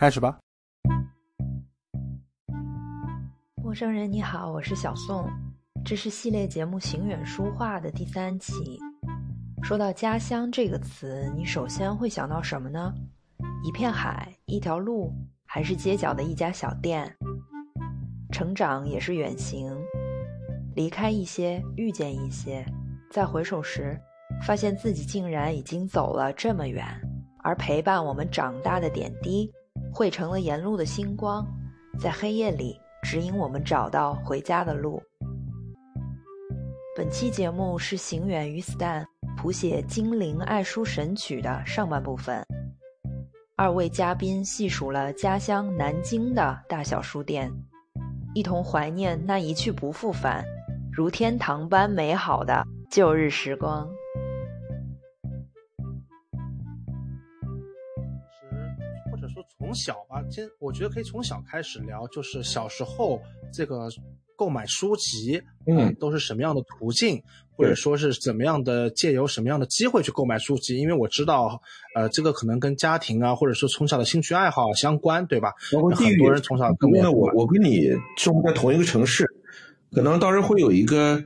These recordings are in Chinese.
开始吧。陌生人你好，我是小宋，这是系列节目《行远书画》的第三期。说到家乡这个词，你首先会想到什么呢？一片海，一条路，还是街角的一家小店？成长也是远行，离开一些，遇见一些，再回首时，发现自己竟然已经走了这么远。而陪伴我们长大的点滴，汇成了沿路的星光，在黑夜里指引我们找到回家的路。本期节目是行远与 Stan 谱写《精灵爱书神曲》的上半部分。二位嘉宾细数了家乡南京的大小书店，一同怀念那一去不复返、如天堂般美好的旧日时光。从小吧，先我觉得可以从小开始聊，就是小时候这个购买书籍，嗯，都是什么样的途径，或者说是怎么样的借由什么样的机会去购买书籍？因为我知道，呃，这个可能跟家庭啊，或者说从小的兴趣爱好相关，对吧？包括很多人从小跟我，我我跟你生活在同一个城市，可能到时候会有一个，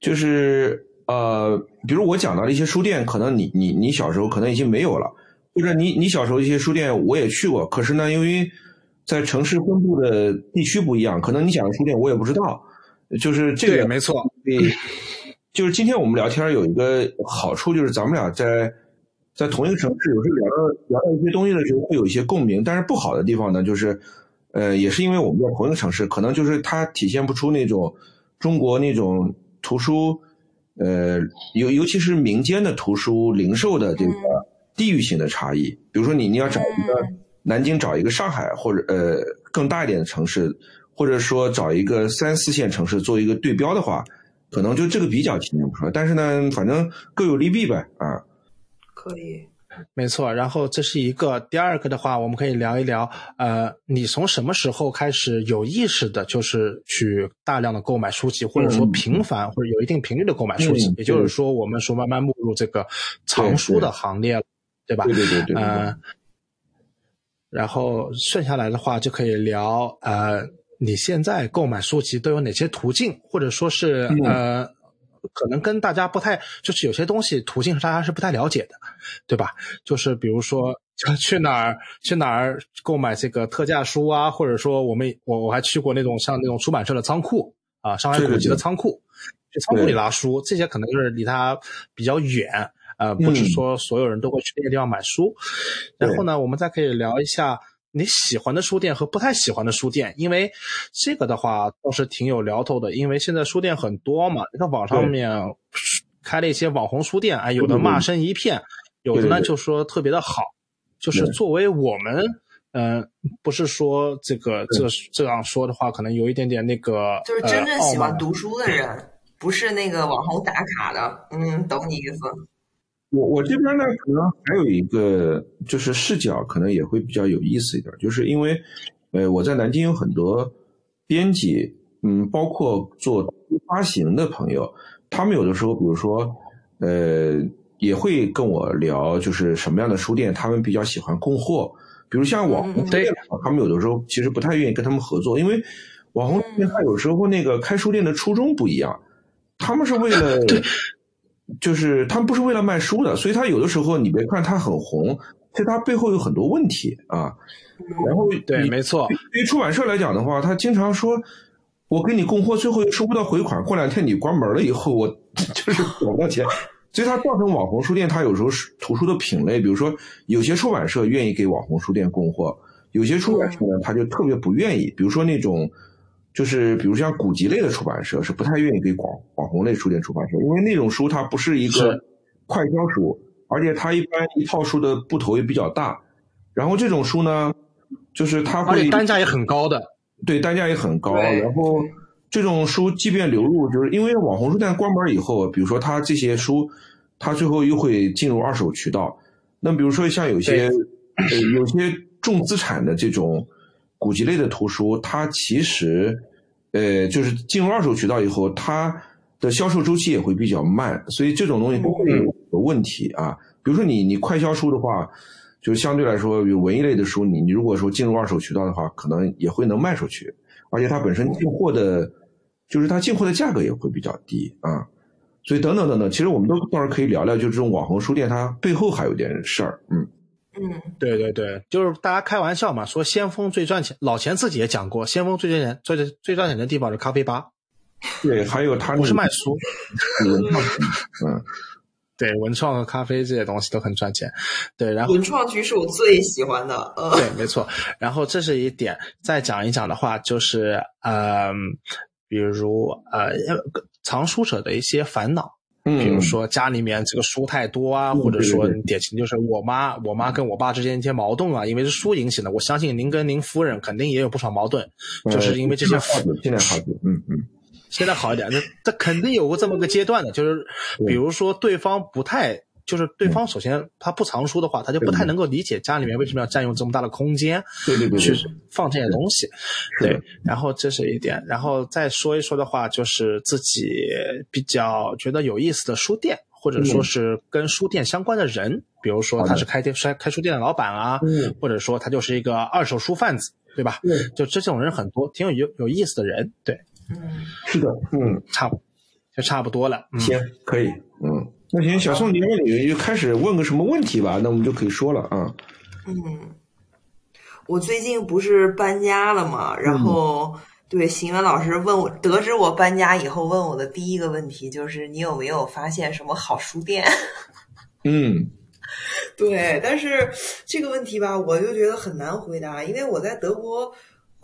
就是呃，比如我讲到的一些书店，可能你你你小时候可能已经没有了。或者你你小时候一些书店我也去过，可是呢，由于在城市分布的地区不一样，可能你讲的书店我也不知道。就是这个没错，对，就是今天我们聊天有一个好处，就是咱们俩在在同一个城市，有时候聊到聊到一些东西的时候会有一些共鸣。但是不好的地方呢，就是呃，也是因为我们在同一个城市，可能就是它体现不出那种中国那种图书，呃，尤尤其是民间的图书零售的这个。地域性的差异，比如说你你要找一个南京，找一个上海或者呃更大一点的城市，或者说找一个三四线城市做一个对标的话，可能就这个比较体现不出来。但是呢，反正各有利弊呗啊。可以，没错。然后这是一个，第二个的话，我们可以聊一聊，呃，你从什么时候开始有意识的，就是去大量的购买书籍，或者说频繁或者有一定频率的购买书籍？也就是说，我们说慢慢步入这个藏书的行列了。对吧？对对对对。嗯，然后剩下来的话就可以聊，呃，你现在购买书籍都有哪些途径，或者说是呃，可能跟大家不太，就是有些东西途径大家是不太了解的，对吧？就是比如说去哪儿去哪儿购买这个特价书啊，或者说我们我我还去过那种像那种出版社的仓库啊，上海古籍的仓库，去仓库里拿书，这些可能就是离它比较远。呃，不是说所有人都会去那个地方买书，然后呢，我们再可以聊一下你喜欢的书店和不太喜欢的书店，因为这个的话倒是挺有聊头的，因为现在书店很多嘛，你看网上面开了一些网红书店，哎，有的骂声一片，有的呢就说特别的好，就是作为我们，嗯，不是说这个这这样说的话，可能有一点点那个，就是真正喜欢读书的人，不是那个网红打卡的，嗯，懂你意思。我我这边呢，可能还有一个就是视角，可能也会比较有意思一点，就是因为，呃，我在南京有很多编辑，嗯，包括做发行的朋友，他们有的时候，比如说，呃，也会跟我聊，就是什么样的书店他们比较喜欢供货，比如像网红书店，他们有的时候其实不太愿意跟他们合作，因为网红书店他有时候那个开书店的初衷不一样，他们是为了。就是他们不是为了卖书的，所以他有的时候你别看他很红，其实他背后有很多问题啊。然后对，没错。对于出版社来讲的话，他经常说，我给你供货，最后又收不到回款，过两天你关门了以后，我 就是找不到钱。所以它造成网红书店，它有时候是图书的品类，比如说有些出版社愿意给网红书店供货，有些出版社呢他就特别不愿意，比如说那种。就是比如像古籍类的出版社是不太愿意给广网红类书店出版社，因为那种书它不是一个快销书，而且它一般一套书的部头也比较大，然后这种书呢，就是它会单价也很高的，对，单价也很高。然后这种书即便流入，就是因为网红书店关门以后，比如说它这些书，它最后又会进入二手渠道。那比如说像有些呃有些重资产的这种。古籍类的图书，它其实，呃，就是进入二手渠道以后，它的销售周期也会比较慢，所以这种东西都会有问题啊。比如说你你快销书的话，就相对来说，有文艺类的书，你你如果说进入二手渠道的话，可能也会能卖出去，而且它本身进货的，就是它进货的价格也会比较低啊。所以等等等等，其实我们都到时候可以聊聊，就这种网红书店它背后还有点事儿，嗯。嗯，对对对，就是大家开玩笑嘛，说先锋最赚钱，老钱自己也讲过，先锋最赚钱、最最赚钱的地方是咖啡吧。对，还有他不是卖书，文创，嗯，对，文创和咖啡这些东西都很赚钱。对，然后文创区是我最喜欢的，嗯，对，没错。然后这是一点，再讲一讲的话，就是呃，比如呃，藏书者的一些烦恼。嗯，比如说家里面这个书太多啊，或者说典型就是我妈，我妈跟我爸之间一些矛盾啊，因为是书引起的。我相信您跟您夫人肯定也有不少矛盾，就是因为这些。现在好点，嗯嗯，现在好一点，那这肯定有过这么个阶段的，就是比如说对方不太。就是对方首先他不藏书的话，他就不太能够理解家里面为什么要占用这么大的空间，对对对，去放这些东西，对。然后这是一点，然后再说一说的话，就是自己比较觉得有意思的书店，或者说是跟书店相关的人，比如说他是开店开开书店的老板啊，或者说他就是一个二手书贩子，对吧？就这种人很多，挺有有有意思的人，对。嗯，是的，嗯，差不就差不多了，行，可以，嗯。那行，小宋，你问你就开始问个什么问题吧，那我们就可以说了啊。嗯，我最近不是搬家了嘛，然后对邢源老师问我，得知我搬家以后，问我的第一个问题就是你有没有发现什么好书店？嗯，对，但是这个问题吧，我就觉得很难回答，因为我在德国。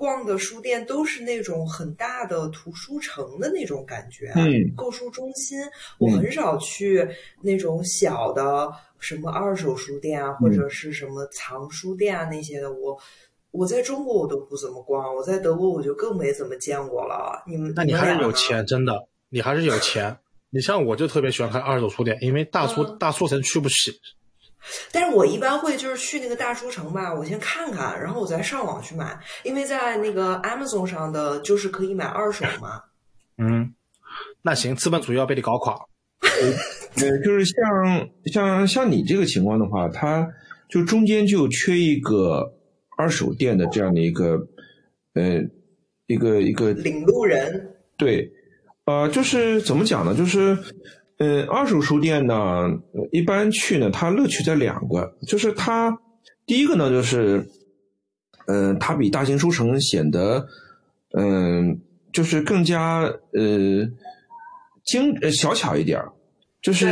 逛的书店都是那种很大的图书城的那种感觉，嗯，购书中心。我很少去那种小的什么二手书店啊，或者是什么藏书店啊那些的。我我在中国我都不怎么逛，我在德国我就更没怎么见过了。你们那你还是有钱，真的，你还是有钱。你像我就特别喜欢看二手书店，因为大书大书城去不起。但是我一般会就是去那个大书城吧，我先看看，然后我再上网去买，因为在那个 Amazon 上的就是可以买二手嘛。嗯，那行，资本主义要被你搞垮。呃，就是像像像你这个情况的话，它就中间就缺一个二手店的这样的一个呃一个一个领路人。对，呃，就是怎么讲呢？就是。嗯，二手书店呢，一般去呢，它乐趣在两个，就是它第一个呢，就是，嗯，它比大型书城显得，嗯，就是更加呃精小巧一点就是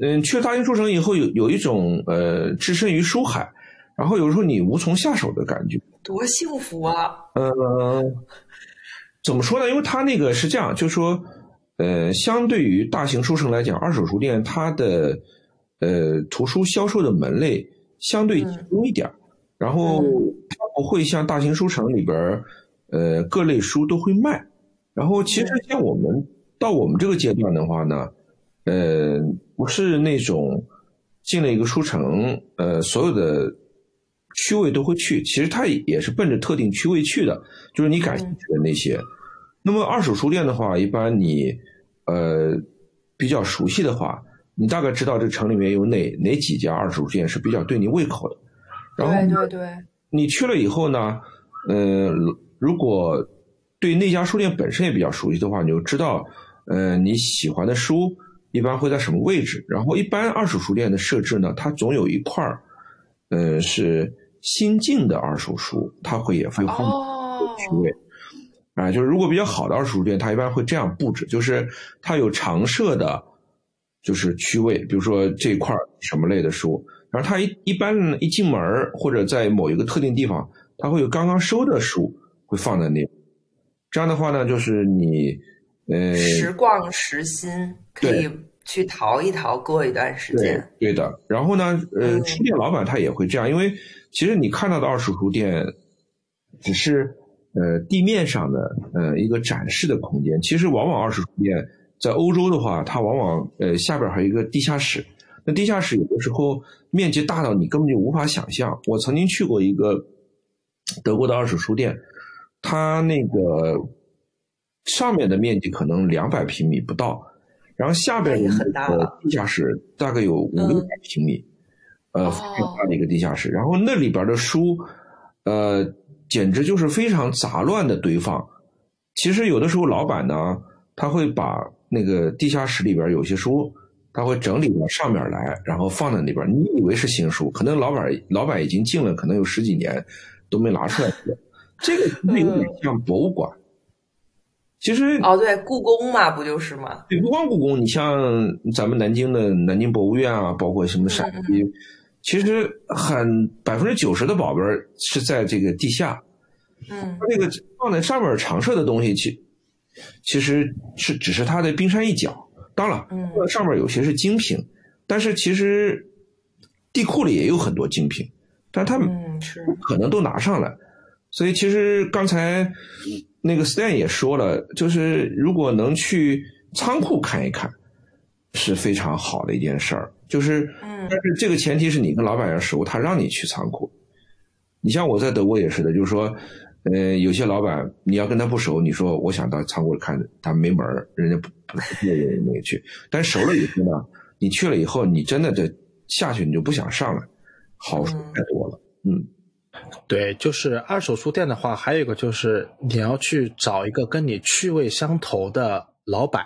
嗯，去了大型书城以后，有有一种呃置身于书海，然后有时候你无从下手的感觉，多幸福啊！嗯，怎么说呢？因为它那个是这样，就说。呃，相对于大型书城来讲，二手书店它的呃图书销售的门类相对集中一点然后它不会像大型书城里边呃各类书都会卖。然后其实像我们到我们这个阶段的话呢，呃，不是那种进了一个书城，呃，所有的区位都会去，其实它也是奔着特定区位去的，就是你感兴趣的那些。那么二手书店的话，一般你，呃，比较熟悉的话，你大概知道这城里面有哪哪几家二手书店是比较对你胃口的。然后，对对对。你去了以后呢，呃，如果对那家书店本身也比较熟悉的话，你就知道，呃，你喜欢的书一般会在什么位置。然后，一般二手书店的设置呢，它总有一块儿，呃，是新进的二手书，它会也会放区位。啊，就是如果比较好的二手书店，它一般会这样布置，就是它有常设的，就是区位，比如说这一块什么类的书，然后它一一般一进门或者在某一个特定地方，它会有刚刚收的书会放在那，这样的话呢，就是你呃时逛时新，可以去淘一淘，过一段时间。对的，然后呢，呃，书店老板他也会这样，因为其实你看到的二手书店只是。呃，地面上的呃一个展示的空间，其实往往二手书店在欧洲的话，它往往呃下边还有一个地下室。那地下室有的时候面积大到你根本就无法想象。我曾经去过一个德国的二手书店，它那个上面的面积可能两百平米不到，然后下边的那个地下室大概有五六百平米。呃，非常大的一个地下室。然后那里边的书，呃，简直就是非常杂乱的堆放。其实有的时候老板呢，他会把那个地下室里边有些书，他会整理到上面来，然后放在那边。你以为是新书，可能老板老板已经进了，可能有十几年都没拿出来过。这个有点像博物馆。其实哦，对，故宫嘛，不就是吗？对，不光故宫，你像咱们南京的南京博物院啊，包括什么陕西，其实很百分之九十的宝贝是在这个地下。嗯，它这个放在上面常设的东西，其其实是只是它的冰山一角。当然，嗯，上面有些是精品，但是其实地库里也有很多精品，但他们可能都拿上来。所以，其实刚才。那个 Stan 也说了，就是如果能去仓库看一看，是非常好的一件事儿。就是，但是这个前提是你跟老板要熟，他让你去仓库。你像我在德国也是的，就是说，呃，有些老板你要跟他不熟，你说我想到仓库看，他没门儿，人家不不愿意那个去。但熟了以后呢，你去了以后，你真的这下去你就不想上来，好处太多了，嗯。对，就是二手书店的话，还有一个就是你要去找一个跟你趣味相投的老板。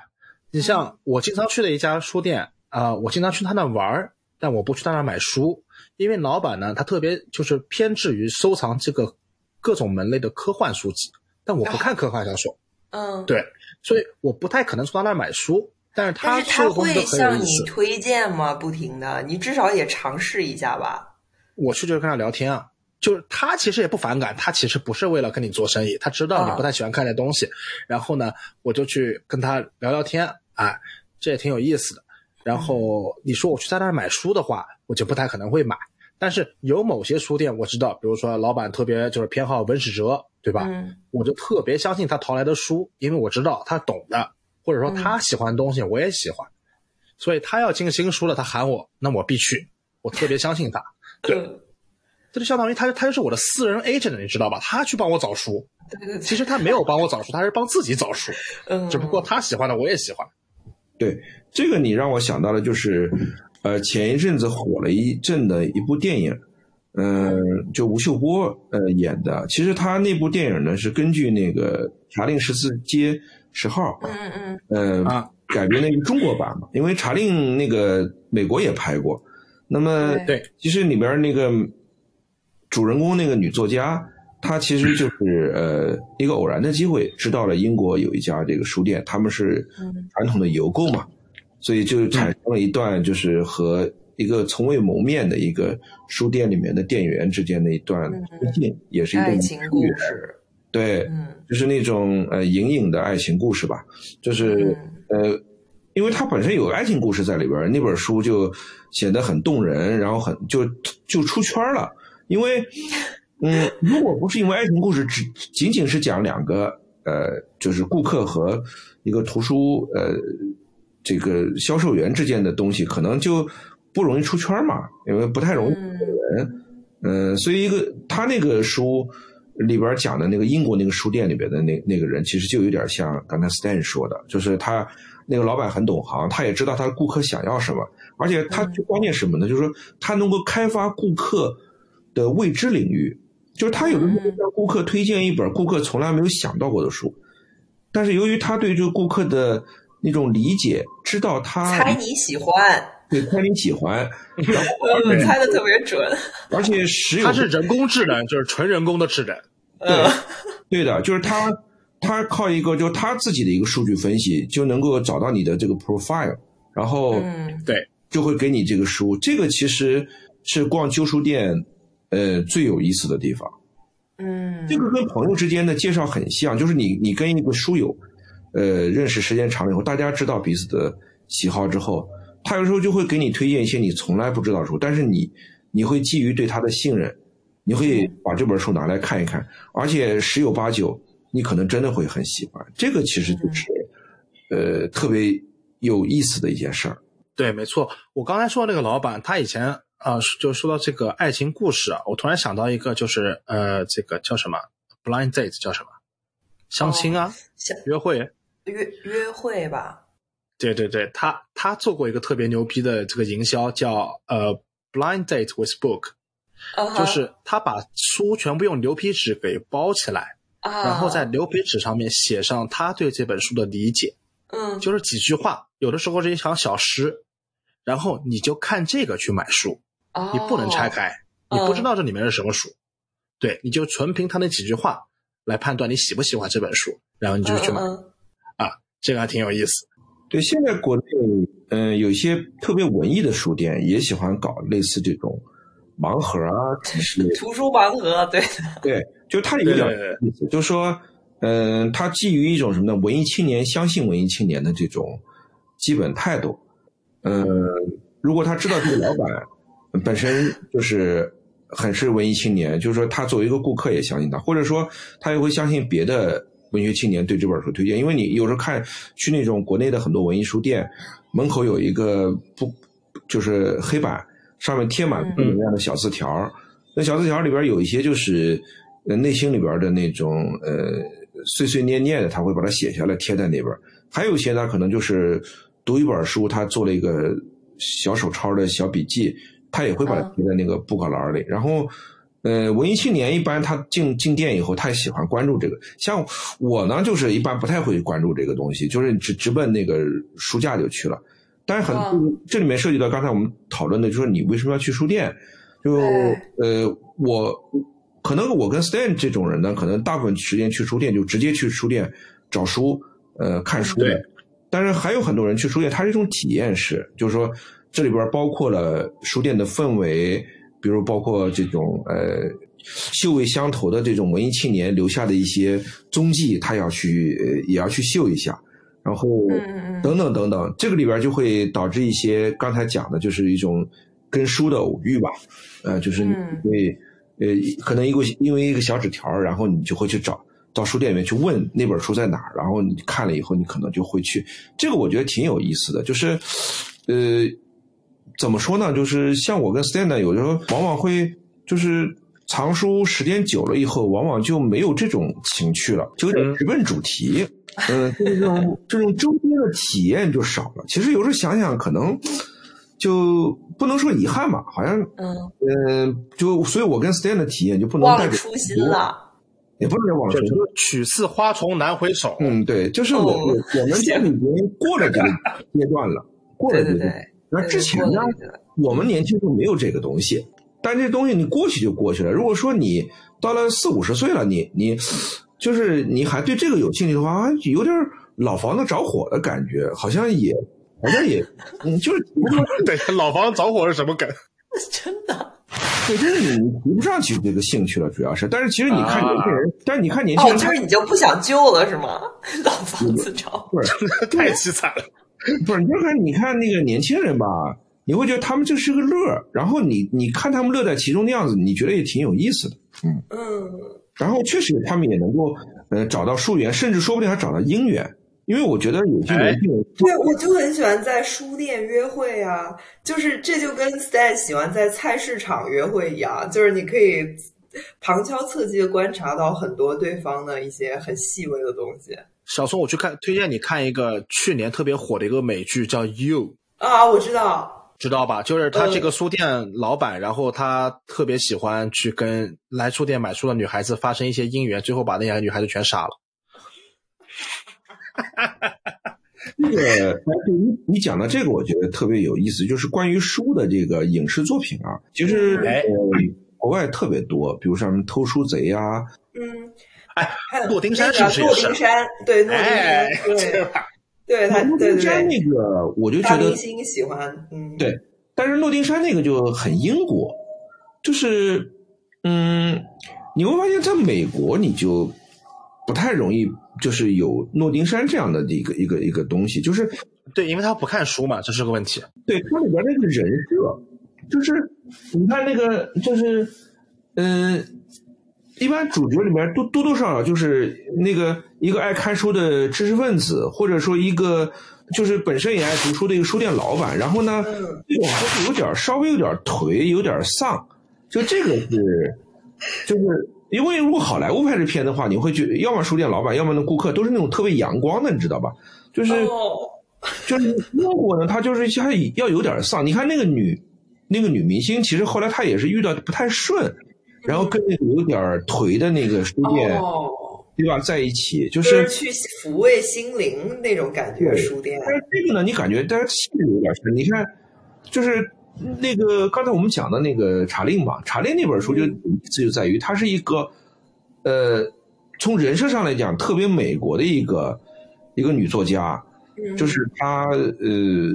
你像我经常去的一家书店啊，我经常去他那玩儿，但我不去他那买书，因为老板呢，他特别就是偏执于收藏这个各种门类的科幻书籍，但我不看科幻小说。嗯，对，所以我不太可能从他那买书。但是他他会向你推荐吗？不停的，你至少也尝试一下吧。我去就是跟他聊天啊。就是他其实也不反感，他其实不是为了跟你做生意，他知道你不太喜欢看这东西，然后呢，我就去跟他聊聊天，哎，这也挺有意思的。然后你说我去他那儿买书的话，我就不太可能会买。但是有某些书店我知道，比如说老板特别就是偏好文史哲，对吧？嗯，我就特别相信他淘来的书，因为我知道他懂的，或者说他喜欢的东西我也喜欢，所以他要进新书了，他喊我，那我必去，我特别相信他，对。这就相当于他，他就是我的私人 agent，你知道吧？他去帮我找书，其实他没有帮我找书，他是帮自己找书。嗯，只不过他喜欢的我也喜欢。对，这个你让我想到了，就是呃，前一阵子火了一阵的一部电影，嗯，就吴秀波呃演的。其实他那部电影呢是根据那个《查令十四街十号》嗯嗯嗯呃改编的一个中国版嘛。因为查令那个美国也拍过，那么对，其实里边那个。主人公那个女作家，她其实就是呃一个偶然的机会，知道了英国有一家这个书店，他们是传统的邮购嘛，所以就产生了一段就是和一个从未谋面的一个书店里面的店员之间的一段推进，也是一段爱情故事。对，就是那种呃隐隐的爱情故事吧，就是呃，因为它本身有爱情故事在里边，那本书就显得很动人，然后很就就出圈了。因为，嗯，如果不是因为爱情故事，只仅仅是讲两个，呃，就是顾客和一个图书，呃，这个销售员之间的东西，可能就不容易出圈嘛，因为不太容易人，嗯，所以一个他那个书里边讲的那个英国那个书店里边的那那个人，其实就有点像刚才 Stan 说的，就是他那个老板很懂行，他也知道他的顾客想要什么，而且他关键什么呢？就是说他能够开发顾客。的未知领域，就是他有的时候向顾客推荐一本顾客从来没有想到过的书，但是由于他对这个顾客的那种理解，知道他猜你喜欢，对，猜你喜欢，猜的特别准，而且实有他是人工智能，就是纯人工的智能，对，对的，就是他他靠一个就他自己的一个数据分析，就能够找到你的这个 profile，然后对，就会给你这个书，这个其实是逛旧书店。呃，最有意思的地方，嗯，这个跟朋友之间的介绍很像，就是你你跟一个书友，呃，认识时间长了以后，大家知道彼此的喜好之后，他有时候就会给你推荐一些你从来不知道书，但是你你会基于对他的信任，你会把这本书拿来看一看，而且十有八九你可能真的会很喜欢，这个其实就是呃特别有意思的一件事儿。对，没错，我刚才说那个老板，他以前。啊，就说到这个爱情故事啊，我突然想到一个，就是呃，这个叫什么？blind date 叫什么？相亲啊？约会？约约会吧？对对对，他他做过一个特别牛逼的这个营销，叫呃 blind date with book，、就是他把书全部用牛皮纸给包起来，啊，然后在牛皮纸上面写上他对这本书的理解，嗯就是几句话，有的时候是一场小诗，然后你就看这个去买书，你不能拆开，哦你不知道这里面是什么书，对，你就纯凭他那几句话来判断你喜不喜欢这本书，然后你就去买、嗯嗯啊，这个还挺有意思。对，现在国内嗯、有一些特别文艺的书店也喜欢搞类似这种盲盒啊 图书盲盒，对，对，就它有点对对意思，就是说，嗯、它基于一种什么呢？文艺青年相信文艺青年的这种基本态度。嗯、如果他知道这个老板本身就是很是文艺青年，就是说他作为一个顾客也相信他，或者说他也会相信别的文学青年对这本书推荐，因为你有时候看去那种国内的很多文艺书店门口有一个不就是黑板上面贴满各种各样的小字条，那小字条里边有一些就是呃内心里边的那种呃碎碎念念的，他会把它写下来贴在那边。还有一些呢，可能就是读一本书，他做了一个小手抄的小笔记，他也会把它贴在那个布告栏里。然后，呃，文艺青年一般他进进店以后，他也喜欢关注这个。像我呢，就是一般不太会关注这个东西，就是直直奔那个书架就去了。但是很、嗯这里面涉及到刚才我们讨论的，就是你为什么要去书店？就哎呃，我可能我跟 Stan 这种人呢，可能大部分时间去书店就直接去书店找书，呃，看书对。但是还有很多人去书店，它是一种体验式，就是说这里边包括了书店的氛围，比如包括这种呃嗅味相投的这种文艺青年留下的一些踪迹，他要去呃也要去嗅一下，然后等等等等，这个里边就会导致一些刚才讲的，就是一种跟书的偶遇吧，呃，就是你嗯会呃可能一个因为一个小纸条，然后你就会去找。到书店里面去问那本书在哪儿，然后你看了以后，你可能就会去。这个我觉得挺有意思的，就是，呃，怎么说呢？就是像我跟 Stan 呢，有的时候往往会就是藏书时间久了以后，往往就没有这种情趣了，就有点直奔主题。嗯，就是这种这种周边的体验就少了。其实有时候想想，可能就不能说遗憾吧，好像嗯，嗯、就所以，我跟 Stan 的体验就不能带着忘了初心了，也不能叫忘了就初心。取次花丛难回首。嗯，对，就是我、哦我我们家已经过了这个 阶段了，过了对对这个阶段。对。那之前呢我们年轻时候没有这个东西，但这东西你过去就过去了。如果说你到了四五十岁了，你你就是你还对这个有兴趣的话，啊有点老房子着火的感觉，好像也好像也嗯，就是 对，老房子着火是什么感？真的对，就是你你提不上去这个兴趣了，主要是。但是其实你看年轻人，但是你看年轻哦，人，他就是你就不想救了是吗？老房子着火，太凄惨了。不是，你就看你看那个年轻人吧，你会觉得他们这是个乐儿，然后你你看他们乐在其中的样子，你觉得也挺有意思的，嗯。嗯，然后确实他们也能够呃找到疏缘，甚至说不定还找到姻缘，因为我觉得有些年轻人，对，我就很喜欢在书店约会啊，就是这就跟 Stan 喜欢在菜市场约会一样，就是你可以旁敲侧击的观察到很多对方的一些很细微的东西小松，我去看，推荐你看一个去年特别火的一个美剧，叫《You》。啊，我知道，知道吧？就是他这个书店老板，然后他特别喜欢去跟来书店买书的女孩子发生一些姻缘，最后把那些女孩子全杀了。这个哎，对你你讲的这个，我觉得特别有意思，就是关于书的这个影视作品啊，其实哎呃国外特别多，比如像什么偷书贼啊，嗯，哎，还有诺丁山那个是不是也是诺丁山，对，诺丁哎山，，这对，吧？对他，诺对对对，丁山那个，我就觉得大明星喜欢，嗯，对，但是诺丁山那个就很英国，就是嗯，你会发现在美国你就不太容易，就是有诺丁山这样的一个一个一个东西，就是对，因为他不看书嘛，这是个问题。对它里边那个人设，就是你看那个就是嗯。一般主角里面多多多少少就是那个一个爱看书的知识分子，或者说一个就是本身也爱读书的一个书店老板。然后呢，嗯这种就是有点稍微有点颓，有点丧。就这个是，就是因为如果好莱坞拍这片的话，你会觉得要么书店老板，要么那顾客都是那种特别阳光的，你知道吧？就是、哦，就是英国呢，他就是他要有点丧。你看那个女那个女明星，其实后来她也是遇到不太顺，然后跟那个有点颓的那个书店，对吧，在一起，就是去抚慰心灵那种感觉书店。但是这个呢，你感觉大家气质有点深。你看，就是那个刚才我们讲的那个查令嘛，查令那本书就意思就在于，它是一个呃，从人设上来讲特别美国的一个一个女作家。就是她呃，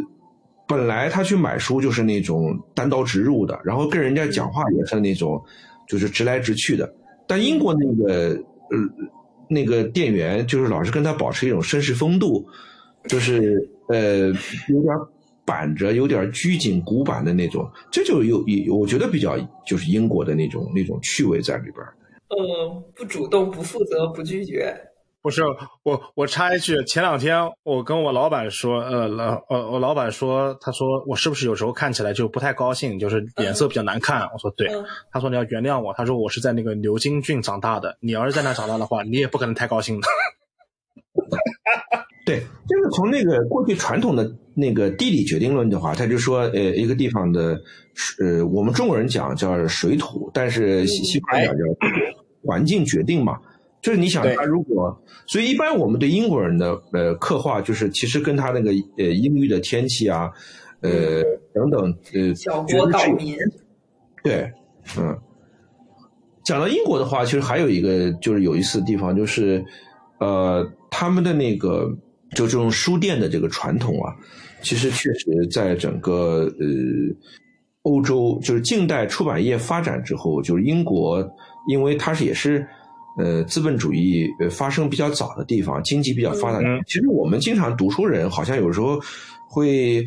本来他去买书就是那种单刀直入的，然后跟人家讲话也是那种，就是直来直去的。但英国那个呃那个店员就是老是跟他保持一种绅士风度，就是呃有点板着，有点拘谨古板的那种，这就有有我觉得比较就是英国的那种那种趣味在里边。嗯，不主动，不负责，不拒绝。不是我，我插一句，前两天我跟我老板说，呃，老呃，我老板说，他说我是不是有时候看起来就不太高兴，就是脸色比较难看？我说对，他说你要原谅我，他说我是在那个牛津郡长大的，你要是在那长大的话，你也不可能太高兴的。对，就是从那个过去传统的那个地理决定论的话，他就说，呃，一个地方的，呃，我们中国人讲叫水土，但是西西方人讲叫环境决定嘛。就是你想他如果，所以一般我们对英国人的呃刻画，就是其实跟他那个呃阴郁的天气啊，呃等等呃，小国岛民，对，嗯，讲到英国的话，其实还有一个就是有意思的地方，就是呃他们的那个就这种书店的这个传统啊，其实确实在整个呃欧洲就是近代出版业发展之后，就是英国，因为它是也是。呃，资本主义呃发生比较早的地方，经济比较发达。其实我们经常读书人，好像有时候会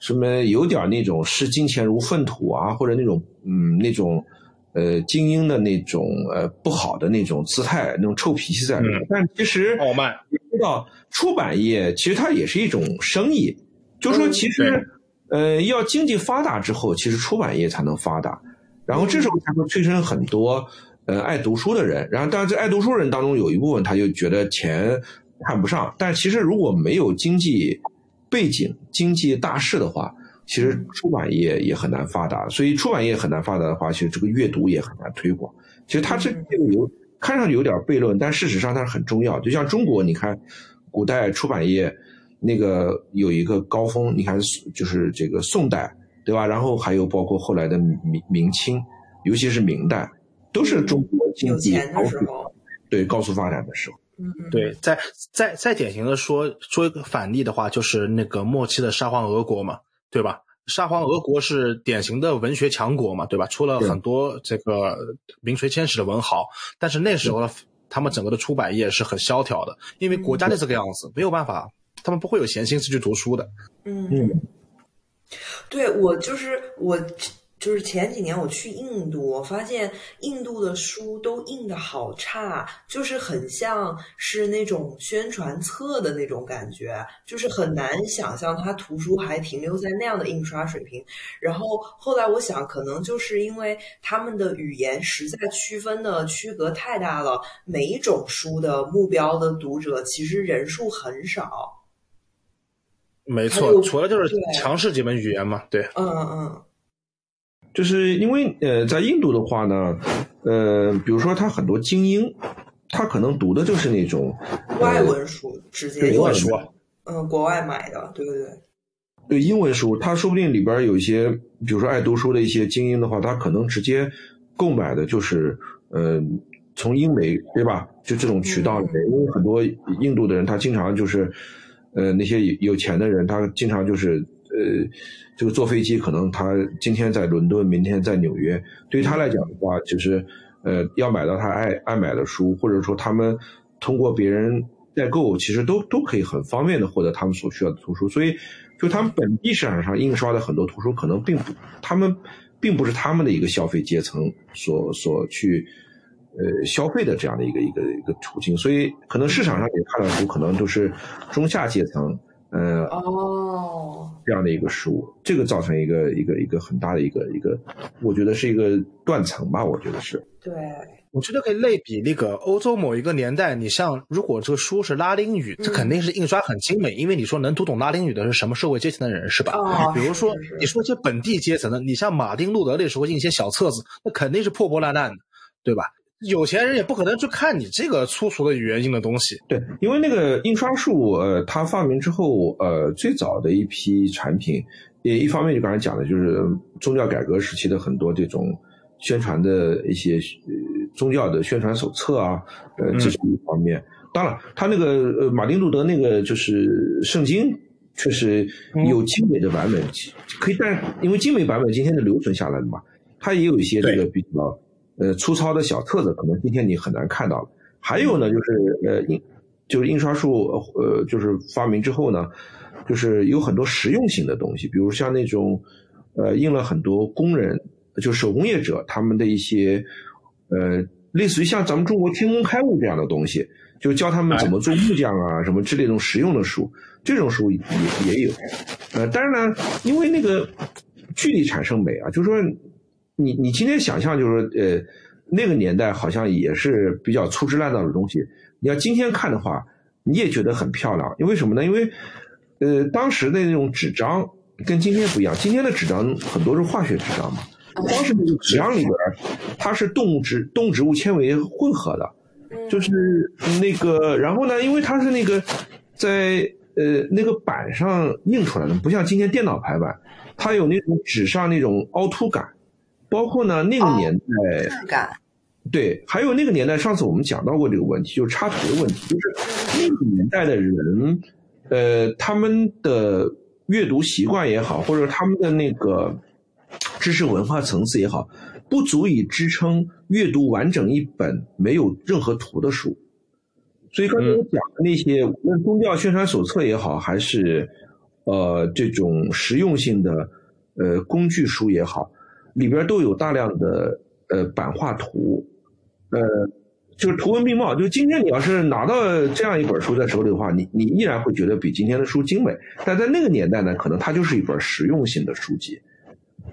什么有点那种视金钱如粪土啊，或者那种嗯那种呃精英的那种呃不好的那种姿态，那种臭脾气在里面。但其实傲慢，你知道出版业其实它也是一种生意，就说其实呃要经济发达之后，其实出版业才能发达，然后这时候才会催生很多。呃，爱读书的人，然后当然这爱读书人当中有一部分他就觉得钱看不上，但其实如果没有经济背景、经济大势的话，其实出版业也很难发达。所以出版业很难发达的话，其实这个阅读也很难推广。其实它这这个有看上去有点悖论，但事实上它是很重要。就像中国，你看古代出版业那个有一个高峰，你看就是这个宋代，对吧？然后还有包括后来的明明清，尤其是明代。都是中国经济高速对高速发展的时候，嗯，对，再再再典型的说说一个反例的话，就是那个末期的沙皇俄国嘛，对吧？沙皇俄国是典型的文学强国嘛，对吧？出了很多这个名垂千史的文豪，但是那时候他们整个的出版业是很萧条的，因为国家就这个样子，没有办法，他们不会有闲心思去读书的。嗯嗯，对我就是我。就是前几年我去印度，我发现印度的书都印的好差，就是很像是那种宣传册的那种感觉，就是很难想象它图书还停留在那样的印刷水平。然后后来我想，可能就是因为他们的语言实在区分的区隔太大了，每一种书的目标的读者其实人数很少。没错，除了就是强势几门语言嘛，对，嗯嗯。就是因为呃，在印度的话呢，呃，比如说他很多精英，他可能读的就是那种外文书，直接英文书，嗯，国外买的，对不对，对英文书，他说不定里边有一些，比如说爱读书的一些精英的话，他可能直接购买的就是呃，从英美对吧？就这种渠道里面，因为很多印度的人，他经常就是呃，那些有钱的人，他经常就是呃。这个坐飞机可能他今天在伦敦，明天在纽约，对于他来讲的话，就是呃要买到他爱爱买的书，或者说他们通过别人代购，其实都都可以很方便的获得他们所需要的图书。所以，就他们本地市场上印刷的很多图书，可能并不，他们并不是他们的一个消费阶层所所去呃消费的这样的一个一个一个途径。所以，可能市场上也看到书，可能都是中下阶层。呃，哦，这样的一个书，这个造成一个一个一个很大的一个一个，我觉得是一个断层吧，我觉得是。对，我觉得可以类比那个欧洲某一个年代，你像如果这个书是拉丁语，这肯定是印刷很精美，因为你说能读懂拉丁语的是什么社会阶层的人，是吧？哦比如说是是是你说一些本地阶层的，你像马丁路德那时候印一些小册子，那肯定是破破烂烂的，对吧？有钱人也不可能去看你这个粗俗的语言性的东西。对，因为那个印刷术，呃，它发明之后，呃，最早的一批产品，也一方面就刚才讲的，就是宗教改革时期的很多这种宣传的一些呃宗教的宣传手册啊，呃，这是一方面。当然，他那个呃马丁路德那个就是圣经，确实有精美的版本，可以，但是因为精美版本今天是留存下来的嘛，它也有一些这个比较呃粗糙的小册子，可能今天你很难看到了。还有呢，就是呃印就是印刷术呃就是发明之后呢，就是有很多实用性的东西，比如像那种呃印了很多工人就手工业者他们的一些呃类似于像咱们中国天工开物这样的东西，就教他们怎么做木匠啊什么之类这种实用的书，这种书也也有。呃，当然呢，因为那个距离产生美啊，就是说你你今天想象就是说呃。那个年代好像也是比较粗制滥造的东西。你要今天看的话，你也觉得很漂亮，因为什么呢？因为，呃，当时的那种纸张跟今天不一样，今天的纸张很多是化学纸张嘛，当时那个纸张里边它是动物植动植物纤维混合的，就是那个，然后呢，因为它是那个在呃那个板上印出来的，不像今天电脑排版，它有那种纸上那种凹凸感。包括呢，那个年代，质感，对，还有那个年代，上次我们讲到过这个问题，就是插图的问题，就是那个年代的人，呃，他们的阅读习惯也好，或者他们的那个知识文化层次也好，不足以支撑阅读完整一本没有任何图的书。所以刚才我讲的那些，无论宗教宣传手册也好，还是呃这种实用性的呃工具书也好。里边都有大量的呃版画图，呃，就是图文并茂。就是今天你要是拿到这样一本书在手里的话，你你依然会觉得比今天的书精美。但在那个年代呢，可能它就是一本实用性的书籍。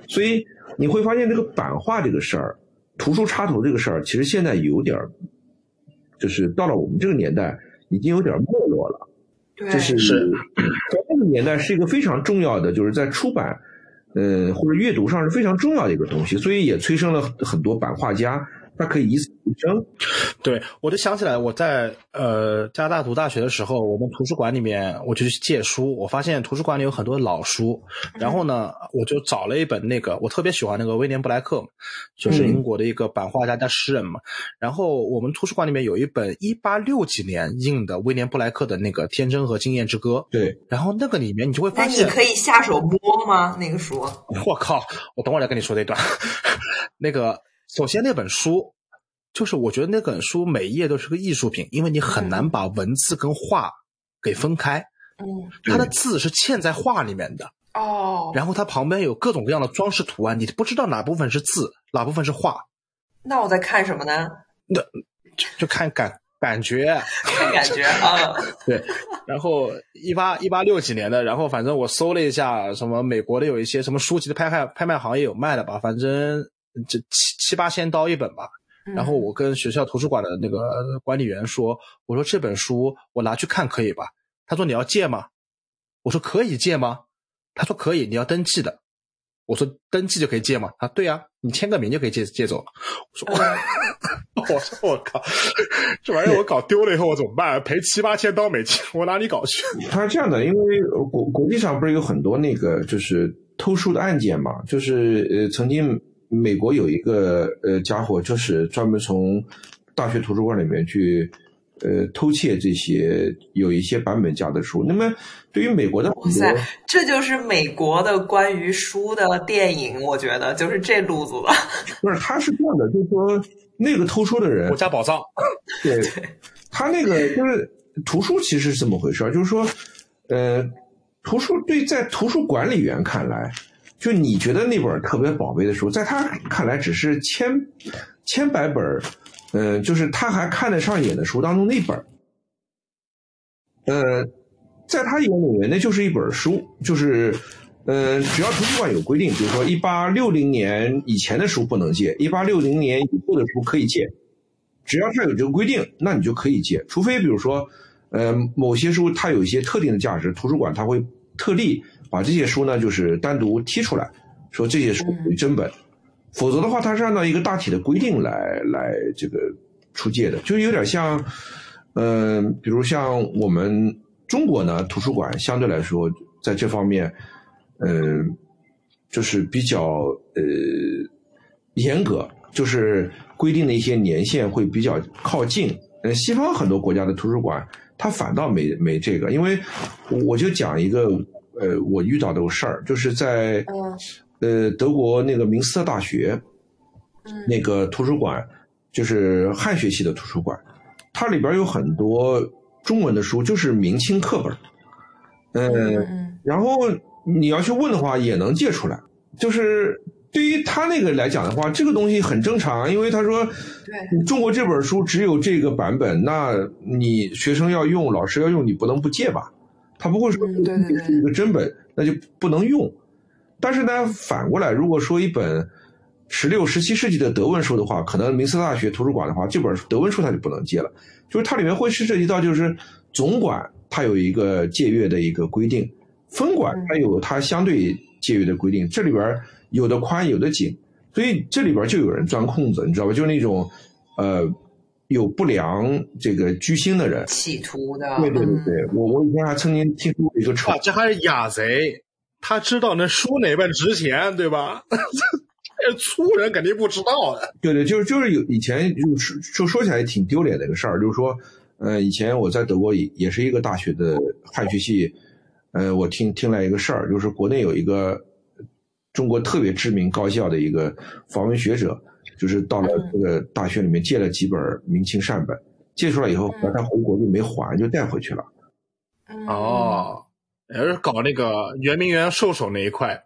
所以你会发现，这个版画这个事儿，图书插图这个事儿，其实现在有点儿，就是到了我们这个年代，已经有点没落了。对，就是在那个年代是一个非常重要的，就是在出版。呃，或者阅读上是非常重要的一个东西，所以也催生了很多版画家，他可以以此为生。对，我就想起来，我在呃加拿大读大学的时候，我们图书馆里面我就去借书，我发现图书馆里有很多老书，然后呢，我就找了一本那个我特别喜欢那个威廉布莱克，就是英国的一个版画家加诗人嘛。然后我们图书馆里面有一本一八六几年印的威廉布莱克的那个《天真和经验之歌》。对，然后那个里面你就会发现，你可以下手摸吗？那个书？我靠！我等会儿再跟你说这段。那个，首先那本书，就是我觉得那本书每一页都是个艺术品，因为你很难把文字跟画给分开。嗯，它的字是嵌在画里面的，哦，然后它旁边有各种各样的装饰图案，你不知道哪部分是字，哪部分是画，那我在看什么呢？就就看感 感觉。看感觉啊，对，然后一八一八六几年的，然后反正我搜了一下，什么美国的有一些什么书籍的拍卖拍卖行业有卖的吧，反正这七七八千刀一本吧。然后我跟学校图书馆的那个管理员说，我说这本书我拿去看可以吧？他说你要借吗？我说可以借吗？他说可以，你要登记的。我说登记就可以借吗？他对啊，你签个名就可以借借走了。我说 我说我靠，这玩意儿我搞丢了以后我怎么办？赔七八千刀美金，我哪里搞去？他是这样的，因为国国际上不是有很多那个就是偷书的案件嘛，就是呃曾经美国有一个呃家伙，就是专门从大学图书馆里面去呃偷窃这些有一些版本价的书。那么对于美国的哇塞，这就是美国的关于书的电影，我觉得就是这路子了。不是，他是这样的，就是说那个偷书的人国，家宝藏。对，他那个就是图书其实是这么回事儿，就是说，呃，图书对在图书管理员看来，就你觉得那本特别宝贝的书，在他看来只是千千百本儿，呃，就是他还看得上眼的书当中那本，呃，在他眼里面，那就是一本书，就是，嗯，只要图书馆有规定，比如说一八六零年以前的书不能借，一八六零年以后的书可以借，只要他有这个规定，那你就可以借，除非比如说，呃，某些书它有一些特定的价值，图书馆它会特例把这些书呢，就是单独剔出来，说这些书属于真本，否则的话，它是按照一个大体的规定来来这个出借的，就有点像。嗯，比如像我们中国呢，图书馆相对来说在这方面，嗯，就是比较呃严格，就是规定的一些年限会比较靠近。呃，西方很多国家的图书馆，它反倒没没这个，因为我就讲一个呃我遇到的事儿，就是在呃德国那个明斯特大学，那个图书馆就是汉学系的图书馆。它里边有很多中文的书，就是明清课本，嗯，然后你要去问的话，也能借出来。就是对于他那个来讲的话，这个东西很正常，因为他说，对，中国这本书只有这个版本，那你学生要用，老师要用，你不能不借吧？他不会说这是一个真本，那就不能用。但是呢，反过来，如果说一本。十六、十七世纪的德文书的话，可能明斯大学图书馆的话，这本德文书它就不能借了。就是它里面会是涉及到，就是总馆它有一个借阅的一个规定，分管它有它相对借阅的规定。这里边有的宽，有的紧，所以这里边就有人钻空子，你知道吧？就是那种呃有不良这个居心的人，企图的。对对对对，我我以前还曾经听说过一个传，这还是雅贼，他知道那书哪本值钱，对吧？这粗人肯定不知道的。对对，就是就是有以前就是就说起来挺丢脸的一个事儿，就是说，呃，以前我在德国也也是一个大学的汉学系，呃，我听听来一个事儿，就是国内有一个中国特别知名高校的一个访问学者，就是到了这个大学里面借了几本明清善本，借出来以后，他回国就没还，就带回去了。哦，也是搞那个圆明园兽首那一块。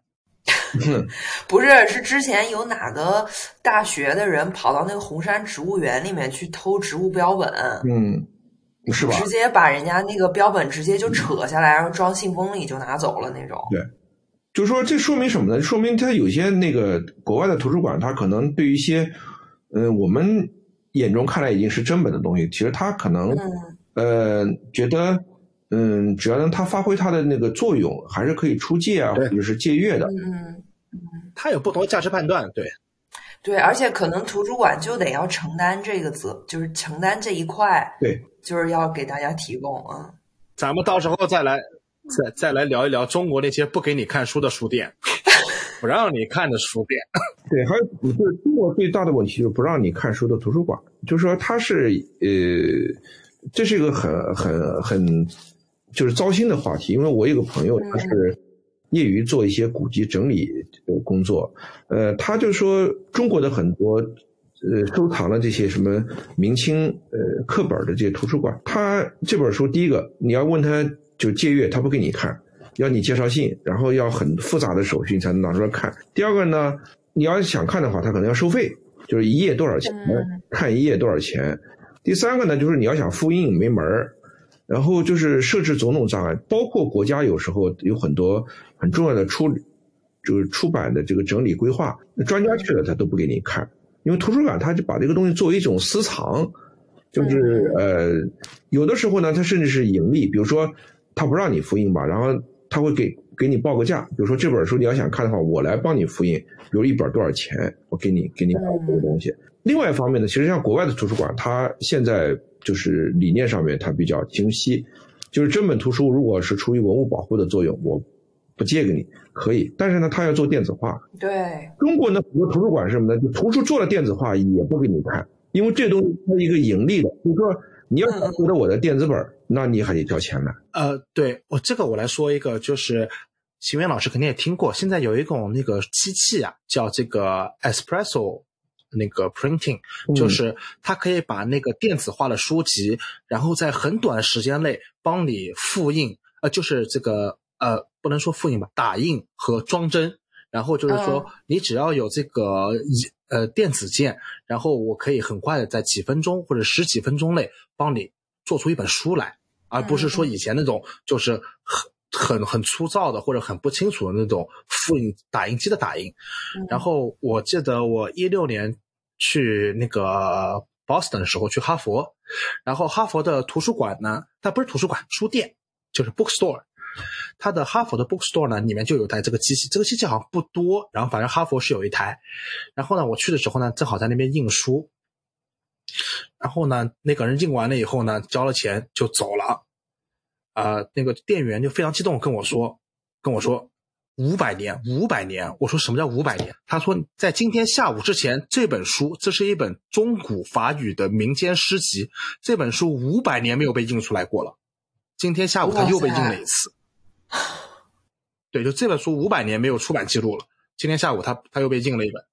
不是，是之前有哪个大学的人跑到那个红山植物园里面去偷植物标本？嗯，是吧？直接把人家那个标本直接就扯下来，然后装信封里就拿走了那种。对，就说这说明什么呢？说明他有些那个国外的图书馆，他可能对于一些嗯我们眼中看来已经是真本的东西，其实他可能呃觉得。嗯，只要能它发挥它的那个作用，还是可以出借啊，或者是借阅的。嗯嗯，它有不同的价值判断，对。对，而且可能图书馆就得要承担这个责，就是承担这一块。对，就是要给大家提供啊。咱们到时候再来，再再来聊一聊中国那些不给你看书的书店，不让你看的书店。对，还有就是中国最大的问题就是不让你看书的图书馆，就是说它是呃，这是一个很很很。就是糟心的话题，因为我有个朋友，他是业余做一些古籍整理的工作，呃，他就说中国的很多呃收藏了这些什么明清呃课本的这些图书馆，他这本书第一个你要问他就借阅，他不给你看，要你介绍信，然后要很复杂的手续才能拿出来看。第二个呢，你要想看的话，他可能要收费，就是一页多少钱，看一页多少钱。第三个呢，就是你要想复印没门儿。然后就是设置种种障碍，包括国家有时候有很多很重要的出，就是出版的这个整理规划，专家去了他都不给你看，因为图书馆他就把这个东西作为一种私藏，就是呃有的时候呢，他甚至是盈利，比如说他不让你复印吧，然后他会给给你报个价，比如说这本书你要想看的话，我来帮你复印，比如一本多少钱，我给你给你搞这个东西。另外一方面呢，其实像国外的图书馆，它现在。就是理念上面它比较清晰，就是真本图书如果是出于文物保护的作用，我不借给你可以，但是呢，它要做电子化。对，中国呢很多图书馆是什么呢？就图书做了电子化也不给你看，因为这东西它一个盈利的，就是说你要获得我的电子本，那你还得交钱呢。呃，对我这个我来说一个，就是邢源老师肯定也听过，现在有一种那个机器啊，叫这个 Espresso。那个 printing 就是它可以把那个电子化的书籍，然后在很短的时间内帮你复印，呃，就是这个呃，不能说复印吧，打印和装帧。然后就是说，你只要有这个呃电子键，然后我可以很快的在几分钟或者十几分钟内帮你做出一本书来。而不是说以前那种就是很很很粗糙的或者很不清楚的那种复印打印机的打印。然后我记得我一六年去那个 Boston 的时候去哈佛，然后哈佛的图书馆呢，它不是图书馆，书店就是 bookstore。它的哈佛的 bookstore 呢，里面就有台这个机器，这个机器好像不多，然后反正哈佛是有一台。然后呢，我去的时候呢，正好在那边印书。然后呢，那个人印完了以后呢，交了钱就走了。啊，那个店员就非常激动跟我说，跟我说五百年，五百年。我说什么叫五百年？他说在今天下午之前，这本书这是一本中古法语的民间诗集，这本书五百年没有被印出来过了。今天下午他又被印了一次。对，就这本书五百年没有出版记录了。今天下午他他又被印了一本。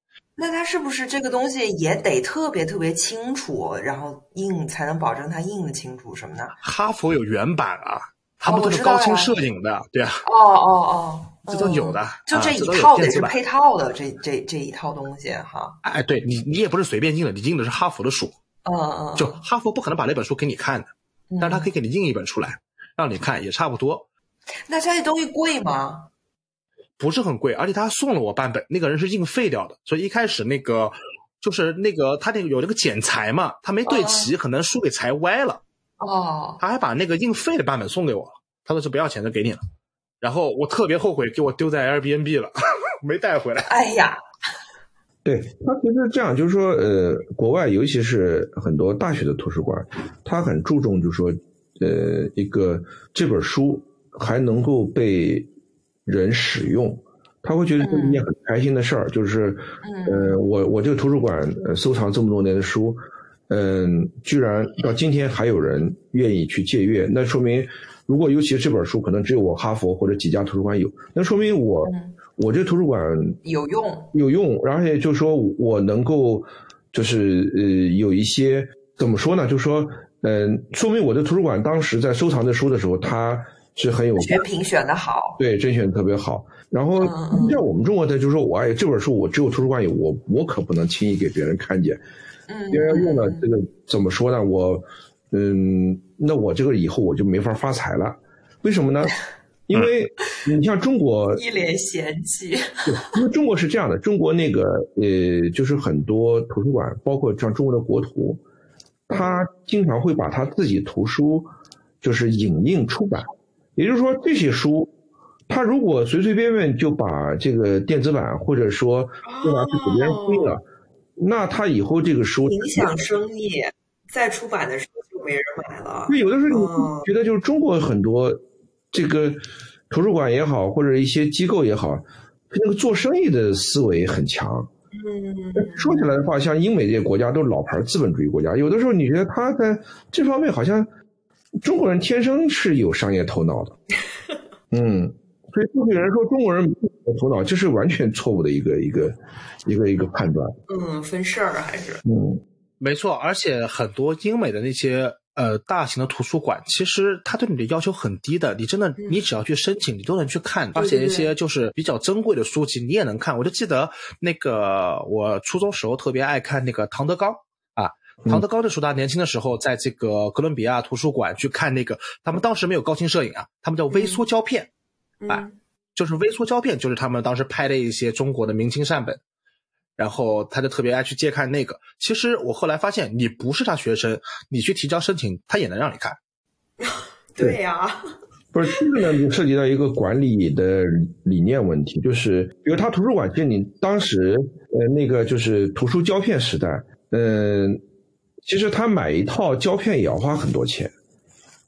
那他是不是这个东西也得特别特别清楚，然后印才能保证他印的清楚什么的？哈佛有原版啊，他们都是高清摄影的，对啊。哦哦哦，这都有的。就这一套得是配套的，这这这一套东西哈。哎，对你你也不是随便印的，你印的是哈佛的书。嗯嗯。就哈佛不可能把那本书给你看的，但是他可以给你印一本出来，让你看，也差不多。那这些东西贵吗？不是很贵，而且他送了我半本，那个人是硬废掉的，所以一开始那个就是那个他那个有那个剪裁嘛，他没对齐，可能书给裁歪了。哦，他还把那个硬废的版本送给我了，他说是不要钱的，给你了。然后我特别后悔，给我丢在 Airbnb 了，没带回来。哎呀，对他其实这样，就是说，呃，国外尤其是很多大学的图书馆，他很注重，就是说，呃，一个这本书还能够被。人使用，他会觉得是一件很开心的事儿。就是，呃，我我这个图书馆收藏这么多年的书，嗯，居然到今天还有人愿意去借阅，那说明，如果尤其是这本书可能只有我哈佛或者几家图书馆有，那说明我我这图书馆有用有用，而且就是说我能够，就是呃有一些怎么说呢？就是说，嗯，说明我的图书馆当时在收藏这书的时候，它。是很有全品选的好，对，甄选特别好。然后像我们中国的，就是说我哎，这本书我只有图书馆有，我我可不能轻易给别人看见。嗯，别人要用了这个怎么说呢？我，嗯，那我这个以后我就没法发财了。为什么呢？因为 你像中国一脸嫌弃。因为中国是这样的，中国那个呃，就是很多图书馆，包括像中国的国图，他经常会把他自己图书就是影印出版。也就是说，这些书，他如果随随便便就把这个电子版，或者说就拿去给别人印了，那他以后这个书影响生意，再出版的时候就没人买了。对，有的时候你觉得就是中国很多这个图书馆也好，或者一些机构也好，那个做生意的思维很强。嗯，说起来的话，像英美这些国家都是老牌资本主义国家，有的时候你觉得他在这方面好像。中国人天生是有商业头脑的，嗯，所以就有人说中国人没有头脑，这是完全错误的一个一个一个一个判断。嗯，分事儿还是嗯，没错，而且很多英美的那些呃大型的图书馆，其实它对你的要求很低的，你真的你只要去申请，你都能去看，而且一些就是比较珍贵的书籍你也能看。我就记得那个我初中时候特别爱看那个唐德刚。唐德高的书，他年轻的时候在这个哥伦比亚图书馆去看那个，他们当时没有高清摄影啊，他们叫微缩胶片，啊，就是微缩胶片，就是他们当时拍的一些中国的明清善本，然后他就特别爱去借看那个。其实我后来发现，你不是他学生，你去提交申请，他也能让你看。对呀，不是这个呢，就涉及到一个管理的理念问题，就是比如他图书馆，就你当时呃那个就是图书胶片时代，嗯。其实他买一套胶片也要花很多钱，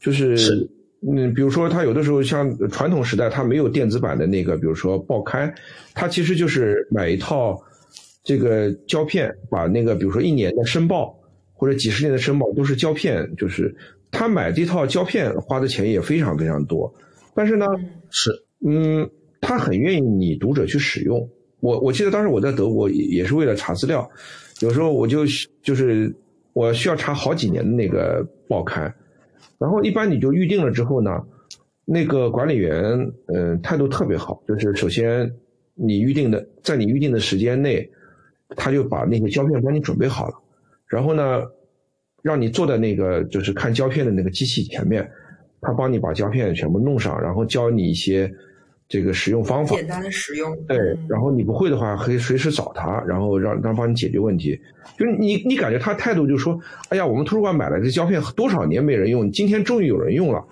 就是嗯，比如说他有的时候像传统时代，他没有电子版的那个，比如说报刊，他其实就是买一套这个胶片，把那个比如说一年的申报或者几十年的申报都是胶片，就是他买这套胶片花的钱也非常非常多，但是呢，是嗯，他很愿意你读者去使用。我我记得当时我在德国也是为了查资料，有时候我就就是。我需要查好几年的那个报刊，然后一般你就预定了之后呢，那个管理员嗯态度特别好，就是首先你预定的在你预定的时间内，他就把那个胶片帮你准备好了，然后呢，让你坐在那个就是看胶片的那个机器前面，他帮你把胶片全部弄上，然后教你一些这个使用方法。简单的使用。对，嗯然后你不会的话，可以随时找他，然后让让他帮你解决问题。就是你你感觉他态度就是说，哎呀，我们图书馆买了这胶片多少年没人用，今天终于有人用了。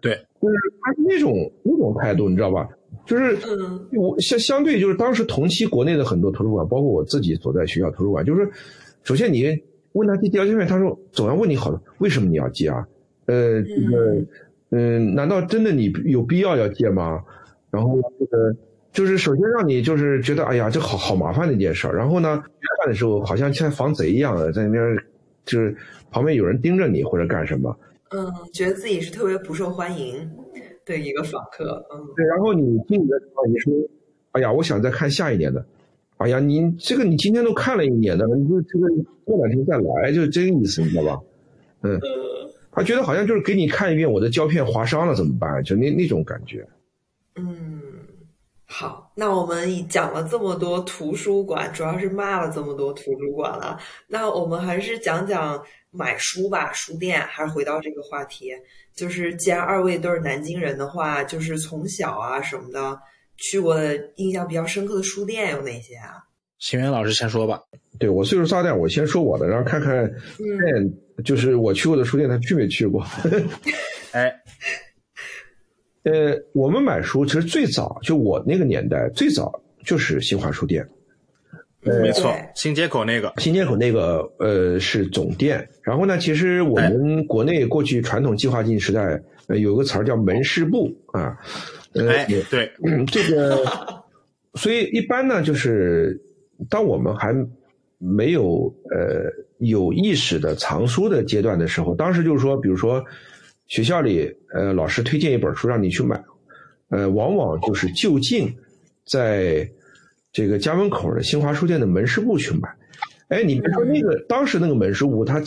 对，就是他是那种那种态度，你知道吧？就是嗯我相相对就是当时同期国内的很多图书馆，包括我自己所在学校图书馆，就是首先你问他借胶片，他说总要问你好的，为什么你要借啊？呃，这个嗯、难道真的你有必要要借吗？然后这个就是首先让你就是觉得哎呀，这好好麻烦的一件事儿。然后呢，看的时候好像像防贼一样的在那边，就是旁边有人盯着你或者干什么。嗯，觉得自己是特别不受欢迎的一个访客。嗯对，然后你进的时候你说，哎呀，我想再看下一年的。哎呀，你这个你今天都看了一年的，你就这个过两天再来，就是这个意思，你知道吧？嗯，他觉得好像就是给你看一遍我的胶片划伤了怎么办？就那那种感觉。嗯，好，那我们已讲了这么多图书馆，主要是骂了这么多图书馆了，那我们还是讲讲买书吧，书店，还是回到这个话题，就是既然二位都是南京人的话，就是从小啊什么的去过的印象比较深刻的书店有哪些啊？邢源老师先说吧。对我岁数大点，我先说我的，然后看看嗯店，就是我去过的书店，他去没去过？哎，呃，我们买书其实最早就我那个年代，最早就是新华书店。嗯没错，新街口那个，新街口那个呃是总店，然后呢，其实我们国内过去传统计划经济时代，呃有个词儿叫门市部啊，呃，哎，对，嗯这个，所以一般呢，就是当我们还没有呃有意识的藏书的阶段的时候，当时就是说，比如说学校里呃老师推荐一本书让你去买，呃，往往就是就近在这个家门口的新华书店的门市部去买。哎，你别说那个当时那个门市部，它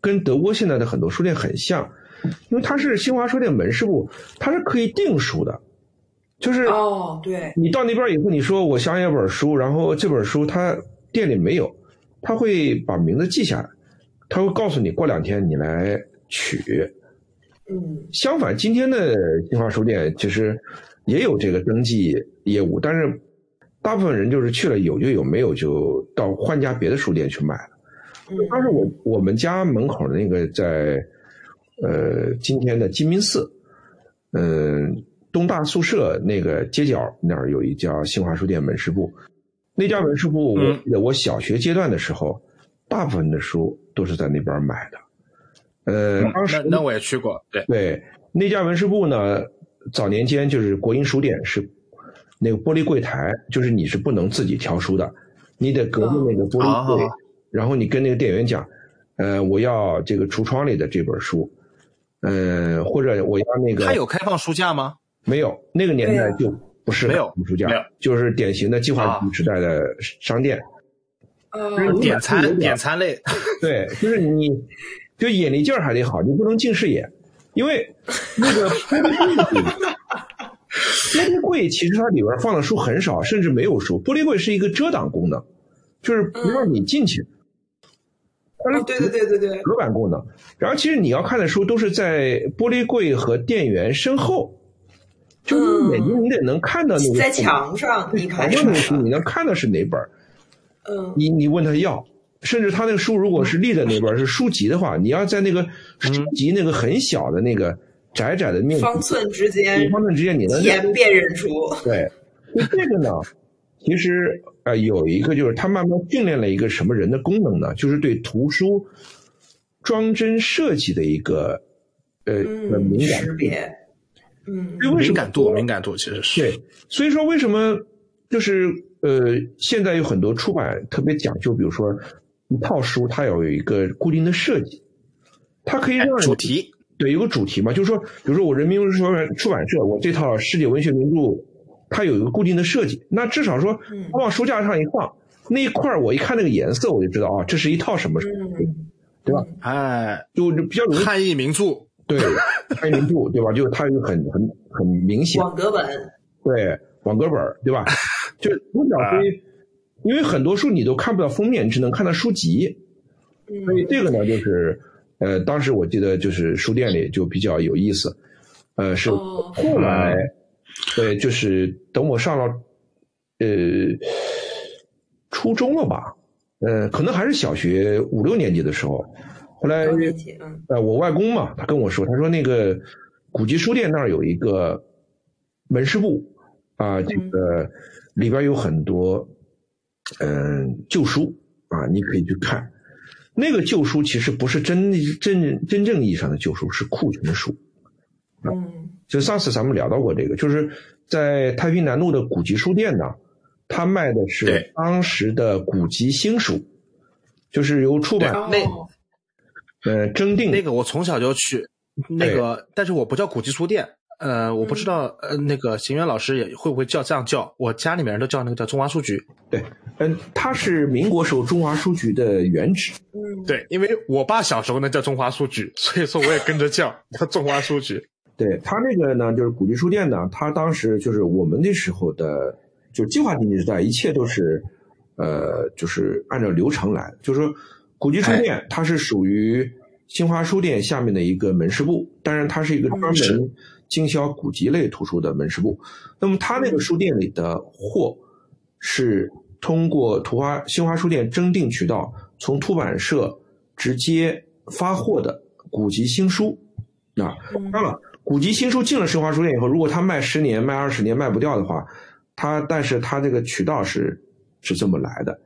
跟德国现在的很多书店很像，因为它是新华书店门市部，它是可以订书的，就是哦，对，你到那边以后，你说我想要一本书，然后这本书他店里没有，他会把名字记下来，他会告诉你过两天你来取。嗯相反，今天的新华书店其实也有这个登记业务，但是大部分人就是去了有就有，没有就到换家别的书店去买了。嗯当时我我们家门口的那个在呃今天的鸡鸣寺，嗯、东大宿舍那个街角那儿有一家新华书店门市部，那家门市部我嗯记得我小学阶段的时候，大部分的书都是在那边买的。呃，当时那那我也去过，对，对，那家文史部呢，早年间就是国营书店，是那个玻璃柜台，就是你是不能自己挑书的，你得隔着那个玻璃柜，哦然后你跟那个店员讲，呃，我要这个橱窗里的这本书，呃，或者我要那个他有开放书架吗？没有那个年代就不是没有书架没有，就是典型的计划啊经济时代的商店。哦就是你点餐点餐类，对，就是你，就眼力劲儿还得好，你不能近视眼，因为那个 玻璃柜，玻璃柜其实它里边放的书很少，甚至没有书。玻璃柜是一个遮挡功能，就是不让你进去。它是哦，对对对对对，隔板功能。然后其实你要看的书都是在玻璃柜和电源身后，就是你眼睛你得能看到那个在墙上你看墙上那个书，上你能看到是哪本儿。嗯你你问他要，甚至他那个书如果是立在那边是书籍的话，你要在那个书籍那个很小的那个窄窄的面积方寸之间方寸之间，你能一眼辨认出。对，所以这个呢，其实呃有一个就是他慢慢训练了一个什么人的功能呢？就是对图书装帧设计的一个呃呃嗯，敏感度。识别。嗯为什么敏感度，敏感度其实是对，所以说为什么就是呃，现在有很多出版特别讲究，比如说一套书它要有一个固定的设计，它可以哎让人主题，对有个主题嘛，就是说，比如说我人民文学出版出版社，我这套世界文学名著，它有一个固定的设计，那至少说往书架上一放，那一块儿我一看那个颜色，我就知道啊，这是一套什么对吧？哎，就就比较容易汉译名著，对 汉译名著，对吧？就它有很很很明显，网格本。对，网格本，对吧？就从小所以，因为很多书你都看不到封面，你只能看到书籍，所以嗯这个呢，就是呃，当时我记得就是书店里就比较有意思。呃，是哦。后来，对，就是等我上了呃初中了吧，呃，可能还是小学五六年级的时候，后来呃，我外公嘛，他跟我说，他说那个古籍书店那儿有一个门市部啊，这个里边有很多嗯、旧书啊，你可以去看。那个旧书其实不是真真真正意义上的旧书，是库存书。嗯就上次咱们聊到过这个，就是在太平南路的古籍书店呢，他卖的是当时的古籍新书，就是由出版那哦呃征订那个我从小就去，那个但是我不叫古籍书店，呃，我不知道呃那个邢源老师也会不会叫这样叫，我家里面人都叫那个叫中华书局。对，嗯，它是民国时候中华书局的原址。嗯，对，因为我爸小时候呢叫中华书局，所以说我也跟着叫叫中华书局。对他那个呢，就是古籍书店呢，他当时就是我们那时候的，就是计划经济时代，一切都是，呃，就是按照流程来。就是说，古籍书店它是属于新华书店下面的一个门市部，当然它是一个专门经销古籍类图书的门市部。那么他那个书店里的货是通过图华新华书店征订渠道，从出版社直接发货的古籍新书啊。嗯当然了，古籍新书进了新华书店以后，如果他卖十年、卖二十年卖不掉的话，他但是他这个渠道是是这么来的。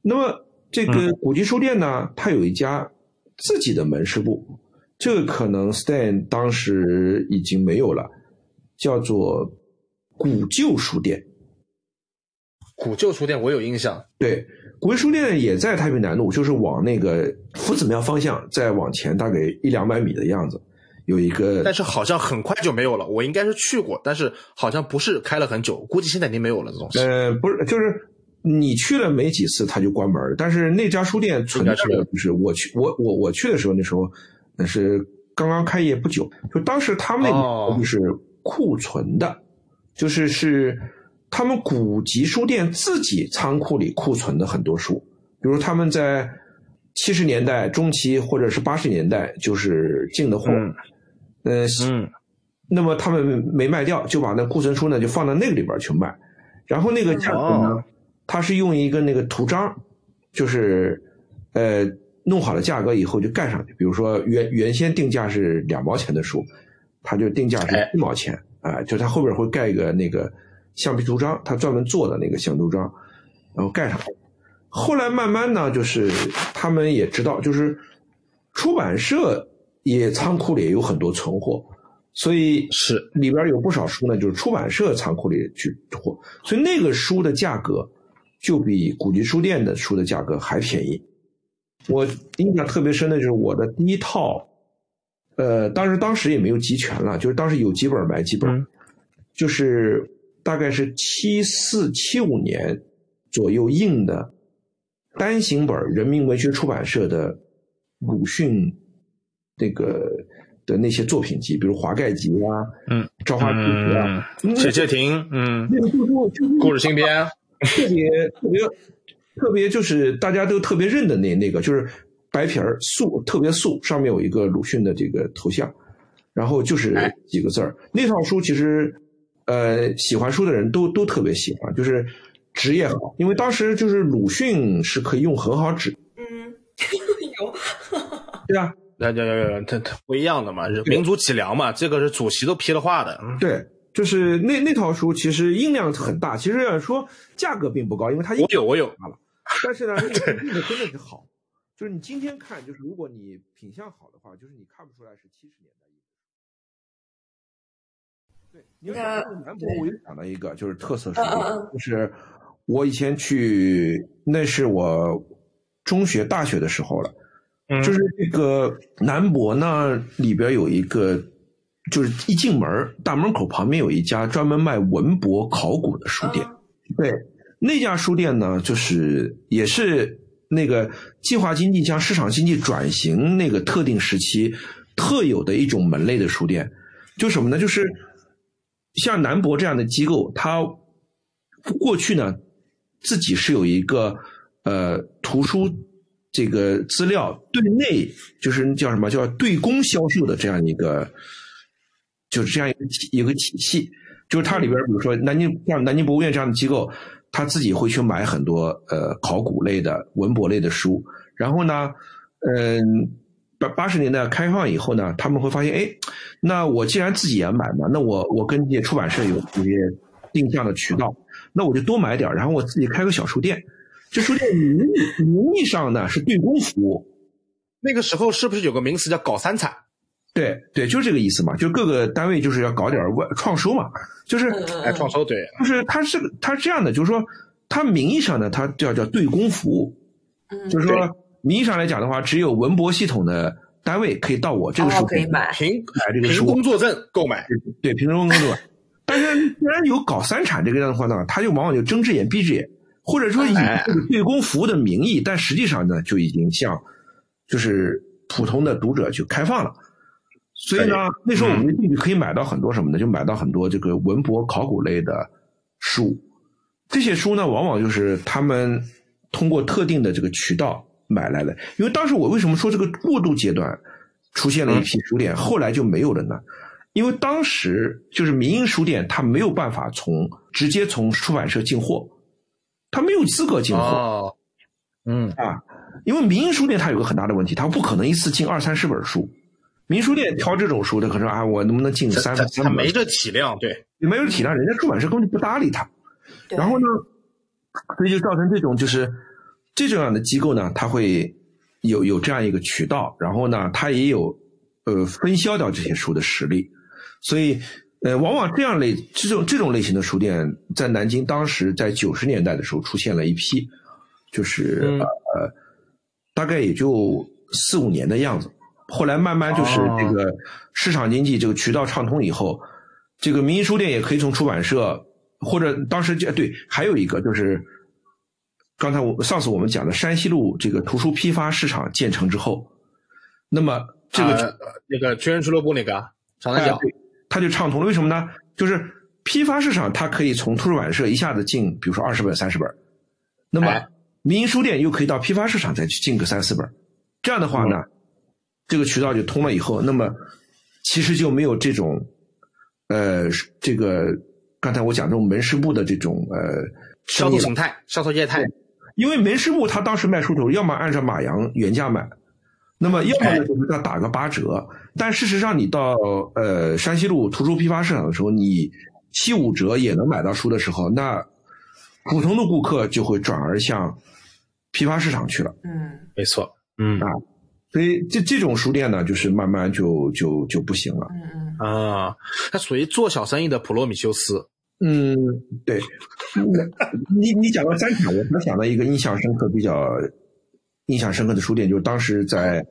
那么这个古籍书店呢，它有一家自己的门市部，这个可能 Stan 当时已经没有了，叫做古旧书店。古旧书店我有印象，对，古旧书店也在太平南路，就是往那个夫子庙方向再往前大概一两百米的样子，有一个但是好像很快就没有了。我应该是去过，但是好像不是开了很久，估计现在已经没有了这东西。呃，不是，就是你去了没几次，它就关门。但是那家书店存在的，就是我去，我我我去的时候，那时候那是刚刚开业不久，就当时他们那个就是库存的，就是是他们古籍书店自己仓库里库存的很多书，比如他们在七十年代中期或者是八十年代就是进的货，嗯呃，嗯，那么他们没卖掉，就把那库存书呢就放到那个里边去卖，然后那个价格呢，哦。它是用一个那个图章，就是呃弄好了价格以后就盖上去，比如说原原先定价是两毛钱的书，它就定价是哎一毛钱啊、就它后边会盖一个那个橡皮图章，它专门做的那个橡皮图章，然后盖上。后来慢慢呢，就是他们也知道，就是出版社也仓库里也有很多存货，所以是里边有不少书呢，就是出版社仓库里去货，所以那个书的价格就比古籍书店的书的价格还便宜。我印象特别深的就是我的第一套，呃，当时当时也没有集全了，就是当时有几本买几本，嗯。就是大概是七四七五年左右印的单行本人民文学出版社的鲁迅那个的那些作品集，比如《华盖集》啊，嗯，《朝花夕拾》啊，嗯，写谢亭，嗯，那个就就就故事新编，特别特别特别，就是大家都特别认的那那个，就是白皮儿素，特别素，上面有一个鲁迅的这个头像，然后就是哎几个字儿。那套书其实，呃，喜欢书的人都都特别喜欢，就是纸也好，因为当时就是鲁迅是可以用很好纸，嗯，有，对吧？那那那它它不一样的嘛，是民族脊梁嘛，这个是主席都批了话的，嗯对，就是那那套书其实印量很大，其实要说价格并不高，因为它印我有我有，但是呢，那个真的是好，就是你今天看，就是如果你品相好的话，就是你看不出来是七十年代。对，你要那讲到南博，我又想到一个，就是特色书店嗯，就是我以前去，那是我中学、大学的时候了。嗯就是这个南博呢，里边有一个，就是一进门大门口旁边有一家专门卖文博考古的书店。啊对，那家书店呢，就是也是那个计划经济向市场经济转型那个特定时期特有的一种门类的书店。就什么呢？就是像南博这样的机构，它过去呢自己是有一个呃图书这个资料对内就是叫什么叫对公销售的这样一个就是这样一个一个体系，就是它里边比如说南京像南京博物院这样的机构，他自己会去买很多呃考古类的文博类的书，然后呢，嗯。八八十年代开放以后呢，他们会发现，哎，那我既然自己也买嘛，那我我跟这些出版社有这些定向的渠道，那我就多买点然后我自己开个小书店。这书店名义名义上呢是对公服务。那个时候是不是有个名词叫搞三产？对对，就是这个意思嘛，就各个单位就是要搞点外创收嘛，就是哎创收对，就是它是它是这样的，就是说它名义上呢，它叫叫对公服务，就是说。名义上来讲的话，只有文博系统的单位可以到我这个书可以买凭买这个书，凭工作证购买。对，凭工作证。但是既然有搞三产这个样的话呢，他就往往就睁只眼闭只眼，或者说以这个对公服务的名义，但实际上呢，就已经向就是普通的读者去开放了。所以呢，那时候我们的弟弟可以买到很多什么呢？就买到很多这个文博考古类的书。这些书呢，往往就是他们通过特定的这个渠道。买来的，因为当时我为什么说这个过渡阶段出现了一批书店，后来就没有了呢？因为当时就是民营书店，它没有办法从直接从出版社进货，他没有资格进货。嗯啊，因为民营书店它有个很大的问题，它不可能一次进二三十本书。民书店挑这种书的，可说啊，我能不能进三三本？没这体量，对，没有体量，人家出版社根本就不搭理他。然后呢，所以就造成这种就是。这种样的机构呢，它会有有这样一个渠道，然后呢，它也有呃分销掉这些书的实力，所以呃，往往这样类这种这种类型的书店在南京，当时在九十年代的时候出现了一批，就是呃大概也就四五年的样子，后来慢慢就是这个市场经济这个渠道畅通以后，这个民营书店也可以从出版社或者当时就对，还有一个就是。刚才我上次我们讲的山西路这个图书批发市场建成之后，那么这个那个军人俱乐部那个长三角，它就畅通了。为什么呢？就是批发市场它可以从图书馆社一下子进，比如说二十本、三十本，那么民营书店又可以到批发市场再去进个三四本，这样的话呢，这个渠道就通了以后，那么其实就没有这种呃这个刚才我讲这种门市部的这种呃销售形态、销售业态。因为门市部他当时卖书头，要么按照马洋原价买，那么要么呢就是他打个八折。但事实上，你到呃山西路图书批发市场的时候，你七五折也能买到书的时候，那普通的顾客就会转而向批发市场去了。嗯，没错。嗯啊，所以这这种书店呢，就是慢慢就就就不行了。嗯嗯啊，它属于做小生意的普罗米修斯。嗯，对，你你讲到三产，我我想到一个印象深刻、比较印象深刻的书店，就是当时在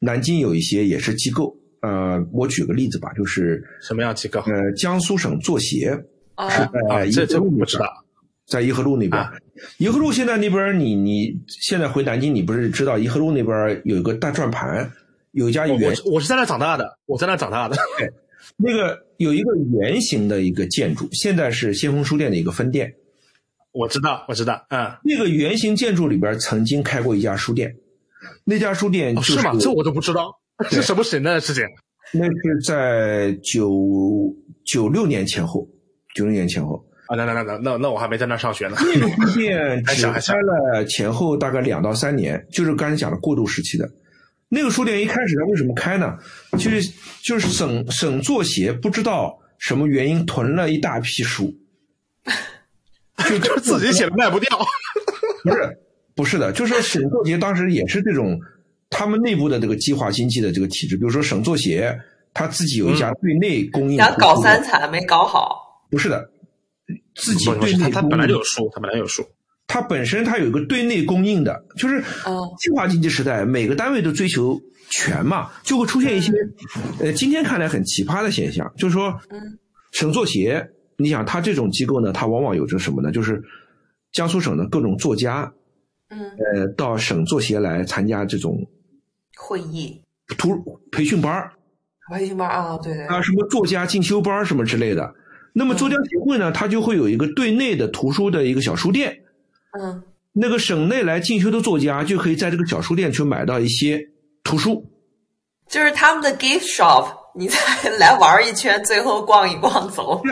南京有一些也是机构。呃，我举个例子吧，就是什么样机构？呃，江苏省作协是在颐和路那边，在颐和路那边。颐和路现在那边，你你现在回南京，你不是知道颐和路那边有一个大转盘，有一家圆。我我是在那长大的，我在那长大的。对。那个有一个圆形的一个建筑，现在是先锋书店的一个分店。我知道，我知道，嗯，那个圆形建筑里边曾经开过一家书店，那家书店是吗？这我都不知道，是什么时代的事情？那是在九九六年前后，九六年前后啊，那那那那那那我还没在那上学呢。那个书店 只开了前后大概两到三年，就是刚才讲的过渡时期的。那个书店一开始它为什么开呢？就是就是省省作协不知道什么原因囤了一大批书，就就自己写的卖不掉。不是不是的，就是省作协当时也是这种他们内部的这个计划经济的这个体制。比如说省作协他自己有一家对内供应，想搞三产没搞好。不是的，自己对内他本来就有书，他本来有书。它本身它有一个对内供应的，就是计划经济时代，每个单位都追求全嘛，就会出现一些呃，今天看来很奇葩的现象，就是说，省作协，你想它这种机构呢，它往往有着什么呢？就是江苏省的各种作家，嗯，呃，到省作协来参加这种会议、图培训班培训班啊，对对啊，什么作家进修班什么之类的。那么作家协会呢，它就会有一个对内的图书的一个小书店。嗯，那个省内来进修的作家就可以在这个小书店去买到一些图书，就是他们的 gift shop，你再来玩一圈，最后逛一逛走。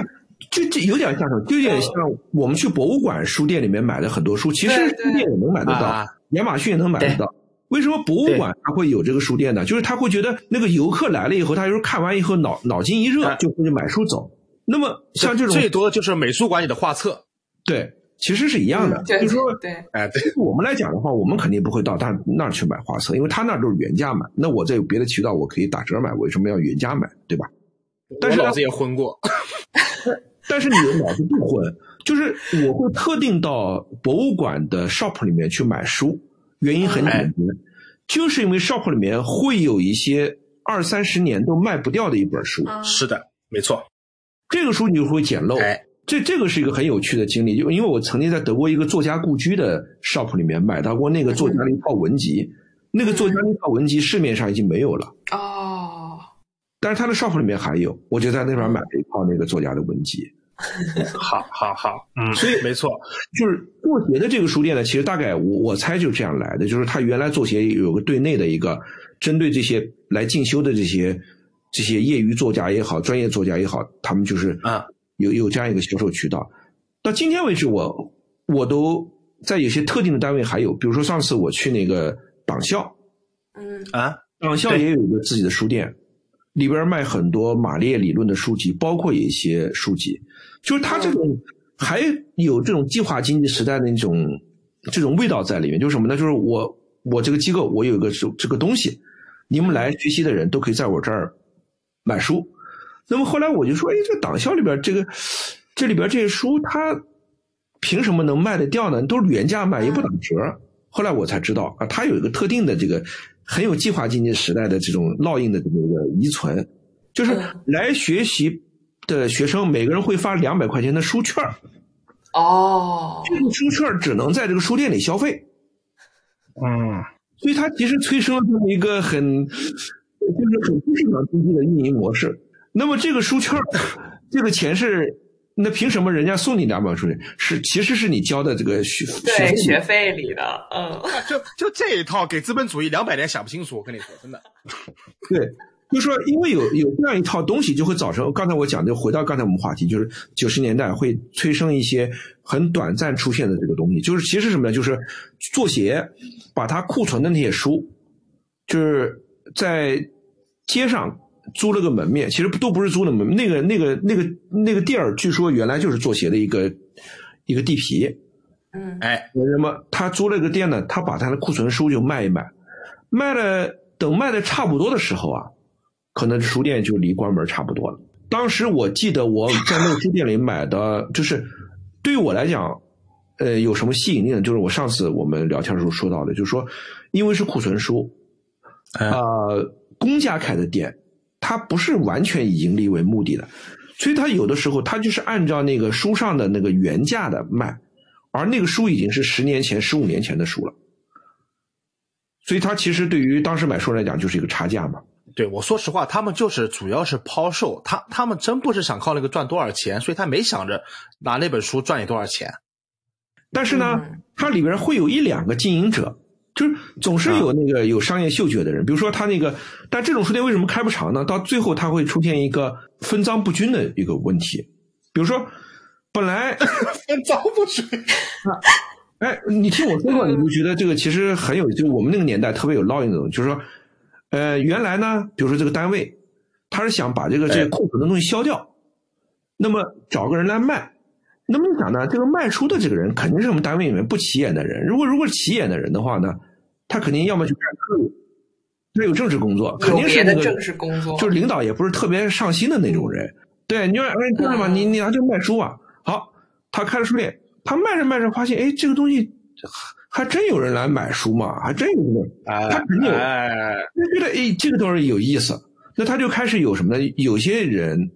就这有点像什么？就有点像我们去博物馆书店里面买的很多书，其实书店也能买得到，亚马逊也能买得到。为什么博物馆它会有这个书店呢？就是他会觉得那个游客来了以后，他就是看完以后脑脑筋一热就会去买书走。那么像这种最多就是美术馆里的画册，对，其实是一样的。就是说，对，哎，对我们来讲的话，我们肯定不会到他那儿去买画册，因为他那儿都是原价买。那我这有别的渠道，我可以打折买，为什么要原价买？对吧？但是老子也混过。但是你的脑子不混，就是我会特定到博物馆的 shop 里面去买书，原因很简单，就是因为 shop 里面会有一些二三十年都卖不掉的一本书。是的，没错，这个书你就会捡漏。这这个是一个很有趣的经历，就因为我曾经在德国一个作家故居的 shop 里面买到过那个作家的一套文集，那个作家那套文集市面上已经没有了。哦，但是他的 shop 里面还有，我就在那边买了一套那个作家的文集。好，好，好，嗯，所以没错，就是做鞋的这个书店呢，其实大概我我猜就这样来的，就是他原来做鞋有个对内的一个针对这些来进修的这些这些业余作家也好，专业作家也好，他们就是啊。有有这样一个销售渠道。到今天为止，我我都在有些特定的单位还有，比如说上次我去那个党校，嗯。啊，党校也有一个自己的书店，里边卖很多马列理论的书籍，包括一些书籍。就是他这种还有这种计划经济时代的那种这种味道在里面，就是什么呢？就是我我这个机构我有一个这这个东西，你们来学习的人都可以在我这儿买书。那么后来我就说，哎，这个党校里边这个这里边这些书，它凭什么能卖得掉呢？都是原价卖，也不打折。后来我才知道啊，它有一个特定的这个很有计划经济时代的这种烙印的这么一个遗存，就是来学习。的学生每个人会发两百块钱的书券哦，这个书券只能在这个书店里消费，嗯，所以它其实催生了这么一个很，就是很市场经济的运营模式。那么这个书券，这个钱是，那凭什么人家送你两本书？是其实是你交的这个学对学费里的，嗯，就就这一套给资本主义两百年想不清楚，我跟你说真的，对。就是说，因为有有这样一套东西，就会造成刚才我讲的，回到刚才我们话题，就是九十年代会催生一些很短暂出现的这个东西。就是其实什么呢？就是做鞋，把它库存的那些书，就是在街上租了个门面，其实都不是租的门，那个那个那个那个地儿，据说原来就是做鞋的一个一个地皮。嗯，哎，那么他租了个店呢，他把他的库存书就卖一卖，卖了，等卖的差不多的时候啊。可能书店就离关门差不多了。当时我记得我在那个书店里买的，就是对于我来讲，呃，有什么吸引力呢？就是我上次我们聊天的时候说到的，就是说，因为是库存书，呃，公家开的店，它不是完全以盈利为目的的，所以它有的时候它就是按照那个书上的那个原价的卖，而那个书已经是十年前、十五年前的书了，所以它其实对于当时买书来讲就是一个差价嘛。对我说实话，他们就是主要是抛售，他他们真不是想靠那个赚多少钱，所以他没想着拿那本书赚你多少钱。但是呢，它里边会有一两个经营者，就是总是有那个有商业嗅觉的人。比如说他那个，但这种书店为什么开不长呢？到最后他会出现一个分赃不均的一个问题。比如说，本来 分赃不均，哎，你听我说过，你就觉得这个其实很有，就我们那个年代特别有烙印的东西，就是说。呃，原来呢，比如说这个单位，他是想把这个这个库存的东西销掉，那么找个人来卖。那么你想呢，这个卖出的这个人肯定是我们单位里面不起眼的人。如果如果起眼的人的话呢，他肯定要么去干客户，他有政治工作，肯定是那个政治工作，就是领导也不是特别上心的那种人。对，你说哎，对了嘛，你你拿这个卖书啊，好，他开了书店，他卖着卖着发现，哎，这个东西。还真有人来买书嘛？还真有人，他肯定有，他觉得哎，这个东西有意思，那他就开始有什么呢？有些人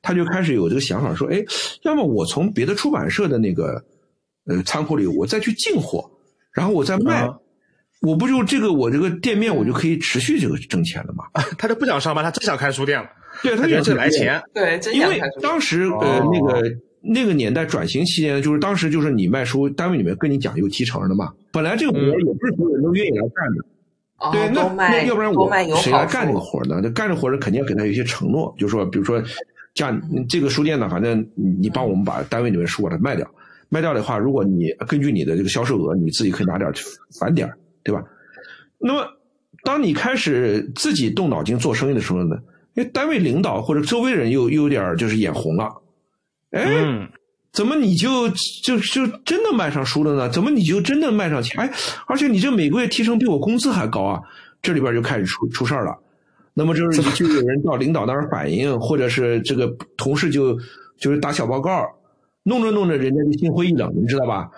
他就开始有这个想法，说，哎，要么我从别的出版社的那个呃仓库里，我再去进货，然后我再卖，我不就这个我这个店面我就可以持续这个挣钱了嘛？他就不想上班，他真想开书店了。对他就是来钱，对，因为当时呃那个。那个年代转型期间，就是当时就是你卖书，单位里面跟你讲有提成的嘛。本来这个活也不是所有人都愿意来干的，对，那那要不然我谁来干这个活呢？那干这活人肯定要给他有一些承诺，就是说，比如说，像这个书店呢，反正你帮我们把单位里面书把它卖掉，卖掉的话，如果你根据你的这个销售额，你自己可以拿点返点，对吧？那么，当你开始自己动脑筋做生意的时候呢，因为单位领导或者周围人又又有点就是眼红了，哎。怎么你就就就真的卖上书了呢？怎么你就真的卖上钱？哎，而且你这每个月提成比我工资还高啊！这里边就开始出出事儿了。那么就是就有人到领导那儿反映，或者是这个同事就就是打小报告，弄着弄着人家就心灰意冷，你知道吧？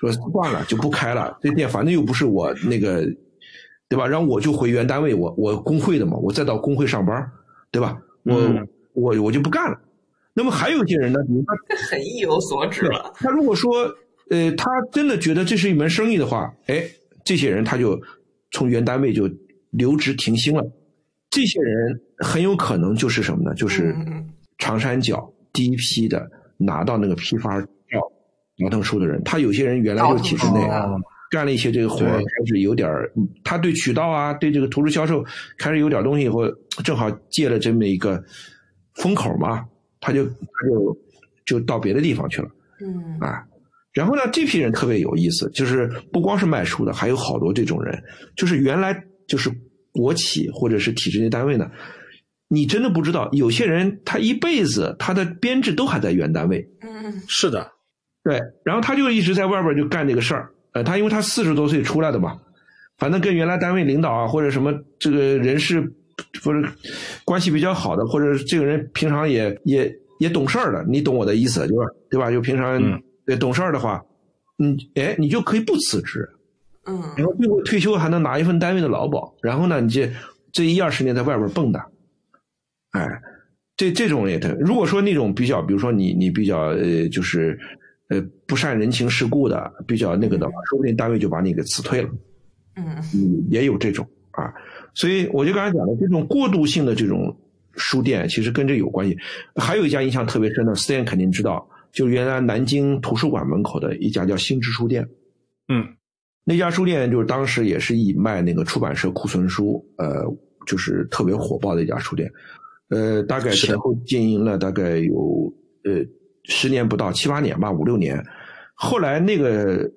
说算了就不开了，这店反正又不是我那个，对吧？然后我就回原单位，我我工会的嘛，我再到工会上班，对吧？我我我就不干了。那么还有一些人呢，比如他很意有所指了。他如果说，呃，他真的觉得这是一门生意的话，哎，这些人他就从原单位就留职停薪了。这些人很有可能就是什么呢？就是长三角第一批的拿到那个批发照劳动书的人。他有些人原来就体制内干了一些这个活，开始有点他对渠道啊，对这个图书销售开始有点东西以后，正好借了这么一个风口嘛。他就他就就到别的地方去了，嗯啊，然后呢，这批人特别有意思，就是不光是卖书的，还有好多这种人，就是原来就是国企或者是体制内单位呢，你真的不知道，有些人他一辈子他的编制都还在原单位，嗯，是的，对，然后他就一直在外边就干这个事儿，呃，他因为他四十多岁出来的嘛，反正跟原来单位领导啊或者什么这个人事。或者关系比较好的，或者这个人平常也也也懂事儿的，你懂我的意思，对吧？对吧？就平常对懂事儿的话，嗯，哎，你就可以不辞职，嗯，然后最后退休还能拿一份单位的劳保，然后呢，你这这一二十年在外边蹦跶，哎，这这种也特。如果说那种比较，比如说你你比较呃，就是呃不善人情世故的，比较那个的话，说不定单位就把你给辞退了，嗯嗯，也有这种啊。所以我就刚才讲的这种过渡性的这种书店，其实跟这有关系。还有一家印象特别深的，思燕肯定知道，就原来南京图书馆门口的一家叫新知书店。嗯，那家书店就是当时也是以卖那个出版社库存书，呃，就是特别火爆的一家书店。呃，大概前后经营了大概有呃十年不到，七八年吧，五六年。后来那个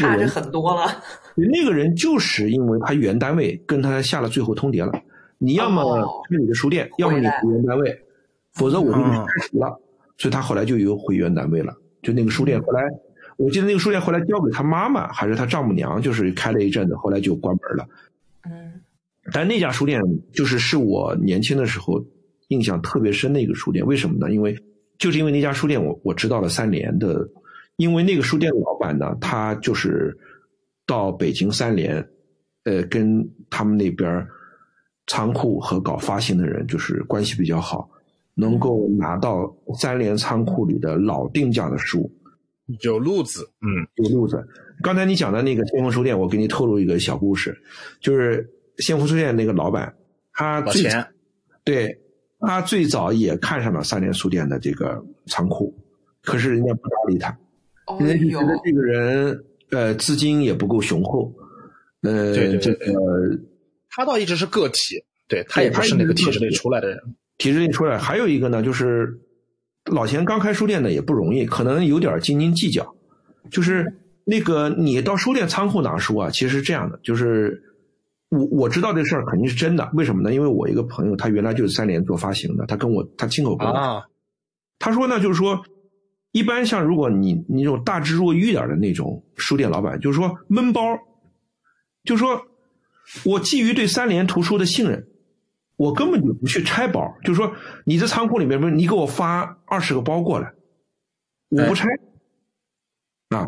差着很多了。那个人就是因为他原单位跟他下了最后通牒了，你要么开你的书店，要么你回原单位，否则我就开除了。所以他后来就又回原单位了。就那个书店后来，我记得那个书店后来交给他妈妈还是他丈母娘，就是开了一阵子，后来就关门了。嗯，但那家书店就是是我年轻的时候印象特别深的一个书店。为什么呢？因为就是因为那家书店，我我知道了三联的，因为那个书店的老板呢，他就是。到北京三联，呃，跟他们那边仓库和搞发行的人就是关系比较好，能够拿到三联仓库里的老定价的书，有路子，嗯，有路子。刚才你讲的那个先锋书店，我给你透露一个小故事，就是先锋书店那个老板，他最对，他最早也看上了三联书店的这个仓库，可是人家不搭理他，人家就觉得这个人。呃，资金也不够雄厚，呃，这个他倒一直是个体，对他也不是那个体制内出来的人。体制内出来，还有一个呢，就是老钱刚开书店呢也不容易，可能有点斤斤计较。就是那个你到书店仓库拿书啊，其实是这样的，就是我我知道这事儿肯定是真的，为什么呢？因为我一个朋友他原来就是三联做发行的，他跟我他亲口跟我，他说呢，就是说。一般像如果你你那种大智若愚点的那种书店老板，就是说闷包，就是说我基于对三联图书的信任，我根本就不去拆包。就是说你这仓库里面不是你给我发二十个包过来，我不拆啊，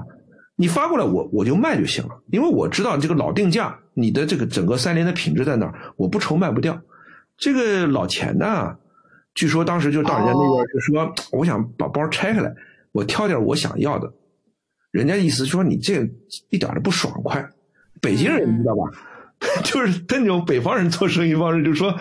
你发过来我我就卖就行了，因为我知道这个老定价，你的这个整个三联的品质在哪儿，我不愁卖不掉。这个老钱呢，据说当时就到人家那边就说，我想把包拆下来。我挑点我想要的，人家意思说你这一点都不爽快。北京人你知道吧？就是他那种北方人做生意方式，就是说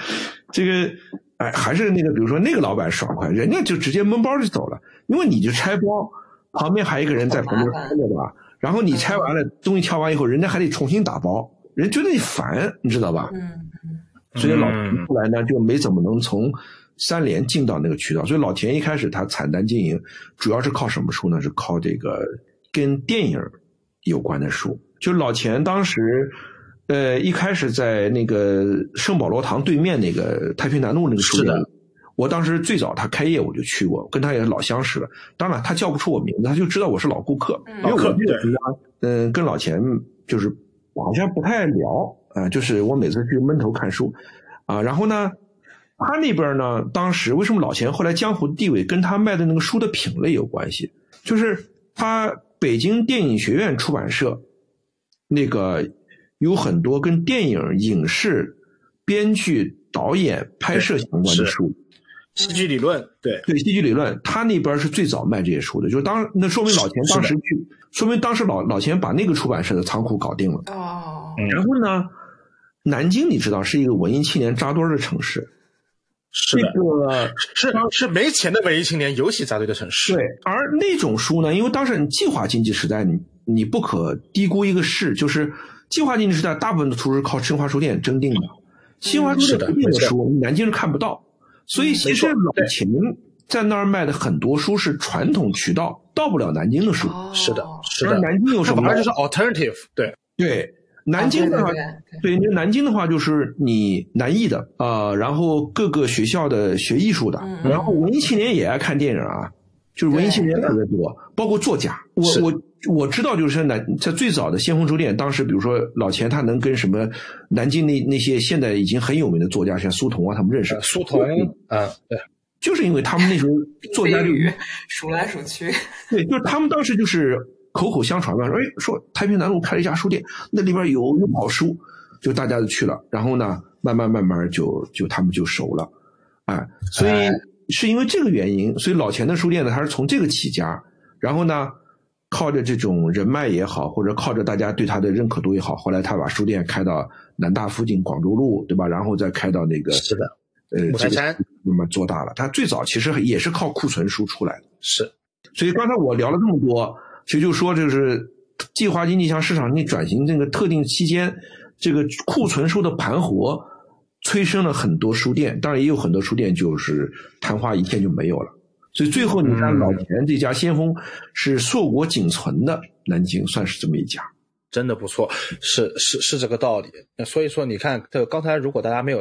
这个哎，还是那个，比如说那个老板爽快，人家就直接闷包就走了，因为你就拆包，旁边还有一个人在旁边看着吧。然后你拆完了东西挑完以后，人家还得重新打包，人觉得你烦，你知道吧？嗯嗯所以老田后来呢就没怎么能从三联进到那个渠道。所以老田一开始他惨淡经营，主要是靠什么书呢？是靠这个跟电影有关的书。就老钱当时，呃，一开始在那个圣保罗堂对面那个太平南路那个书店是的，我当时最早他开业我就去过，跟他也是老相识了。当然他叫不出我名字，他就知道我是老顾客，嗯因为我这个时候嗯，跟老钱就是好像不太聊啊、就是我每次去闷头看书啊，然后呢，他那边呢，当时为什么老钱后来江湖地位跟他卖的那个书的品类有关系？就是他北京电影学院出版社那个有很多跟电影、影视、编剧、导演、拍摄相关的是书。戏剧理论，对，对戏剧理论，他那边是最早卖这些书的，就是当那说明老钱当时去，说明当时老老钱把那个出版社的仓库搞定了。哦，嗯然后呢，南京你知道是一个文艺青年扎堆儿的城市，是的，个是是没钱的文艺青年尤其扎堆的城市。对，而那种书呢，因为当时你计划经济时代，你你不可低估一个事，就是计划经济时代，大部分的书是靠新华书店征订的，新华书店征订的书，南京是看不到，所以其实老秦在那儿卖的很多书是传统渠道到不了南京的书，哦是的，是的。南京有什么反？而就是 alternative，对，对，南京的话，哦对南京的话就是你南艺的，呃，然后各个学校的学艺术的，然后文艺青年也爱看电影啊，就是文艺青年特别多，包括作家。我我我知道，就是说南在最早的先锋书店，当时比如说老钱他能跟什么南京那那些现在已经很有名的作家，像苏童啊，他们认识呃，苏童，嗯，对，就是因为他们那时候作家就 数来数去，对，就是他们当时就是口口相传嘛，说哎，说太平南路开了一家书店，那里边有有好书，就大家就去了，然后呢，慢慢慢慢就就他们就熟了，哎，所以哎。是因为这个原因，所以老钱的书店呢，他是从这个起家，然后呢，靠着这种人脉也好，或者靠着大家对他的认可度也好，后来他把书店开到南大附近广州路，对吧？然后再开到那个是的，呃这个五台山那么做大了。他最早其实也是靠库存书出来的。是所以刚才我聊了这么多，其实就说就是计划经济向市场经济转型这个特定期间，这个库存书的盘活，催生了很多书店，当然也有很多书店就是昙花一现就没有了。所以最后你看嗯老钱这家先锋是硕果仅存的，南京算是这么一家。真的不错，是是是这个道理。那所以说，你看，这个刚才如果大家没有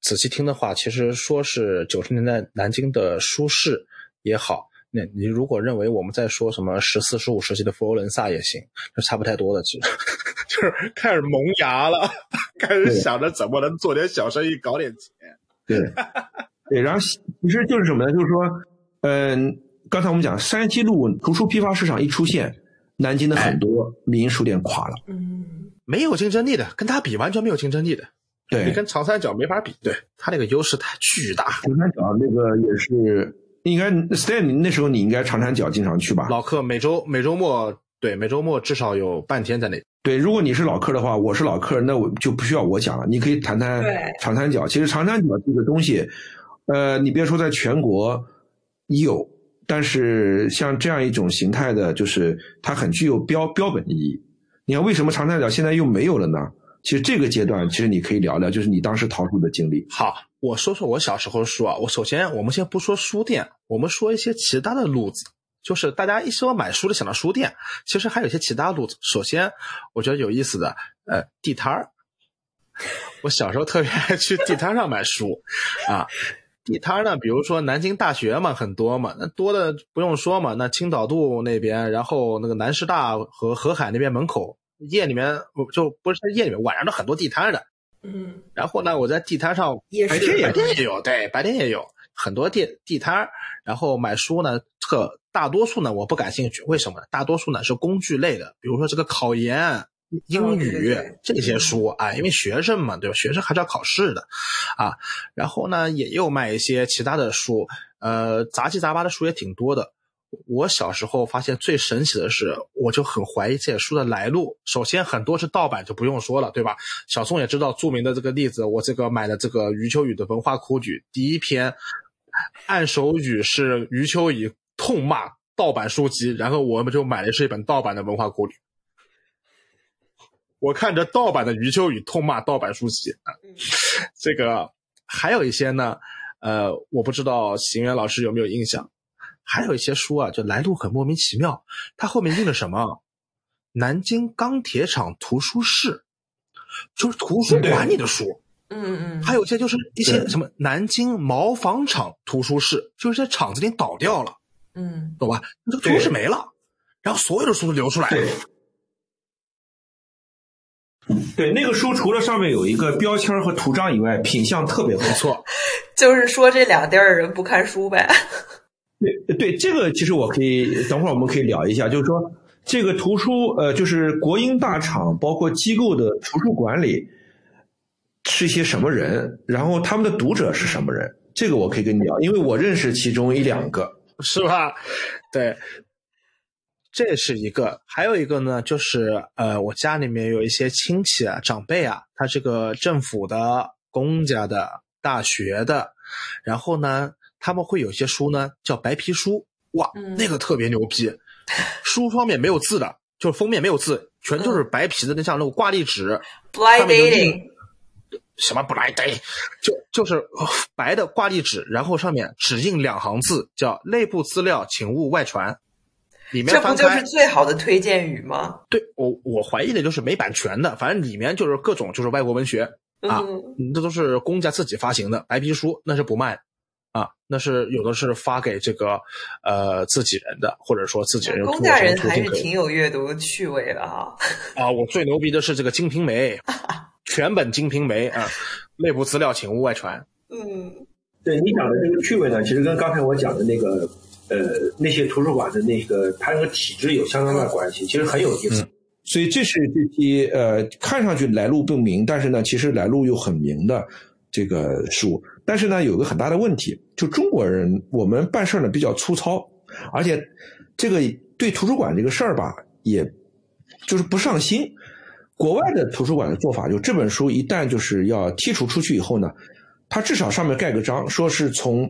仔细听的话，其实说是九十年代南京的书市也好，那你如果认为我们在说什么十四、十五世纪的佛罗伦萨也行，就差不太多的，其实 就是开始萌芽了，开始想着怎么能做点小生意，搞点钱。对，对，然后其实就是什么呢？就是说，嗯、刚才我们讲山西路图书批发市场一出现，南京的很多民营书店垮了。嗯，没有竞争力的，跟他比完全没有竞争力的，对你，跟长三角没法比，对他那个优势太巨大。长三角那个也是，应该 Stan，那时候你应该长三角经常去吧？老客每周每周末对每周末至少有半天在那。对，如果你是老客的话，我是老客，那我就不需要我讲了。你可以谈谈对长三角。其实长三角这个东西，呃，你别说在全国有，但是像这样一种形态的，就是它很具有标标本意义。你看为什么长三角现在又没有了呢？其实这个阶段，其实你可以聊聊，就是你当时淘书的经历。好，我说说我小时候的书啊。我首先，我们先不说书店，我们说一些其他的路子。就是大家一说买书就想到书店，其实还有一些其他路子。首先，我觉得有意思的，呃，地摊儿。我小时候特别爱去地摊上买书，啊，地摊儿呢，比如说南京大学嘛，很多嘛，那多的不用说嘛，那青岛路那边，然后那个南师大和河海那边门口夜里面，就不是夜里面，晚上都很多地摊儿的。嗯，然后呢，我在地摊上夜市白天白天也有，对，白天也有很多地地摊儿。然后买书呢，特大多数呢我不感兴趣，为什么呢？大多数呢是工具类的，比如说这个考研、英语、这些书啊，因为学生嘛，对吧？学生还是要考试的啊。然后呢，也有卖一些其他的书，呃，杂七杂八的书也挺多的。我小时候发现最神奇的是，我就很怀疑这些书的来路。首先，很多是盗版，就不用说了，对吧？小宋也知道著名的这个例子，我这个买的这个余秋雨的《文化苦旅》第一篇，按手语是余秋雨痛骂盗版书籍，然后我们就买的是一本盗版的《文化苦举》。我看着盗版的余秋雨痛骂盗版书籍啊。这个还有一些呢，呃，我不知道邢源老师有没有印象，还有一些书啊，就来路很莫名其妙，它后面印了什么？南京钢铁厂图书室，就是图书馆里的书。嗯嗯嗯，还有一些就是一些什么南京毛纺厂图书室，就是在厂子里倒掉了，嗯，懂吧？这个图书室没了，然后所有的书都流出来了。对，那个书除了上面有一个标签和图章以外，品相特别不错。就是说这两地儿人不看书呗。对对，这个其实我可以等会儿我们可以聊一下，就是说这个图书呃，就是国营大厂包括机构的图书馆里是一些什么人，然后他们的读者是什么人，这个我可以跟你聊，因为我认识其中一两个，是吧？对。这是一个，还有一个呢，就是呃，我家里面有一些亲戚啊、长辈啊，他这个政府的、公家的、大学的，然后呢，他们会有些书呢叫白皮书，哇，那个特别牛逼，书方面没有字的，就是封面没有字，全都是白皮的，那像那种挂历纸，blind dating，什么 blind dating，就就是白的挂历纸，然后上面只印两行字，叫内部资料，请勿外传。里面这不就是最好的推荐语吗？对我，我怀疑的就是没版权的，反正里面就是各种就是外国文学啊，这都是公家自己发行的白皮书，那是不卖啊，那是有的是发给这个呃自己人的，或者说自己人。公家人还是挺有阅读趣味的哈。啊，我最牛逼的是这个《金瓶梅 》，全本《金瓶梅》啊，内部资料请勿外传。嗯，对你讲的这个趣味呢，其实跟刚才我讲的那个。呃，那些图书馆的那个，它那个体制有相当大的关系，其实很有意思。所以这是这批呃，看上去来路不明，但是呢，其实来路又很明的这个书。但是呢，有个很大的问题，就中国人我们办事呢比较粗糙，而且这个对图书馆这个事儿吧，也就是不上心。国外的图书馆的做法，就这本书一旦就是要剔除出去以后呢，它至少上面盖个章，说是从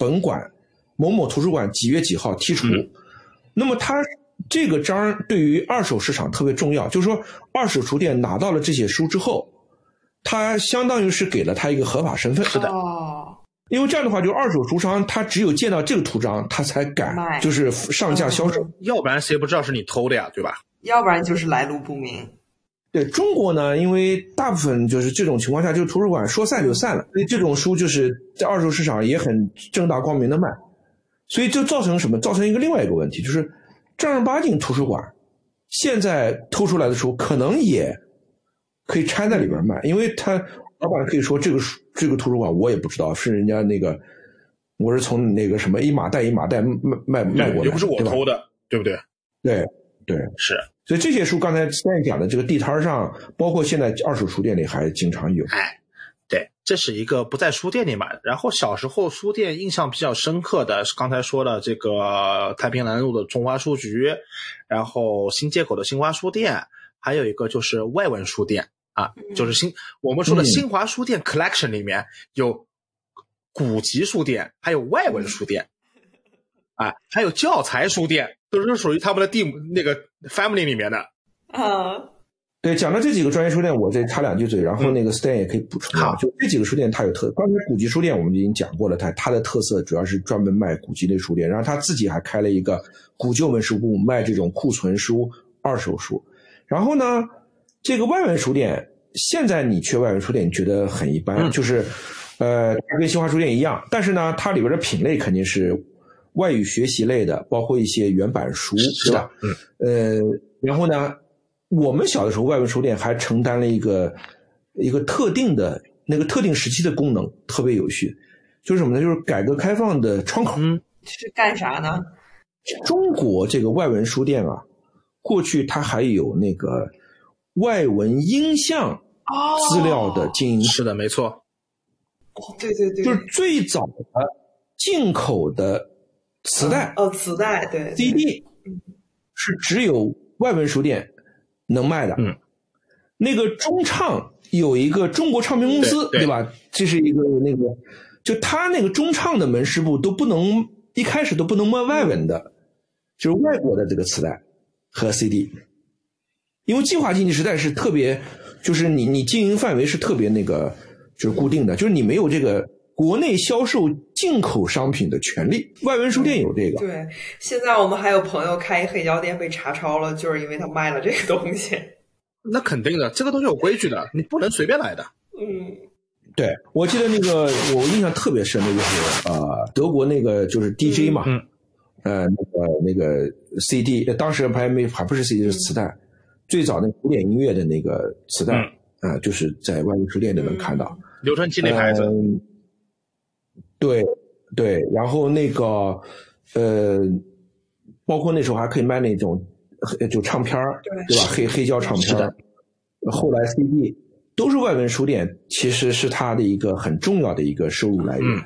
本馆。某某图书馆几月几号剔除？那么它这个章对于二手市场特别重要，就是说二手书店拿到了这些书之后，它相当于是给了他一个合法身份。是的，哦因为这样的话，就二手书商他只有见到这个图章，他才敢就是上架销售，要不然谁不知道是你偷的呀，对吧？要不然就是来路不明。对中国呢，因为大部分就是这种情况下，就是图书馆说散就散了，所以这种书就是在二手市场也很正大光明的卖。所以就造成什么？造成一个另外一个问题，就是正儿八经图书馆现在偷出来的书，可能也可以掺在里边卖，因为他老板可以说这个书这个图书馆我也不知道是人家那个，我是从那个什么一马袋一马袋卖卖卖过来，又不是我偷的，对不对？对对是。所以这些书刚才三讲的这个地摊上，包括现在二手书店里还经常有。哎。对，这是一个不在书店里买的。然后小时候书店印象比较深刻的是刚才说的这个太平南路的中华书局，然后新街口的新华书店，还有一个就是外文书店啊，就是新我们说的新华书店 collection 里面有古籍书店，还有外文书店，啊，还有教材书店，都是属于他们的地那个 family 里面的啊。对，讲到这几个专业书店，我再插两句嘴，然后那个 Stan 也可以补充啊。就这几个书店，它有特，刚才古籍书店我们已经讲过了，它它的特色主要是专门卖古籍类书店，然后他自己还开了一个古旧文书部，卖这种库存书、二手书。然后呢，这个外文书店，现在你去外文书店，你觉得很一般，就是呃，跟新华书店一样，但是呢，它里边的品类肯定是外语学习类的，包括一些原版书，是吧？嗯，呃，然后呢？我们小的时候，外文书店还承担了一个一个特定的那个特定时期的功能，特别有序，就是什么呢？就是改革开放的窗口。嗯，是干啥呢？中国这个外文书店啊，过去它还有那个外文音像资料的经营。是的，没错。哦，对对对，就是最早的进口的磁带。哦，磁带对，CD 是只有外文书店。能卖的，嗯，那个中唱有一个中国唱片公司，对吧？这是一个那个，就他那个中唱的门市部都不能一开始都不能卖外文的，就是外国的这个磁带和 CD，因为计划经济时代是特别，就是你你经营范围是特别那个，就是固定的，就是你没有这个国内销售进口商品的权利。外文书店有这个。对，现在我们还有朋友开一黑胶店被查抄了，就是因为他卖了这个东西。那肯定的，这个东西有规矩的，你不能随便来的。嗯，对，我记得那个我印象特别深的就是呃，德国那个就是 DJ 嘛，嗯呃，那个那个 CD，呃当时还没还不是 CD 是磁带，最早那古典音乐的那个磁带，啊、就是在外文书店里能看到。留声机那牌子，嗯，对对，然后那个呃，包括那时候还可以卖那种黑就唱片儿，对对吧？黑黑胶唱片儿，后来 CD 都是外文书店，其实是它的一个很重要的一个收入来源，嗯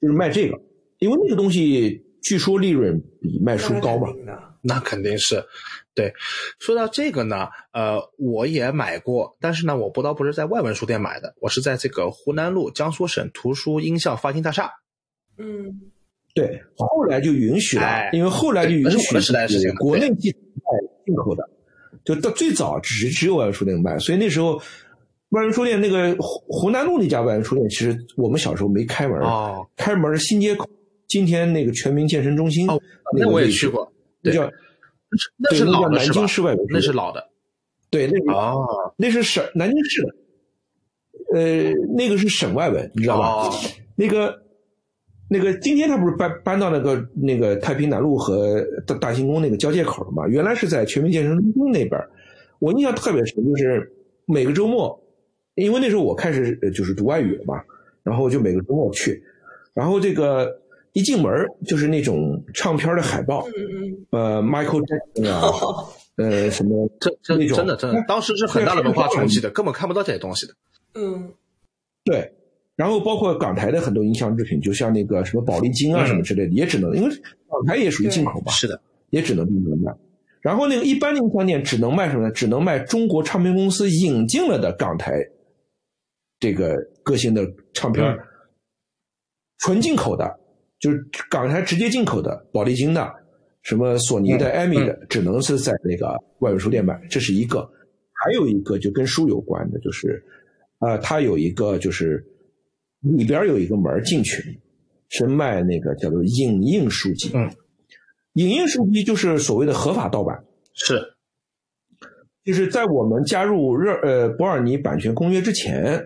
就是卖这个，因为那个东西据说利润比卖书高嘛那。肯定的那肯定是。对，说到这个呢，呃，我也买过，但是呢，我不倒不是在外文书店买的，我是在这个湖南路江苏省图书音像发行大厦。嗯，对，后来就允许了，哎因为后来就允许了国内进卖进口的，就到最早只只有外文书店卖，所以那时候外文书店那个湖湖南路那家外文书店，其实我们小时候没开门，哦，开门是新街口，今天那个全民健身中心，哦那我也那个位置去，过，对，那叫 那是对那叫老的是南京？市外文，那是老的。对，那个哦那是省南京市的，呃，那个是省外文，你知道吧？哦，那个那个，今天他不是搬搬到那个那个太平南路和大大兴宫那个交界口了吗？原来是在全民健身中心那边。我印象特别深，就是每个周末，因为那时候我开始呃就是读外语了嘛，然后就每个周末去，然后这个一进门就是那种唱片的海报，嗯呃，Michael Jackson 啊，呃，什么这这那种真的真的，当时是很大的文化冲击的，根本看不到这些东西的。嗯对，然后包括港台的很多音像制品，就像那个什么宝丽金啊嗯什么之类的，也只能因为港台也属于进口吧，是的，也只能这么卖。然后那个一般的音像店只能卖什么呢？只能卖中国唱片公司引进了的港台这个歌星的唱片纯进口的，就是港台直接进口的，宝丽金的、什么索尼的、嗯艾米的，只能是在那个外文书店买，这是一个。还有一个就跟书有关的，就是，呃，它有一个就是里边有一个门进去，是卖那个叫做影印书籍。嗯，影印书籍就是所谓的合法盗版，是就是在我们加入热呃伯尔尼版权公约之前，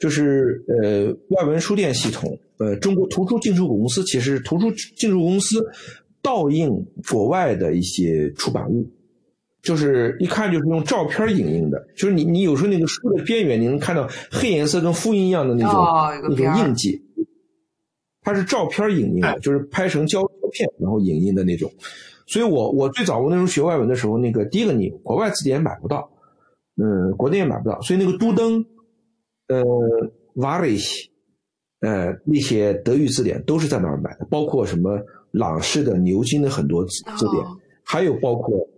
就是呃外文书店系统，呃中国图书进出口公司其实图书进出口公司倒印国外的一些出版物，就是一看就是用照片影印的，就是你你有时候那个书的边缘你能看到黑颜色跟复印一样的那种、哦那种印记，它是照片影印的，哎就是拍成胶片然后影印的那种。所以我我最早我那时候学外文的时候，那个第一个你国外字典买不到，嗯，国内也买不到，所以那个都登，呃 v a r i s 呃那些德语字典都是在那儿买的，包括什么朗氏的、牛津的很多字字典，哦还有包括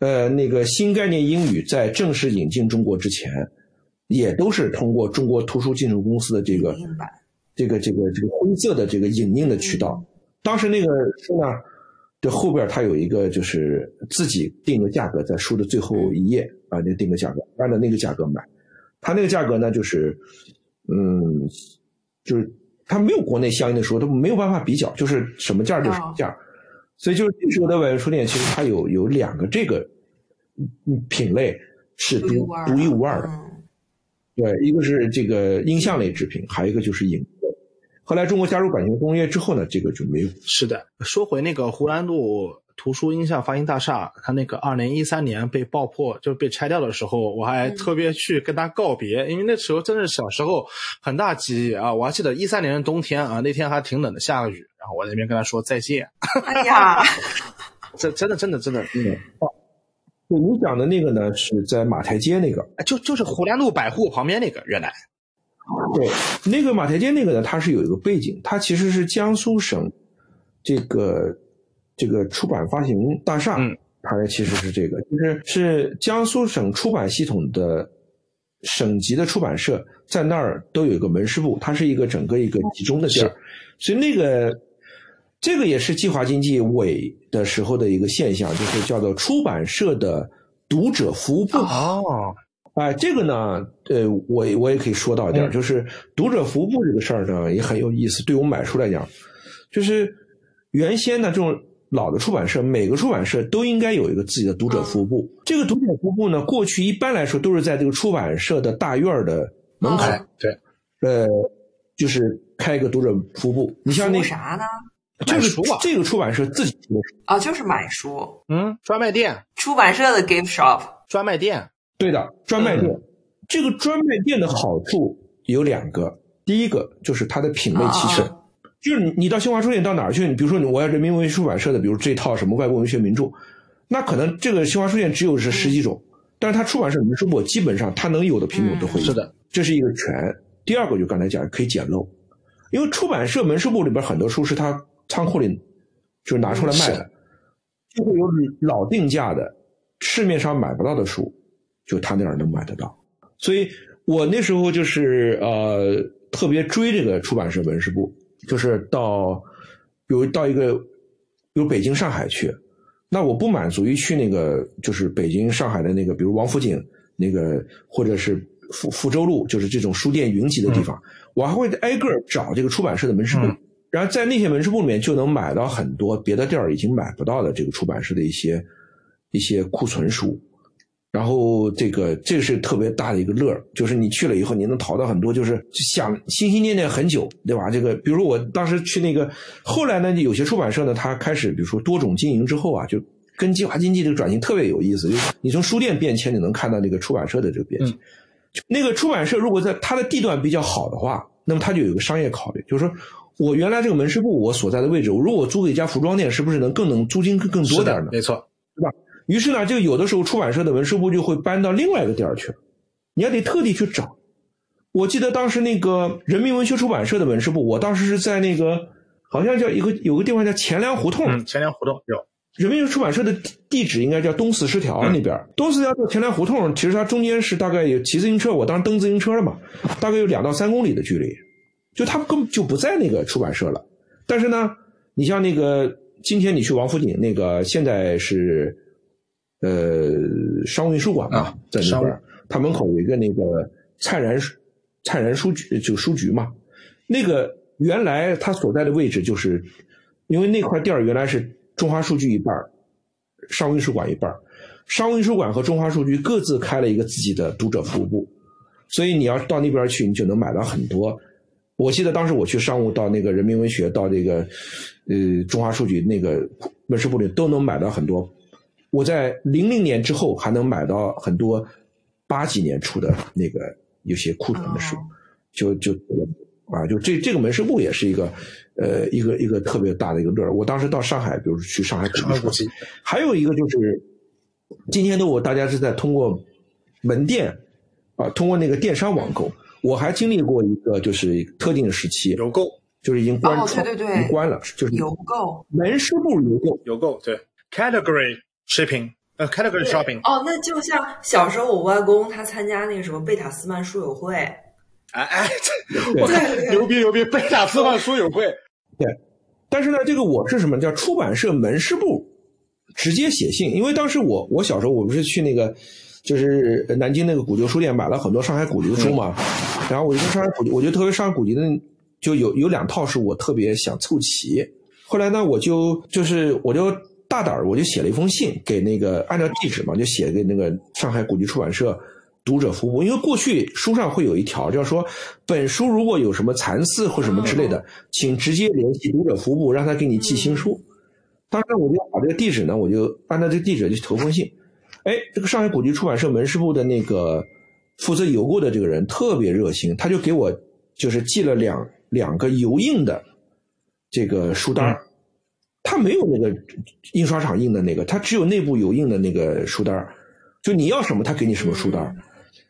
呃那个新概念英语在正式引进中国之前，也都是通过中国图书进出公司的这个这个这个这个灰色的这个影印的渠道。当时那个书呢，这后边它有一个就是自己定个价格，在书的最后一页啊，那定个价格，按照那个价格买。它那个价格呢，就是嗯，就是它没有国内相应的书，它没有办法比较，就是什么价就是什么价。所以就是那时候的外文书店，其实它有有两个这个嗯品类是独独一无二的。嗯对，一个是这个音像类制品，还有一个就是影。后来中国加入版权公约之后呢，这个就没有。是的。说回那个湖南路图书音像发行大厦，它那个二零一三年被爆破，就是被拆掉的时候，我还特别去跟他告别，因为那时候真是小时候很大记忆啊。我还记得一三年的冬天啊，那天还挺冷的，下个雨，然后我在那边跟他说再见。哎呀，这真的真的真的，嗯，对你讲的那个呢，是在马台街那个。哎就就是湖南路百货旁边那个，原来对，那个马台街那个呢，它是有一个背景，它其实是江苏省这个这个出版发行大厦，嗯它其实是这个，就是是江苏省出版系统的省级的出版社在那儿都有一个门市部，它是一个整个一个集中的地儿，所以那个这个也是计划经济尾的时候的一个现象，就是叫做出版社的读者服务部。哦，哎，这个呢，呃，我我也可以说到一点，就是读者服务部这个事儿呢也很有意思。对我们买书来讲，就是原先呢这种老的出版社，每个出版社都应该有一个自己的读者服务部。这个读者服务部呢，过去一般来说都是在这个出版社的大院的门口，对，呃，就是开一个读者服务部。你像那啥呢？这个这个出版社自己出啊，就是买书，嗯，专卖店，出版社的 gift shop，专卖店，对的，专卖店。这个专卖店的好处有两个，第一个就是它的品类齐全，就是你你到新华书店到哪儿去？你比如说我要人民文学出版社的，比如这套什么外国文学名著，那可能这个新华书店只有是十几种，但是它出版社门市部基本上它能有的品种都会有，是的，这是一个全。第二个就刚才讲可以捡漏，因为出版社门市部里边很多书是它。仓库里就是拿出来卖的，就会有老定价的市面上买不到的书，就他那儿能买得到。所以我那时候就是呃特别追这个出版社门市部，就是到比如到一个比如北京、上海去，那我不满足于去那个就是北京、上海的那个，比如王府井那个，或者是福福州路，就是这种书店云集的地方，我还会挨个找这个出版社的门市部。然后在那些门市部里面就能买到很多别的地儿已经买不到的这个出版社的一些一些库存书，然后这个这个是特别大的一个乐儿，就是你去了以后你能淘到很多，就是想心心念念很久，对吧？这个比如说我当时去那个，后来呢有些出版社呢，它开始比如说多种经营之后啊，就跟计划经济这个转型特别有意思，就是你从书店变迁，你能看到那个出版社的这个变迁。那个出版社如果在它的地段比较好的话，那么它就有一个商业考虑，就是说。我原来这个门市部，我所在的位置，如果租给一家服装店，是不是能更能租金更更多点呢？没错，对吧？于是呢，就有的时候出版社的文书部就会搬到另外一个地儿去，你还得特地去找。我记得当时那个人民文学出版社的文书部，我当时是在那个好像叫一个有个地方叫钱粮胡同，嗯，钱粮胡同有。人民文学出版社的地址应该叫东四十条那边，东四十条到钱粮胡同，其实它中间是大概有骑自行车，我当时蹬自行车了嘛，大概有两到三公里的距离。就他们根本就不在那个出版社了，但是呢，你像那个今天你去王府井那个，现在是呃商务印书馆嘛，在那边，它门口有一个那个灿然灿然书局，就书局嘛。那个原来它所在的位置，就是因为那块地儿原来是中华书局一半商务印书馆一半商务印书馆和中华书局各自开了一个自己的读者服务部，所以你要到那边去，你就能买到很多。我记得当时我去商务到那个人民文学到这个，呃中华书局那个文史部里都能买到很多。我在零零年之后还能买到很多八几年出的那个有些库存的书，就就啊就这这个门市部也是一个呃一个一个特别大的一个乐儿。我当时到上海，比如去上海古籍，还有一个就是今天的我大家是在通过门店啊通过那个电商网购。我还经历过一个就是特定的时期，邮购就是已经关，对对对，已经关了，就是邮购。门市部邮购，邮购对，category shipping，呃，category shopping。哦，那就像小时候我外公他参加那个什么贝塔斯曼书友会，哎哎，我看牛逼牛逼，贝塔斯曼书友会。对，但是呢，这个我是什么叫出版社门市部直接写信，因为当时我我小时候我不是去那个。就是南京那个古旧书店买了很多上海古籍的书嘛，然后我就跟上海古籍，我觉得特别上海古籍的就有有两套是我特别想凑齐。后来呢，我就就是我就大胆儿，我就写了一封信给那个按照地址嘛，就写给那个上海古籍出版社读者服务，因为过去书上会有一条，就是说本书如果有什么残次或什么之类的，请直接联系读者服务，让他给你寄新书。当时我就把这个地址呢，我就按照这个地址去投封信。哎，这个上海古籍出版社门市部的那个负责邮购的这个人特别热心，他就给我就是寄了两两个油印的这个书单他没有那个印刷厂印的那个，他只有内部有印的那个书单就你要什么，他给你什么书单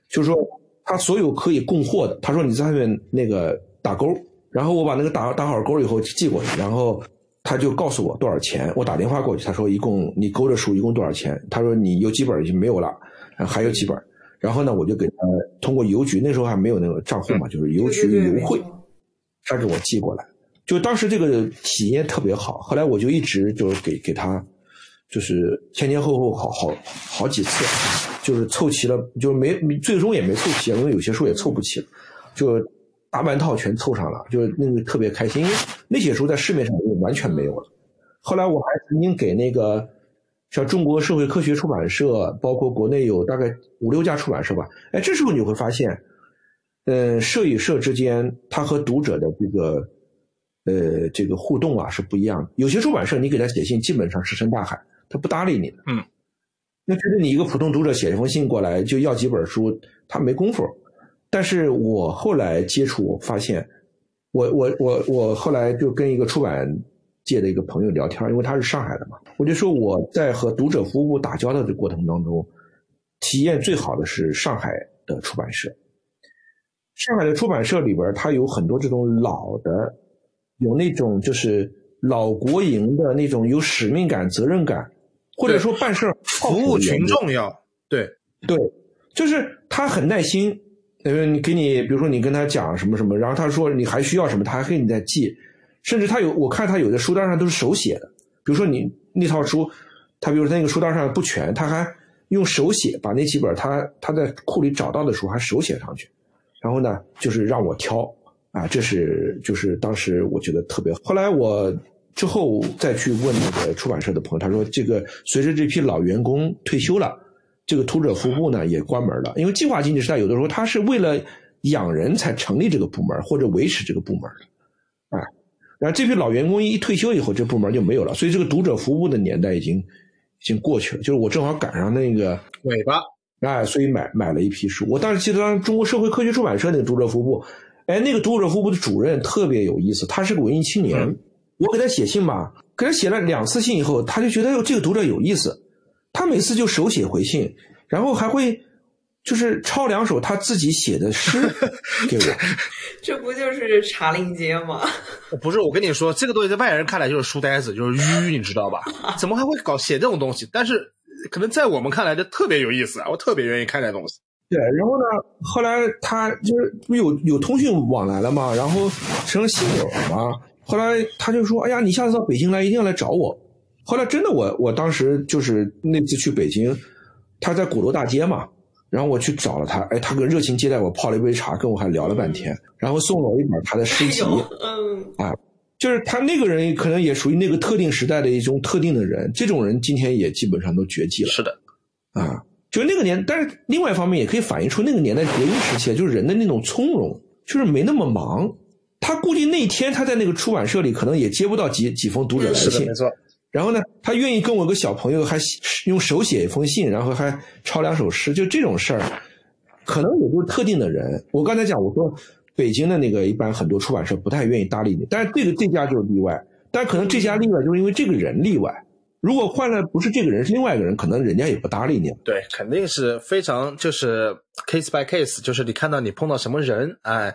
就是说他所有可以供货的，他说你在上面那个打勾，然后我把那个打打好勾以后寄过去，然后。他就告诉我多少钱，我打电话过去，他说一共你勾的书一共多少钱？他说你有几本已经没有了，还有几本。然后呢，我就给他通过邮局，那时候还没有那个账户嘛，就是邮局邮汇，他给我寄过来。就当时这个体验特别好，后来我就一直就是给给他就是前前后后好好好几次，就是凑齐了，就没最终也没凑齐，因为有些书也凑不齐，就大半套全凑上了，就那个特别开心，因为那些书在市面上完全没有了。后来我还曾经给那个像中国社会科学出版社，包括国内有大概五六家出版社吧，哎，这时候你会发现，嗯，社与社之间，它和读者的这个。呃，这个互动啊是不一样的。有些出版社你给他写信，基本上石沉大海，他不搭理你的。嗯，那觉得你一个普通读者写一封信过来就要几本书，他没工夫。但是我后来接触发现，我我我我后来就跟一个出版界的一个朋友聊天，因为他是上海的嘛，我就说我在和读者服务部打交道的过程当中，体验最好的是上海的出版社。上海的出版社里边，它有很多这种老的。有那种就是老国营的那种有使命感、责任感，或者说办事服务群众要对对，就是他很耐心，呃，你给你比如说你跟他讲什么什么，然后他说你还需要什么，他还给你再记，甚至他有我看他有的书单上都是手写的，比如说你那套书，他比如说那个书单上不全，他还用手写把那几本他他在库里找到的书还手写上去，然后呢就是让我挑。啊，这是就是当时我觉得特别。后来我之后再去问那个出版社的朋友，他说这个随着这批老员工退休了，这个读者服务部呢也关门了。因为计划经济时代有的时候他是为了养人才成立这个部门或者维持这个部门的，啊，然后这批老员工一退休以后，这部门就没有了。所以这个读者服务部的年代已经已经过去了。就是我正好赶上那个尾巴，哎，所以买买了一批书。我当时记得当中国社会科学出版社那个读者服务部。哎，那个读者服务部的主任特别有意思，他是个文艺青年。我给他写信吧，给他写了两次信以后，他就觉得哟这个读者有意思，他每次就手写回信，然后还会就是抄两首他自己写的诗给我。这不就是茶陵街吗？不是，我跟你说，这个东西在外人看来就是书呆子，就是迂，你知道吧？怎么还会搞写这种东西？但是可能在我们看来，就特别有意思啊！我特别愿意看这东西。对，然后呢？后来他就是不有有通讯往来了嘛，然后成了信友嘛。后来他就说：“哎呀，你下次到北京来，一定要来找我。”后来真的，我我当时就是那次去北京，他在鼓楼大街嘛，然后我去找了他，哎，他很热情接待我，泡了一杯茶，跟我还聊了半天，然后送了我一本他的诗集。嗯，啊，就是他那个人可能也属于那个特定时代的一种特定的人，这种人今天也基本上都绝迹了。是的，啊。就那个年，但是另外一方面也可以反映出那个年代革命时期，就是人的那种从容，就是没那么忙。他估计那天他在那个出版社里，可能也接不到几几封读者来信。没错。然后呢，他愿意跟我个小朋友还用手写一封信，然后还抄两首诗，就这种事儿，可能也就是特定的人。我刚才讲，我说北京的那个一般很多出版社不太愿意搭理你，但是这个这家就是例外。但可能这家例外就是因为这个人例外。如果换了不是这个人是另外一个人，可能人家也不搭理你。对，肯定是非常就是 case by case，就是你看到你碰到什么人，哎，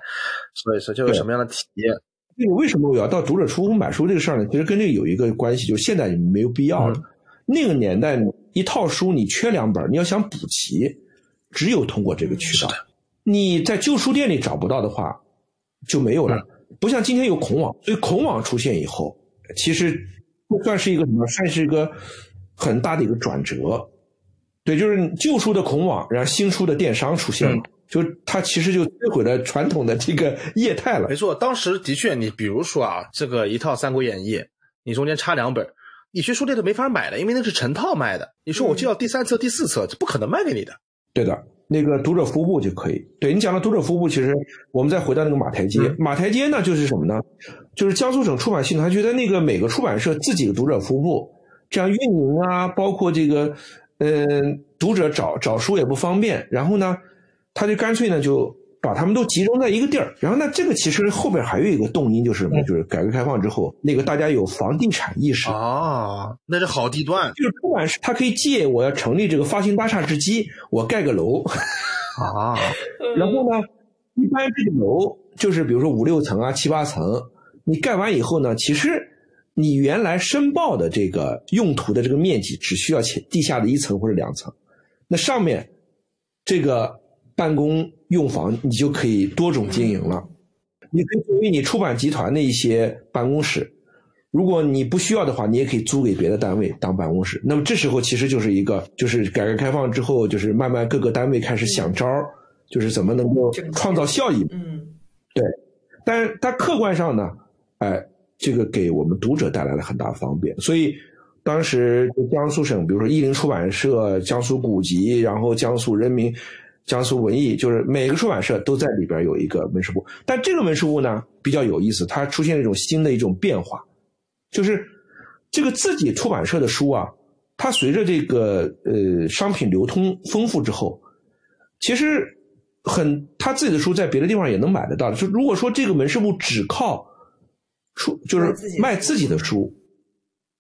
所以说就有什么样的体验。那个为什么我要到读者出版买书这个事儿呢？其实跟这个有一个关系，就是现在没有必要了。那个年代一套书你缺两本，你要想补齐，只有通过这个渠道。你在旧书店里找不到的话，就没有了。不像今天有孔网，所以孔网出现以后，其实。算是一个什么？算是一个很大的一个转折，对，就是旧书的孔网，然后新书的电商出现了，就它其实就摧毁了传统的这个业态了。没错，当时的确，你比如说啊，这个一套《三国演义》，你中间插两本，你去书店都没法买了，因为那是成套卖的。你说我就要第三册、第四册，这不可能卖给你的。对的，那个读者服务部就可以。对你讲到读者服务部，其实我们再回到那个马台街，马台街呢，就是什么呢？就是江苏省出版系统，他觉得那个每个出版社自己的读者服务部这样运营啊，包括这个，嗯，读者找找书也不方便，然后呢，他就干脆呢就把他们都集中在一个地儿。然后呢，这个其实后边还有一个动因，就是什么？就是改革开放之后，那个大家有房地产意识啊，那是好地段。就是不管是他可以借我要成立这个发行大厦之机，我盖个楼 啊，然后呢，一般这个楼就是比如说五六层啊，七八层。你盖完以后呢，其实你原来申报的这个用途的这个面积只需要前地下的一层或者两层，那上面这个办公用房你就可以多种经营了。你可以作为你出版集团的一些办公室，如果你不需要的话，你也可以租给别的单位当办公室。那么这时候其实就是一个，就是改革开放之后，就是慢慢各个单位开始想招儿，就是怎么能够创造效益。嗯，对。但是它客观上呢，哎，这个给我们读者带来了很大方便。所以当时江苏省，比如说译林出版社、江苏古籍，然后江苏人民、江苏文艺，就是每个出版社都在里边有一个门市部。但这个门市部呢比较有意思，它出现了一种新的一种变化。就是这个自己出版社的书啊，它随着这个呃商品流通丰富之后，其实很他自己的书在别的地方也能买得到。就如果说这个门市部只靠出就是卖自己的书，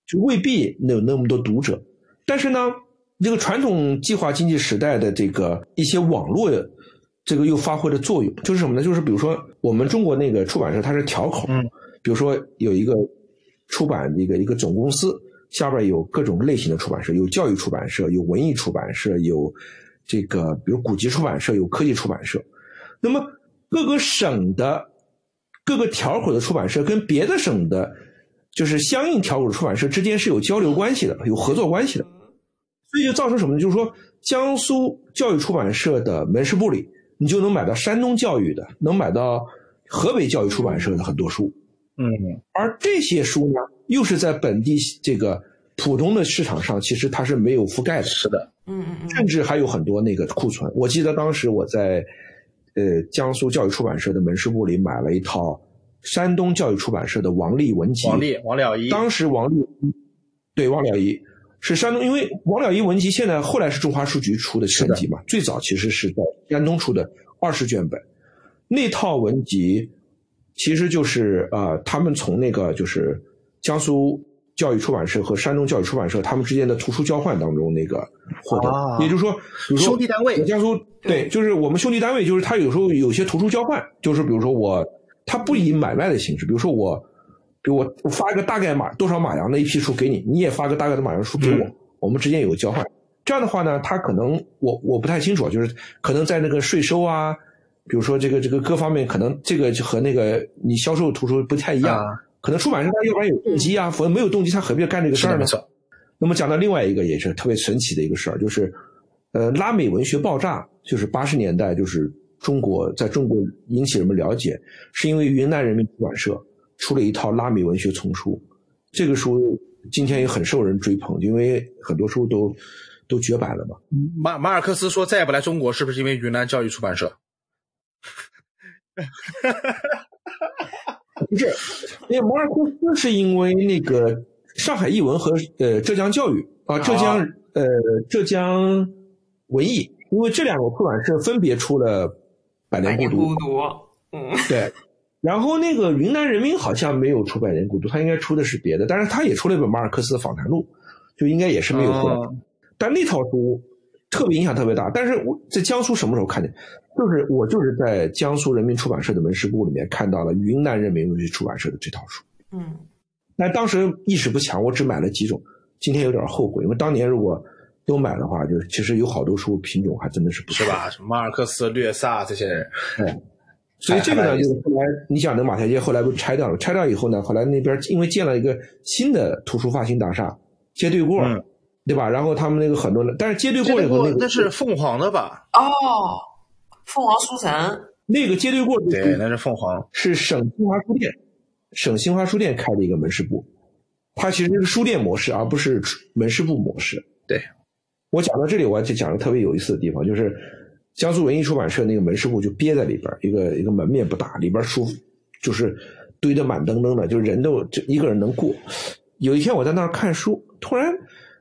就未必能有那么多读者。但是呢，这个传统计划经济时代的这个一些网络，这个又发挥了作用。就是什么呢？就是比如说我们中国那个出版社，它是条口，嗯，比如说有一个。出版一个一个总公司下边有各种类型的出版社，有教育出版社，有文艺出版社，有这个比如古籍出版社，有科技出版社。那么各个省的各个条口的出版社跟别的省的，就是相应条口的出版社之间是有交流关系的，有合作关系的。所以就造成什么呢？就是说，江苏教育出版社的门市部里，你就能买到山东教育的，能买到河北教育出版社的很多书。嗯，而这些书呢，又是在本地这个普通的市场上，其实它是没有覆盖的。是的，嗯嗯嗯，甚至还有很多那个库存。我记得当时我在呃江苏教育出版社的门市部里买了一套山东教育出版社的王立文集。王立王了一，当时王立对王了一是山东，因为王了一文集现在后来是中华书局出的全集嘛，最早其实是在山东出的二十卷本，那套文集。其实就是呃，他们从那个就是江苏教育出版社和山东教育出版社他们之间的图书交换当中那个获得，也就是说，兄弟单位，江苏对，就是我们兄弟单位，就是他有时候有些图书交换，就是比如说我，他不以买卖的形式，比如说我，比如我我发一个大概马多少马洋的一批书给你，你也发个大概的马洋书给我，我们之间有个交换，这样的话呢，他可能我我不太清楚，就是可能在那个税收啊。比如说这个这个各方面可能这个就和那个你销售图书不太一样，可能出版社他要不然有动机啊，否则没有动机他何必要干这个事儿呢？那么讲到另外一个也是特别神奇的一个事儿，就是呃拉美文学爆炸，就是八十年代就是中国在中国引起人们了解，是因为云南人民出版社出了一套拉美文学丛书，这个书今天也很受人追捧，因为很多书都都绝版了嘛。马马尔克斯说再也不来中国，是不是因为云南教育出版社？哈哈哈不是，因为马尔克斯是因为那个上海译文和呃浙江教育啊，浙江呃浙江文艺，因为这两个出版社分别出了《百年孤独》。孤独，嗯，对。然后那个云南人民好像没有出《百年孤独》，他应该出的是别的，但是他也出了一本马尔克斯访谈录，就应该也是没有出来。但那套书特别影响特别大，但是我在江苏什么时候看见？就是我就是在江苏人民出版社的门市部里面看到了云南人民文学出版社的这套书，嗯，但当时意识不强，我只买了几种，今天有点后悔，因为当年如果都买的话，就是其实有好多书品种还真的是不错，是吧？什么马尔克斯、略萨这些人，对，所以这个呢，就是后来你想的马台街后来不拆掉了，拆掉以后呢，后来那边因为建了一个新的图书发行大厦，街对过，对吧？然后他们那个很多，但是街对过以后那个那是凤凰的吧？哦。凤凰书城那个街对过对，那是凤凰，是省新华书店，省新华书店开的一个门市部，它其实是书店模式，而不是门市部模式。对，我讲到这里，我就讲个特别有意思的地方，就是江苏文艺出版社那个门市部就憋在里边，一个一个门面不大，里边书就是堆得满登登的，就人都就一个人能过。有一天我在那儿看书，突然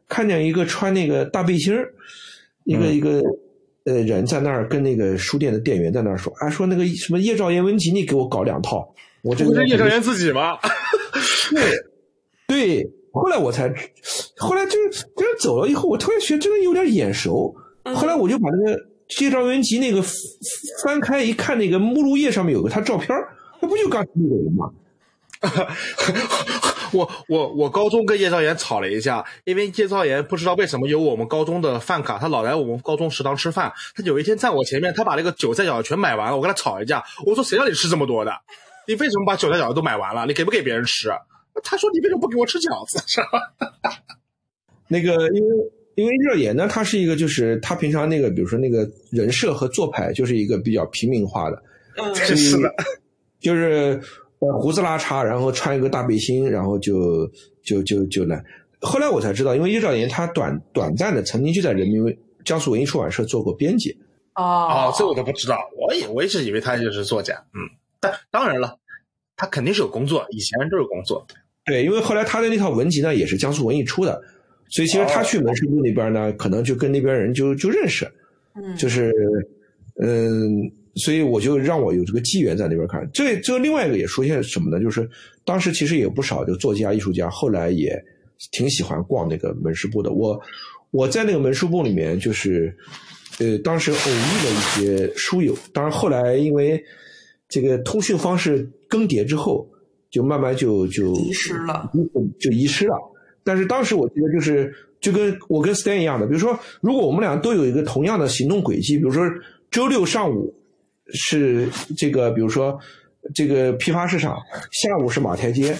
看见一个穿那个大背心儿，一个一个。呃，人在那儿跟那个书店的店员在那儿说，啊，说那个什么叶兆言文集，你给我搞两套。我这不是叶兆言自己吗？对，对。后来我才，后来就是跟人走了以后，我突然觉得这个有点眼熟。后来我就把那个叶兆言集那个翻开一看，那个目录页上面有个他照片那不就刚才那个人吗？我我我高中跟叶兆言吵了一架，因为叶兆言不知道为什么有我们高中的饭卡，他老来我们高中食堂吃饭。他有一天在我前面，他把那个韭菜饺子全买完了，我跟他吵一架，我说谁让你吃这么多的？你为什么把韭菜饺子都买完了？你给不给别人吃？他说你为什么不给我吃饺子？是吧？那个，因为因为热言呢，他是一个，就是他平常那个，比如说那个人设和做派，就是一个比较平民化的，嗯，是的，就是呃胡子拉碴，然后穿一个大背心，然后就就就就来。后来我才知道，因为叶兆言他短短暂的曾经就在人民江苏文艺出版社做过编辑。哦。哦，这我都不知道，我也我一直以为他就是作家，嗯，但当然了，他肯定是有工作，以前都是工作。对，因为后来他的那套文集呢，也是江苏文艺出的，所以其实他去门市部那边呢，可能就跟那边人就就认识，嗯，就是嗯，所以我就让我有这个机缘在那边看。这这另外一个也出现什么呢？就是当时其实也不少就作家、艺术家，后来也挺喜欢逛那个门市部的。我我在那个门市部里面，就是呃，当时偶遇了一些书友，当然后来因为这个通讯方式更迭之后，就慢慢就就遗失了，就遗失了。但是当时我记得就是就跟我跟 Stan 一样的，比如说，如果我们俩都有一个同样的行动轨迹，比如说周六上午是这个，比如说这个批发市场，下午是马台街，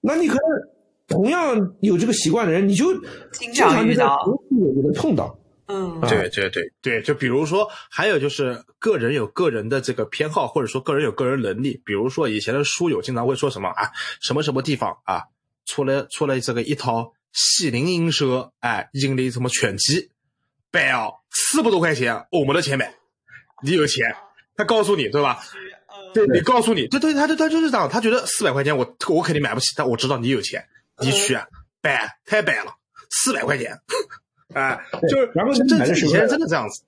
那你可能同样有这个习惯的人，你就经经常遇到，有能碰到。嗯，啊对对对对，就比如说，还有就是个人有个人的这个偏好，或者说个人有个人能力。比如说以前的书友经常会说什么啊，什么什么地方啊，出了出了这个一套西泠印社，哎，印的什么全集，摆哦四百多块钱，我们的钱买，你有钱，他告诉你对吧？对你告诉你，对对，他就他就是这样，他觉得四百块钱我我肯定买不起，但我知道你有钱，你去啊，摆太摆了，四百块钱，哎，就是然后这你买的时候这以前真的这样子。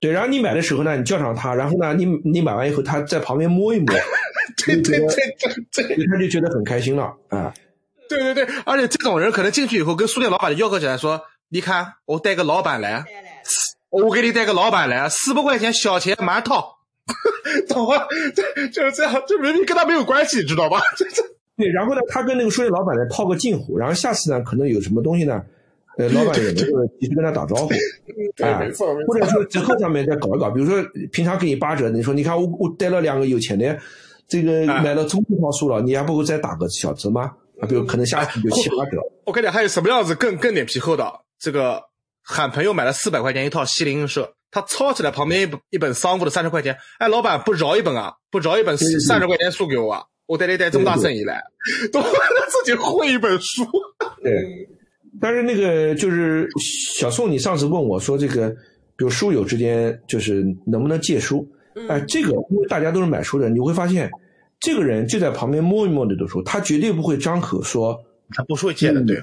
对，然后你买的时候呢，你叫上他，然后呢，你你买完以后，他在旁边摸一摸，对对对对对他就觉得很开心了啊。对对对，而且这种人可能进去以后跟书店老板就吆喝起来说：“你看，我带个老板来，我给你带个老板来，四百块钱小钱马上套，懂吗？这就是这样，这明明跟他没有关系，你知道吧？这 这对，然后呢，他跟那个书店老板呢套个近乎，然后下次呢，可能有什么东西呢，呃，老板也能够及时跟他打招呼，啊，错没或者说折扣上面再搞一搞，比如说平常给你八折，你说你看我我带了两个有钱的，这个啊买了这么多套书了，你还不够再打个小折吗？啊，比如可能下次就七八折，我跟你讲，还有什么样子更更脸皮厚的？这个喊朋友买了四百块钱一套西泠印社，他抄起来旁边一本一本商务的三十块钱，哎，老板不饶一本啊，不饶一本三十块钱书给我啊，我带你带这么大生意来，都为了自己混一本书。对。但是那个就是小宋，你上次问我说这个，比如书友之间就是能不能借书？哎，这个因为大家都是买书的，你会发现，这个人就在旁边摸一摸你的书，他绝对不会张口说他不是会借的，对。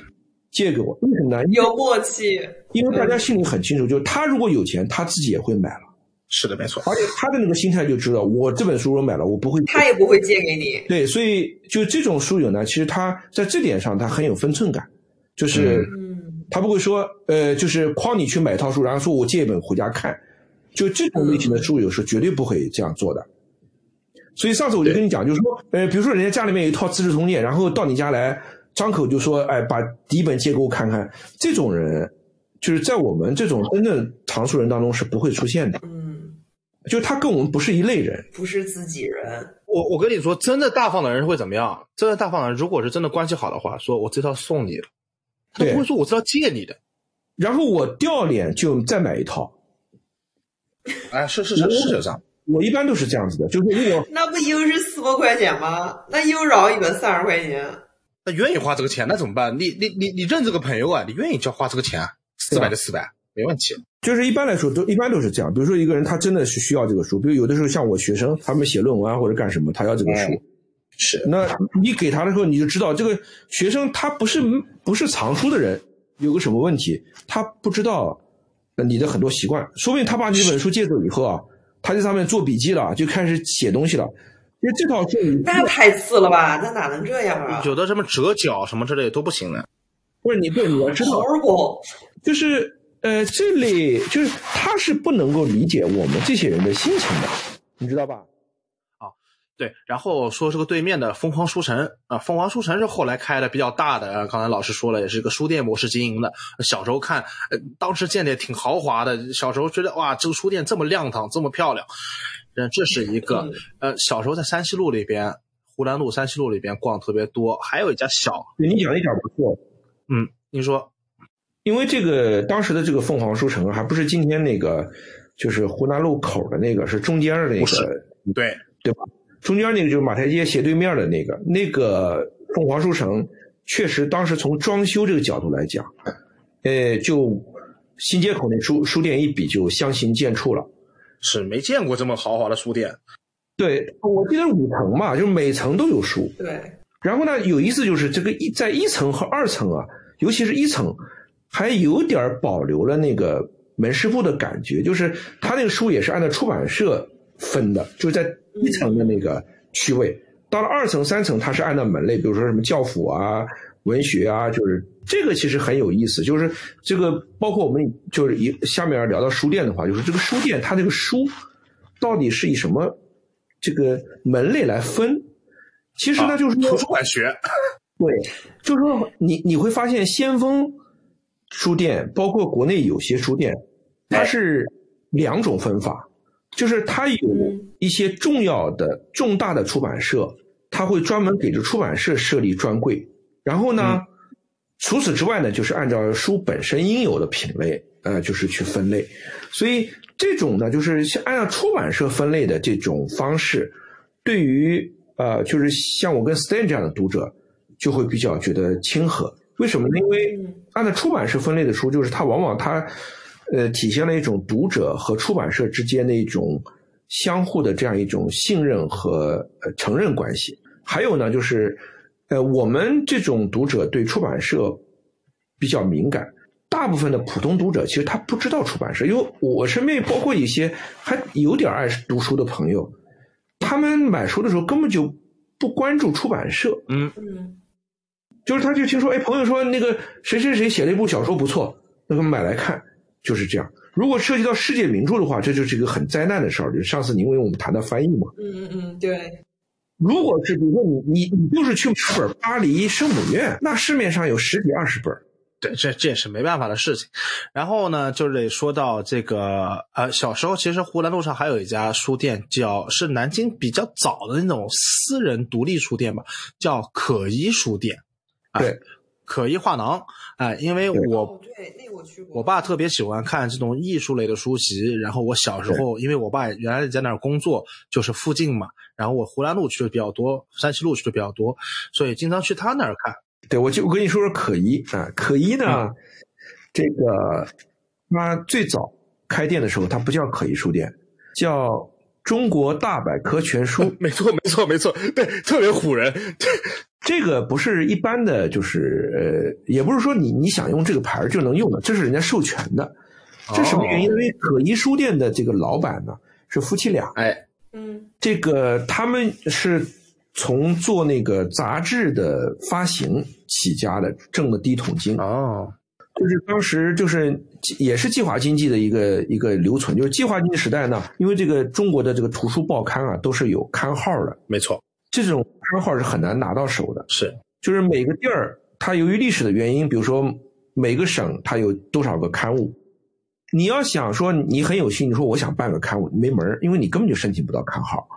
借给我。为什么呢？有默契，因为大家心里很清楚，就是他如果有钱，他自己也会买了，是的，没错。而且他的那个心态就知道，我这本书我买了，我不会。他也不会借给你。对，所以就这种书友呢，其实他在这点上他很有分寸感，就是嗯，他不会说，呃，就是诓你去买套书，然后说我借一本回家看，就这种类型的书友是绝对不会这样做的。所以上次我就跟你讲，就是说，呃，比如说人家家里面有一套《资治通鉴》，然后到你家来，张口就说，哎，把第一本借给我看看，这种人，就是在我们这种真正藏书人当中是不会出现的，嗯，就他跟我们不是一类人。不是自己人。我我跟你说，真的大方的人会怎么样？真的大方的人，如果是真的关系好的话，说我这套送你了，他不会说我这套借你的。然后我掉脸就再买一套，哎，是是是是这样。我一般都是这样子的，就是那种那不又是四百块钱吗？那又饶一本三十块钱。那愿意花这个钱，那怎么办？你你你你认这个朋友啊，你愿意交花这个钱啊，四百就四百，没问题。就是一般来说都一般都是这样。比如说一个人他真的是需要这个书，比如有的时候像我学生他们写论文啊或者干什么，他要这个书，是那你给他的时候你就知道这个学生他不是不是藏书的人，有个什么问题，他不知道呃你的很多习惯，说不定他把你这本书借走以后啊，他在上面做笔记了，就开始写东西了。因为这套书你那太次了吧？那哪能这样啊？有的什么折角什么之类的都不行的。不是你不你要知道，就是呃这里就是他是不能够理解我们这些人的心情的，你知道吧？对，然后说这个对面的凤凰书城啊，凤凰书城是后来开的比较大的，呃刚才老师说了，也是一个书店模式经营的。小时候看，呃，当时建的也挺豪华的，小时候觉得哇，这个书店这么亮堂，这么漂亮。嗯，这是一个，呃，小时候在山西路里边，湖南路、山西路里边逛特别多。还有一家小，你讲一点不错。嗯，你说，因为这个当时的这个凤凰书城还不是今天那个，就是湖南路口的那个，是中间的那个，对对吧？中间那个就是马台街斜对面的那个，那个凤凰书城确实当时从装修这个角度来讲，呃，就新街口那书书店一比就相形见绌了。是没见过这么豪华的书店。对，我记得五层嘛，就是每层都有书。对。然后呢，有意思就是这个一在一层和二层啊，尤其是一层，还有点保留了那个门市部的感觉，就是他那个书也是按照出版社分的，就是在一层的那个区位。到了二层、三层，它是按照门类，比如说什么教辅啊、文学啊，就是这个其实很有意思。就是这个包括我们就是一下面聊到书店的话，就是这个书店它这个书到底是以什么这个门类来分？其实呢，就是图书馆学。对，就是说你你会发现先锋书店，包括国内有些书店，它是两种分法，就是它有一些重要的重大的出版社，它会专门给这出版社设立专柜，然后呢，除此之外呢，就是按照书本身应有的品类，呃，就是去分类，所以这种呢，就是像按照出版社分类的这种方式，对于。呃，就是像我跟 Stan 这样的读者，就会比较觉得亲和。为什么呢？因为按照出版社分类的书，就是它往往它，呃，体现了一种读者和出版社之间的一种相互的这样一种信任和呃承认关系。还有呢，就是呃，我们这种读者对出版社比较敏感，大部分的普通读者其实他不知道出版社，因为我身边包括一些还有点爱读书的朋友。他们买书的时候根本就不关注出版社，嗯嗯，就是他就听说，哎，朋友说那个谁谁谁写了一部小说不错，那么买来看，就是这样。如果涉及到世界名著的话，这就是一个很灾难的事儿。就上次您为我们谈到翻译嘛，嗯嗯嗯，对。如果是比如说你你你就是去买本《巴黎圣母院》，那市面上有十几二十本。对，这这也是没办法的事情。然后呢，就得说到这个，呃，小时候其实湖南路上还有一家书店，叫是南京比较早的那种私人独立书店吧，叫可依书店。对，可一画廊。哎，因为我对那我去过，我爸特别喜欢看这种艺术类的书籍。然后我小时候，因为我爸原来在那儿工作，就是附近嘛。然后我湖南路去的比较多，山西路去的比较多，所以经常去他那儿看。对，我就我跟你说说可一啊，可一呢，这个他最早开店的时候，它不叫可一书店，叫中国大百科全书。没错，没错，没错，对，特别唬人。这个不是一般的，就是呃，也不是说你你想用这个牌就能用的，这是人家授权的。这什么原因？因为可一书店的这个老板呢是夫妻俩，哎，嗯，这个他们是。从做那个杂志的发行起家的，挣的第一桶金哦，就是当时就是也是计划经济的一个一个留存，就是计划经济时代呢，因为这个中国的这个图书报刊啊都是有刊号的，没错，这种刊号是很难拿到手的，是，就是每个地儿它由于历史的原因，比如说每个省它有多少个刊物，你要想说你很有心，你说我想办个刊物没门因为你根本就申请不到刊号。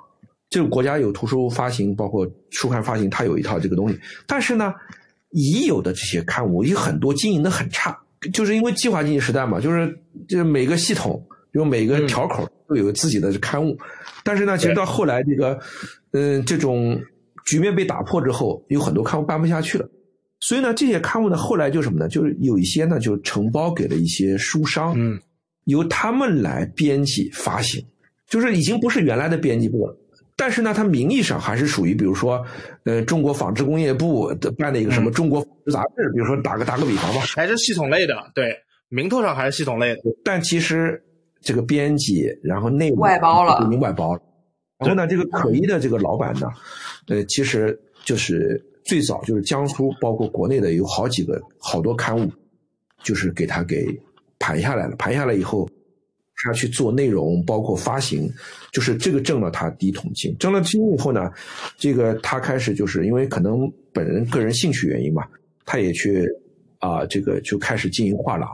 这个国家有图书发行，包括书刊发行，它有一套这个东西。但是呢，已有的这些刊物有很多经营的很差，就是因为计划经济时代嘛，就是就每个系统就每个条口都有自己的刊物。但是呢，其实到后来这个，嗯，这种局面被打破之后，有很多刊物办不下去了。所以呢，这些刊物呢，后来就什么呢？就是有一些呢，就承包给了一些书商，嗯，由他们来编辑发行，就是已经不是原来的编辑部了。但是呢，它名义上还是属于，比如说，呃，中国纺织工业部的办的一个什么中国纺织杂志，比如说打个打个比方吧，还是系统类的，对，名头上还是系统类的。但其实这个编辑，然后内外包了，已经外包了。然后呢，这个可疑的这个老板呢，呃，其实就是最早就是江苏，包括国内的有好几个好多刊物，就是给他给盘下来了，盘下来以后。他去做内容，包括发行，就是这个挣了他第一桶金。挣了金以后呢，这个他开始就是因为可能本人个人兴趣原因嘛，他也去啊，这个就开始经营画廊，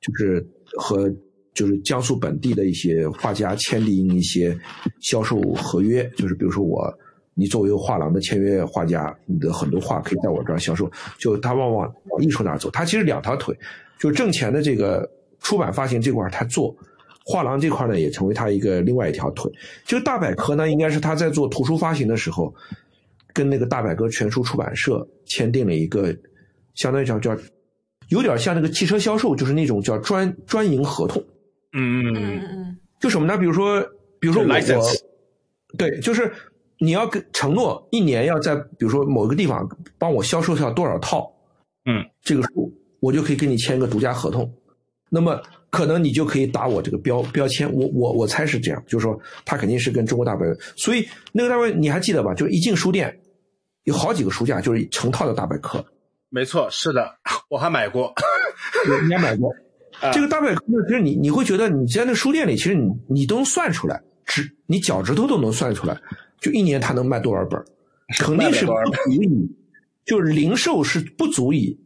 就是和就是江苏本地的一些画家签订一些销售合约，就是比如说我你作为画廊的签约画家，你的很多画可以在我这儿销售，就他往往往艺术那儿走。他其实两条腿，就挣钱的这个出版发行这块他做，画廊这块呢也成为他一个另外一条腿。就大百科呢，应该是他在做图书发行的时候，跟那个大百科全书出版社签订了一个，相当于叫叫，有点像那个汽车销售，就是那种叫专专营合同。嗯嗯嗯嗯就什么呢？比如说，比如说我我对，就是你要跟承诺一年要在比如说某一个地方帮我销售掉多少套，嗯，这个数我就可以跟你签一个独家合同。那么可能你就可以打我这个标标签，我我我猜是这样，就是说他肯定是跟中国大百科，所以那个大百科你还记得吧？就是一进书店，有好几个书架，就是成套的大百科，没错，是的，我还买过。你还买过。啊这个大百科呢，其实你你会觉得你在那书店里，其实你你都能算出来，指你脚趾头都能算出来，就一年他能卖多少本，肯定是不足以，就是零售是不足以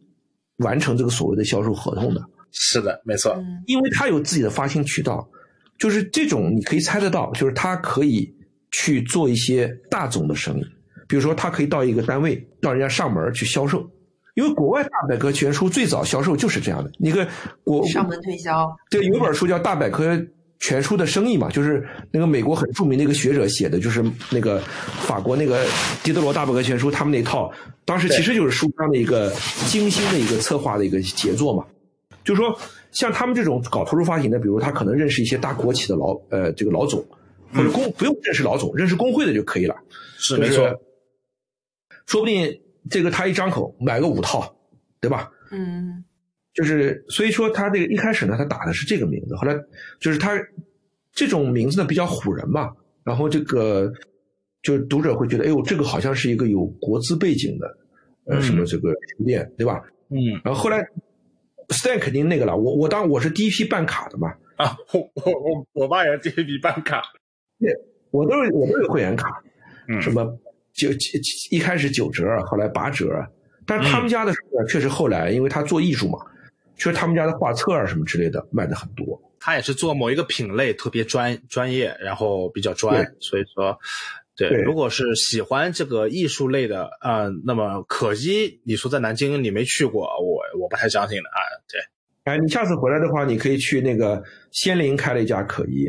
完成这个所谓的销售合同的，是的，没错。嗯因为他有自己的发行渠道，就是这种你可以猜得到，就是他可以去做一些大宗的生意，比如说他可以到一个单位，让人家上门去销售。因为国外大百科全书最早销售就是这样的，一个国上门推销，对，有本书叫《大百科全书的生意》嘛，就是那个美国很著名的一个学者写的，就是那个法国那个狄德罗大百科全书，他们那套，当时其实就是书商的一个精心的一个策划的一个杰作嘛。就是说，像他们这种搞图书发行的，比如他可能认识一些大国企的老呃这个老总，或者工不用认识老总，认识工会的就可以了。是是没错。说不定这个他一张口买个五套，对吧？嗯就是所以说他这个一开始呢，他打的是这个名字，后来就是他这种名字呢比较唬人嘛，然后这个就是读者会觉得，哎呦，这个好像是一个有国资背景的，呃，嗯什么这个书店，对吧？嗯然后后来 Stan 肯定那个了，我我当我是第一批办卡的嘛，啊，我我我我爸也是第一批办卡。对我都是我都有会员卡，嗯。什么九九一开始九折，后来八折，但是他们家的书呢，确实后来因为他做艺术嘛，确实他们家的画册啊什么之类的卖的很多。他也是做某一个品类特别专专业，然后比较专，所以说，对，对。如果是喜欢这个艺术类的，呃，那么可惜你说在南京你没去过，我我不太相信的啊，对，哎，你下次回来的话，你可以去那个仙林开了一家可怡。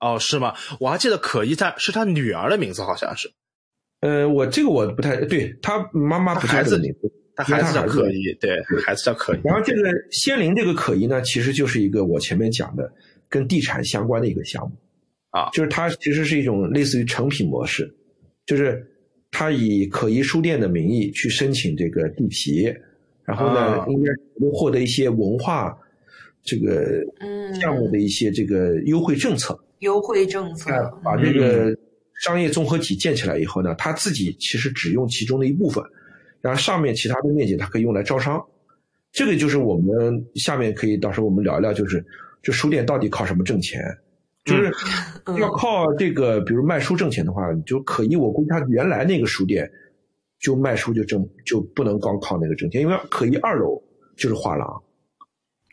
哦，是吗？我还记得可怡他是他女儿的名字，好像是。呃，我这个我不太对，他妈妈不叫这个名字，他孩子叫可怡，对，孩子叫可怡，然后这个仙林这个可怡呢，其实就是一个我前面讲的跟地产相关的一个项目。啊。就是它其实是一种类似于成品模式，就是他以可疑书店的名义去申请这个地皮，然后呢，啊应该能获得一些文化这个嗯项目的一些这个优惠政策。优惠政策那，把这个商业综合体建起来以后呢，他自己其实只用其中的一部分，然后上面其他的面积它可以用来招商。这个就是我们下面可以到时候我们聊一聊，就是这书店到底靠什么挣钱？就是嗯要靠这个，比如卖书挣钱的话，就可以，我估计他原来那个书店就卖书就挣就不能光靠那个挣钱，因为可一二楼就是画廊。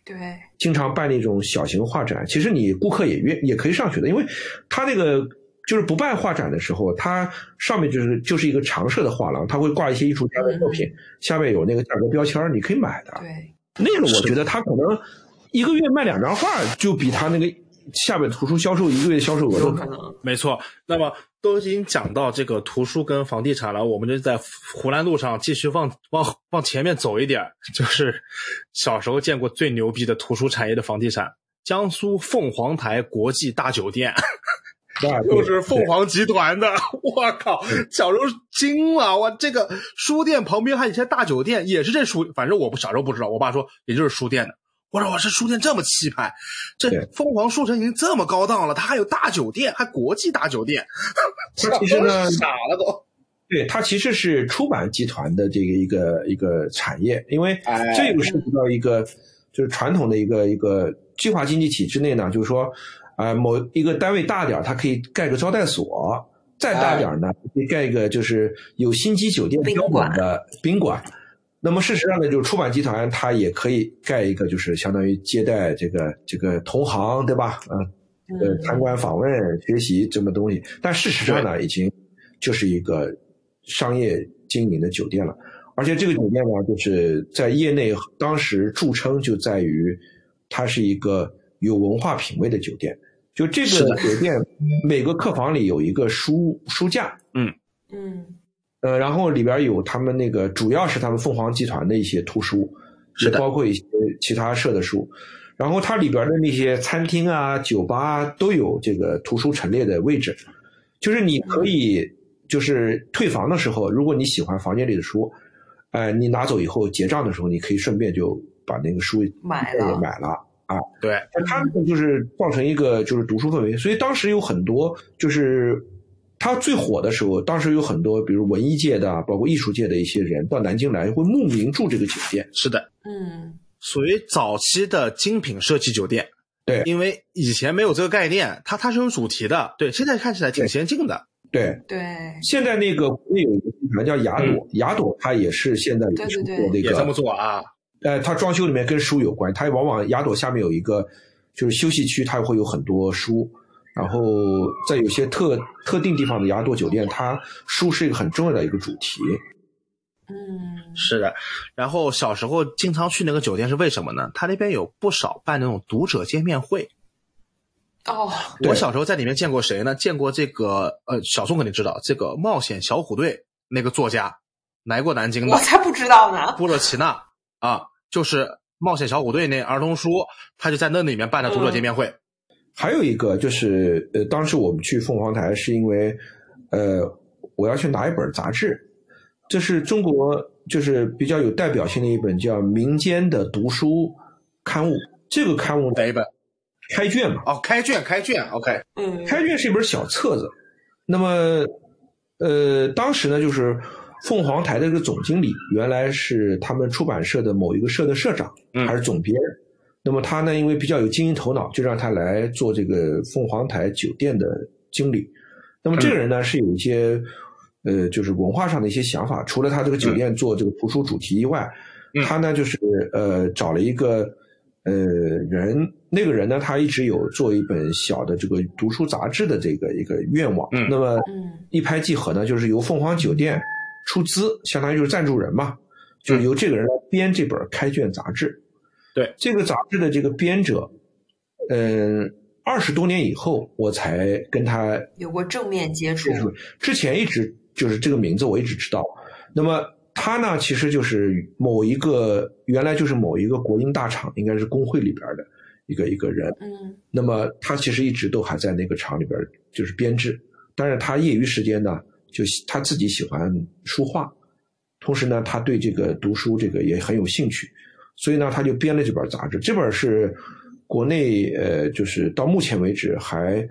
对，经常办那种小型画展，其实你顾客也愿也可以上去的，因为他那个就是不办画展的时候，他上面就是就是一个常设的画廊，他会挂一些艺术家的作品，下面有那个价格标签，你可以买的。对，那个我觉得他可能一个月卖两张画，就比他那个下边图书销售一个月销售额都有可能。没错。那么都已经讲到这个图书跟房地产了，我们就在湖南路上继续往往往前面走一点儿，就是小时候见过最牛逼的图书产业的房地产——江苏凤凰台国际大酒店。啊，又是凤凰集团的，我靠！小时候惊了，我这个书店旁边还有一些大酒店，也是这书，反正我不小时候不知道，我爸说也就是书店的。我说我这书店这么气派，这对凤凰书城已经这么高档了，它还有大酒店，还国际大酒店，它其实呢 傻了都。对，它其实是出版集团的这个一个一个产业，因为哎这个涉及到一个就是传统的一个一个计划经济体制内呢，就是说，啊、某一个单位大点儿，它可以盖个招待所；再大点儿呢，可以盖一个就是有星级酒店标宾馆准的宾馆。那么事实上呢，就是出版集团它也可以盖一个，就是相当于接待这个这个同行，对吧？嗯、呃，参观、访问、学习这么东西，但事实上呢，已经就是一个商业经营的酒店了。而且这个酒店呢，就是在业内当时著称就在于，它是一个有文化品位的酒店。就这个酒店，每个客房里有一个书书架，嗯，呃，然后里边有他们那个主要是他们凤凰集团的一些图书，是包括一些其他社的书。然后它里边的那些餐厅啊、酒吧啊都有这个图书陈列的位置，就是你可以就是退房的时候，如果你喜欢房间里的书，呃，你拿走以后结账的时候，你可以顺便就把那个书买也了买了啊。对，那它这个就是造成一个就是读书氛围，所以当时有很多就是它最火的时候，当时有很多比如文艺界的啊，包括艺术界的一些人到南京来会慕名住这个酒店。是的，嗯属于早期的精品设计酒店。对因为以前没有这个概念，它它是有主题的。对，现在看起来挺先进的。对，对，现在那个国内有一个集团叫雅朵，雅朵它也是现在对对对做那也这么，做啊。呃，它装修里面跟书有关，它往往雅朵下面有一个就是休息区，它会有很多书。然后在有些特特定地方的雅朵酒店，它书是一个很重要的一个主题。嗯是的，然后小时候经常去那个酒店是为什么呢？他那边有不少办那种读者见面会。哦，我小时候在里面见过谁呢？见过这个呃，小宋肯定知道，这个冒险小虎队那个作家来过南京的我才不知道呢。波洛奇纳啊，就是冒险小虎队那儿童书，他就在那里面办的读者见面会。还有一个就是，呃，当时我们去凤凰台是因为，呃，我要去拿一本杂志，这是中国就是比较有代表性的一本叫《民间的读书刊物》。这个刊物哪一本？开卷嘛，哦，开卷，开卷，OK，嗯，开卷是一本小册子。那么，呃，当时呢，就是凤凰台的这个总经理原来是他们出版社的某一个社的社长，嗯还是总编。那么他呢，因为比较有经营头脑，就让他来做这个凤凰台酒店的经理。那么这个人呢，是有一些呃，就是文化上的一些想法。除了他这个酒店做这个图书主题以外，嗯他呢就是呃找了一个呃人，那个人呢，他一直有做一本小的这个读书杂志的这个一个愿望。嗯那么嗯一拍即合呢，就是由凤凰酒店出资，相当于就是赞助人嘛，就是由这个人来编这本开卷杂志。对这个杂志的这个编者，嗯，二十多年以后我才跟他有过正面接触接。触，之前一直就是这个名字我一直知道。那么他呢，其实就是某一个原来就是某一个国营大厂，应该是工会里边的一个一个人。嗯那么他其实一直都还在那个厂里边就是编制，但是他业余时间呢，就喜他自己喜欢书画，同时呢，他对这个读书这个也很有兴趣，所以呢，他就编了这本杂志。这本是国内呃，就是到目前为止还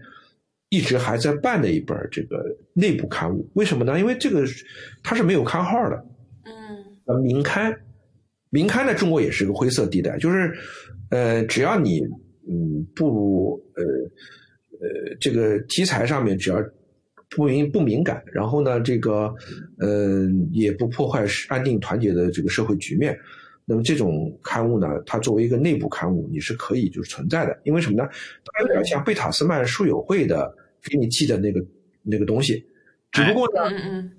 一直还在办的一本这个内部刊物。为什么呢？因为这个它是没有刊号的，嗯呃，民刊，民刊在中国也是个灰色地带，就是，呃，只要你嗯不呃呃这个题材上面只要不敏不敏感，然后呢这个呃也不破坏安定团结的这个社会局面，那么这种刊物呢，它作为一个内部刊物，你是可以就是存在的，因为什么呢？它有点像贝塔斯曼书友会的给你寄的那个那个东西，只不过呢。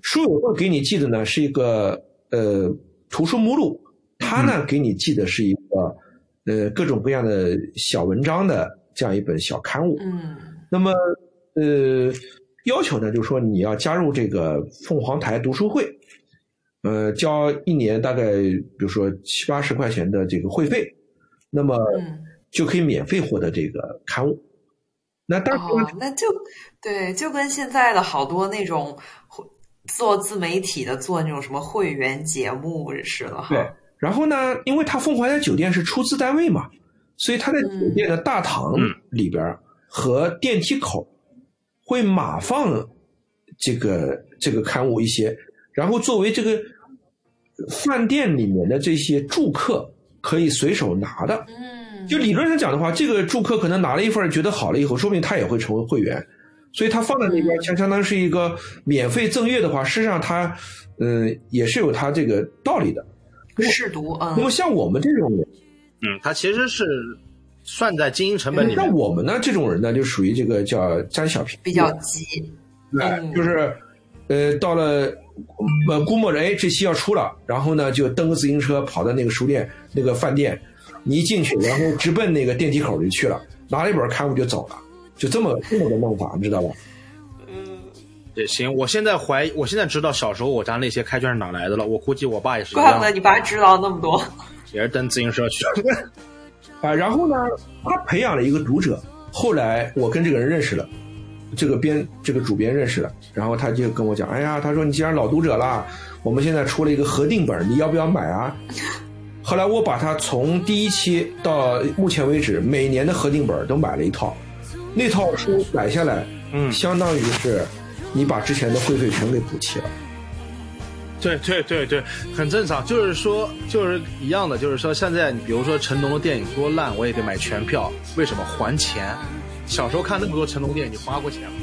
书友会给你寄的呢是一个呃图书目录，它呢给你寄的是一个呃各种各样的小文章的这样一本小刊物。嗯那么呃要求呢就是说你要加入这个凤凰台读书会，呃交一年大概比如说七八十块钱的这个会费，那么嗯。就可以免费获得这个刊物。那当然那就对，就跟现在的好多那种做自媒体的做那种什么会员节目似的哈。对，然后呢，因为他凤凰台酒店是出资单位嘛，所以他在酒店的大堂里边和电梯口会码放这个这个刊物一些，然后作为这个饭店里面的这些住客可以随手拿的。嗯，就理论上讲的话，这个住客可能拿了一份觉得好了以后，说不定他也会成为会员，所以他放在那边，相相当是一个免费赠阅的话，事实上他，嗯、也是有他这个道理的。试读，那么嗯像我们这种人，嗯，他其实是算在经营成本里那。我们呢这种人呢，就属于这个叫占小便宜，比较急。对，嗯就是呃，到了呃估摸着哎这期要出了，然后呢就蹬个自行车跑到那个书店那个饭店，你一进去，然后直奔那个电梯口就去了，拿了一本刊物就走了，就这么这么个弄法，你知道吧？嗯也行，我现在怀疑，我现在知道小时候我家那些开卷是哪来的了。我估计我爸也是怪不得，你爸知道那么多。也是蹬自行车去。啊，然后呢，他培养了一个读者。后来我跟这个人认识了，这个编这个主编认识的，然后他就跟我讲，哎呀，他说你既然老读者了，我们现在出了一个合订本，你要不要买啊？后来我把它从第一期到目前为止每年的合订本都买了一套，那套书买下来，嗯相当于是你把之前的会费全给补齐了。对对对对，很正常。就是说，就是一样的，就是说，现在你比如说成龙的电影多烂，我也得买全票。为什么还钱？小时候看那么多成龙电影，你花过钱吗？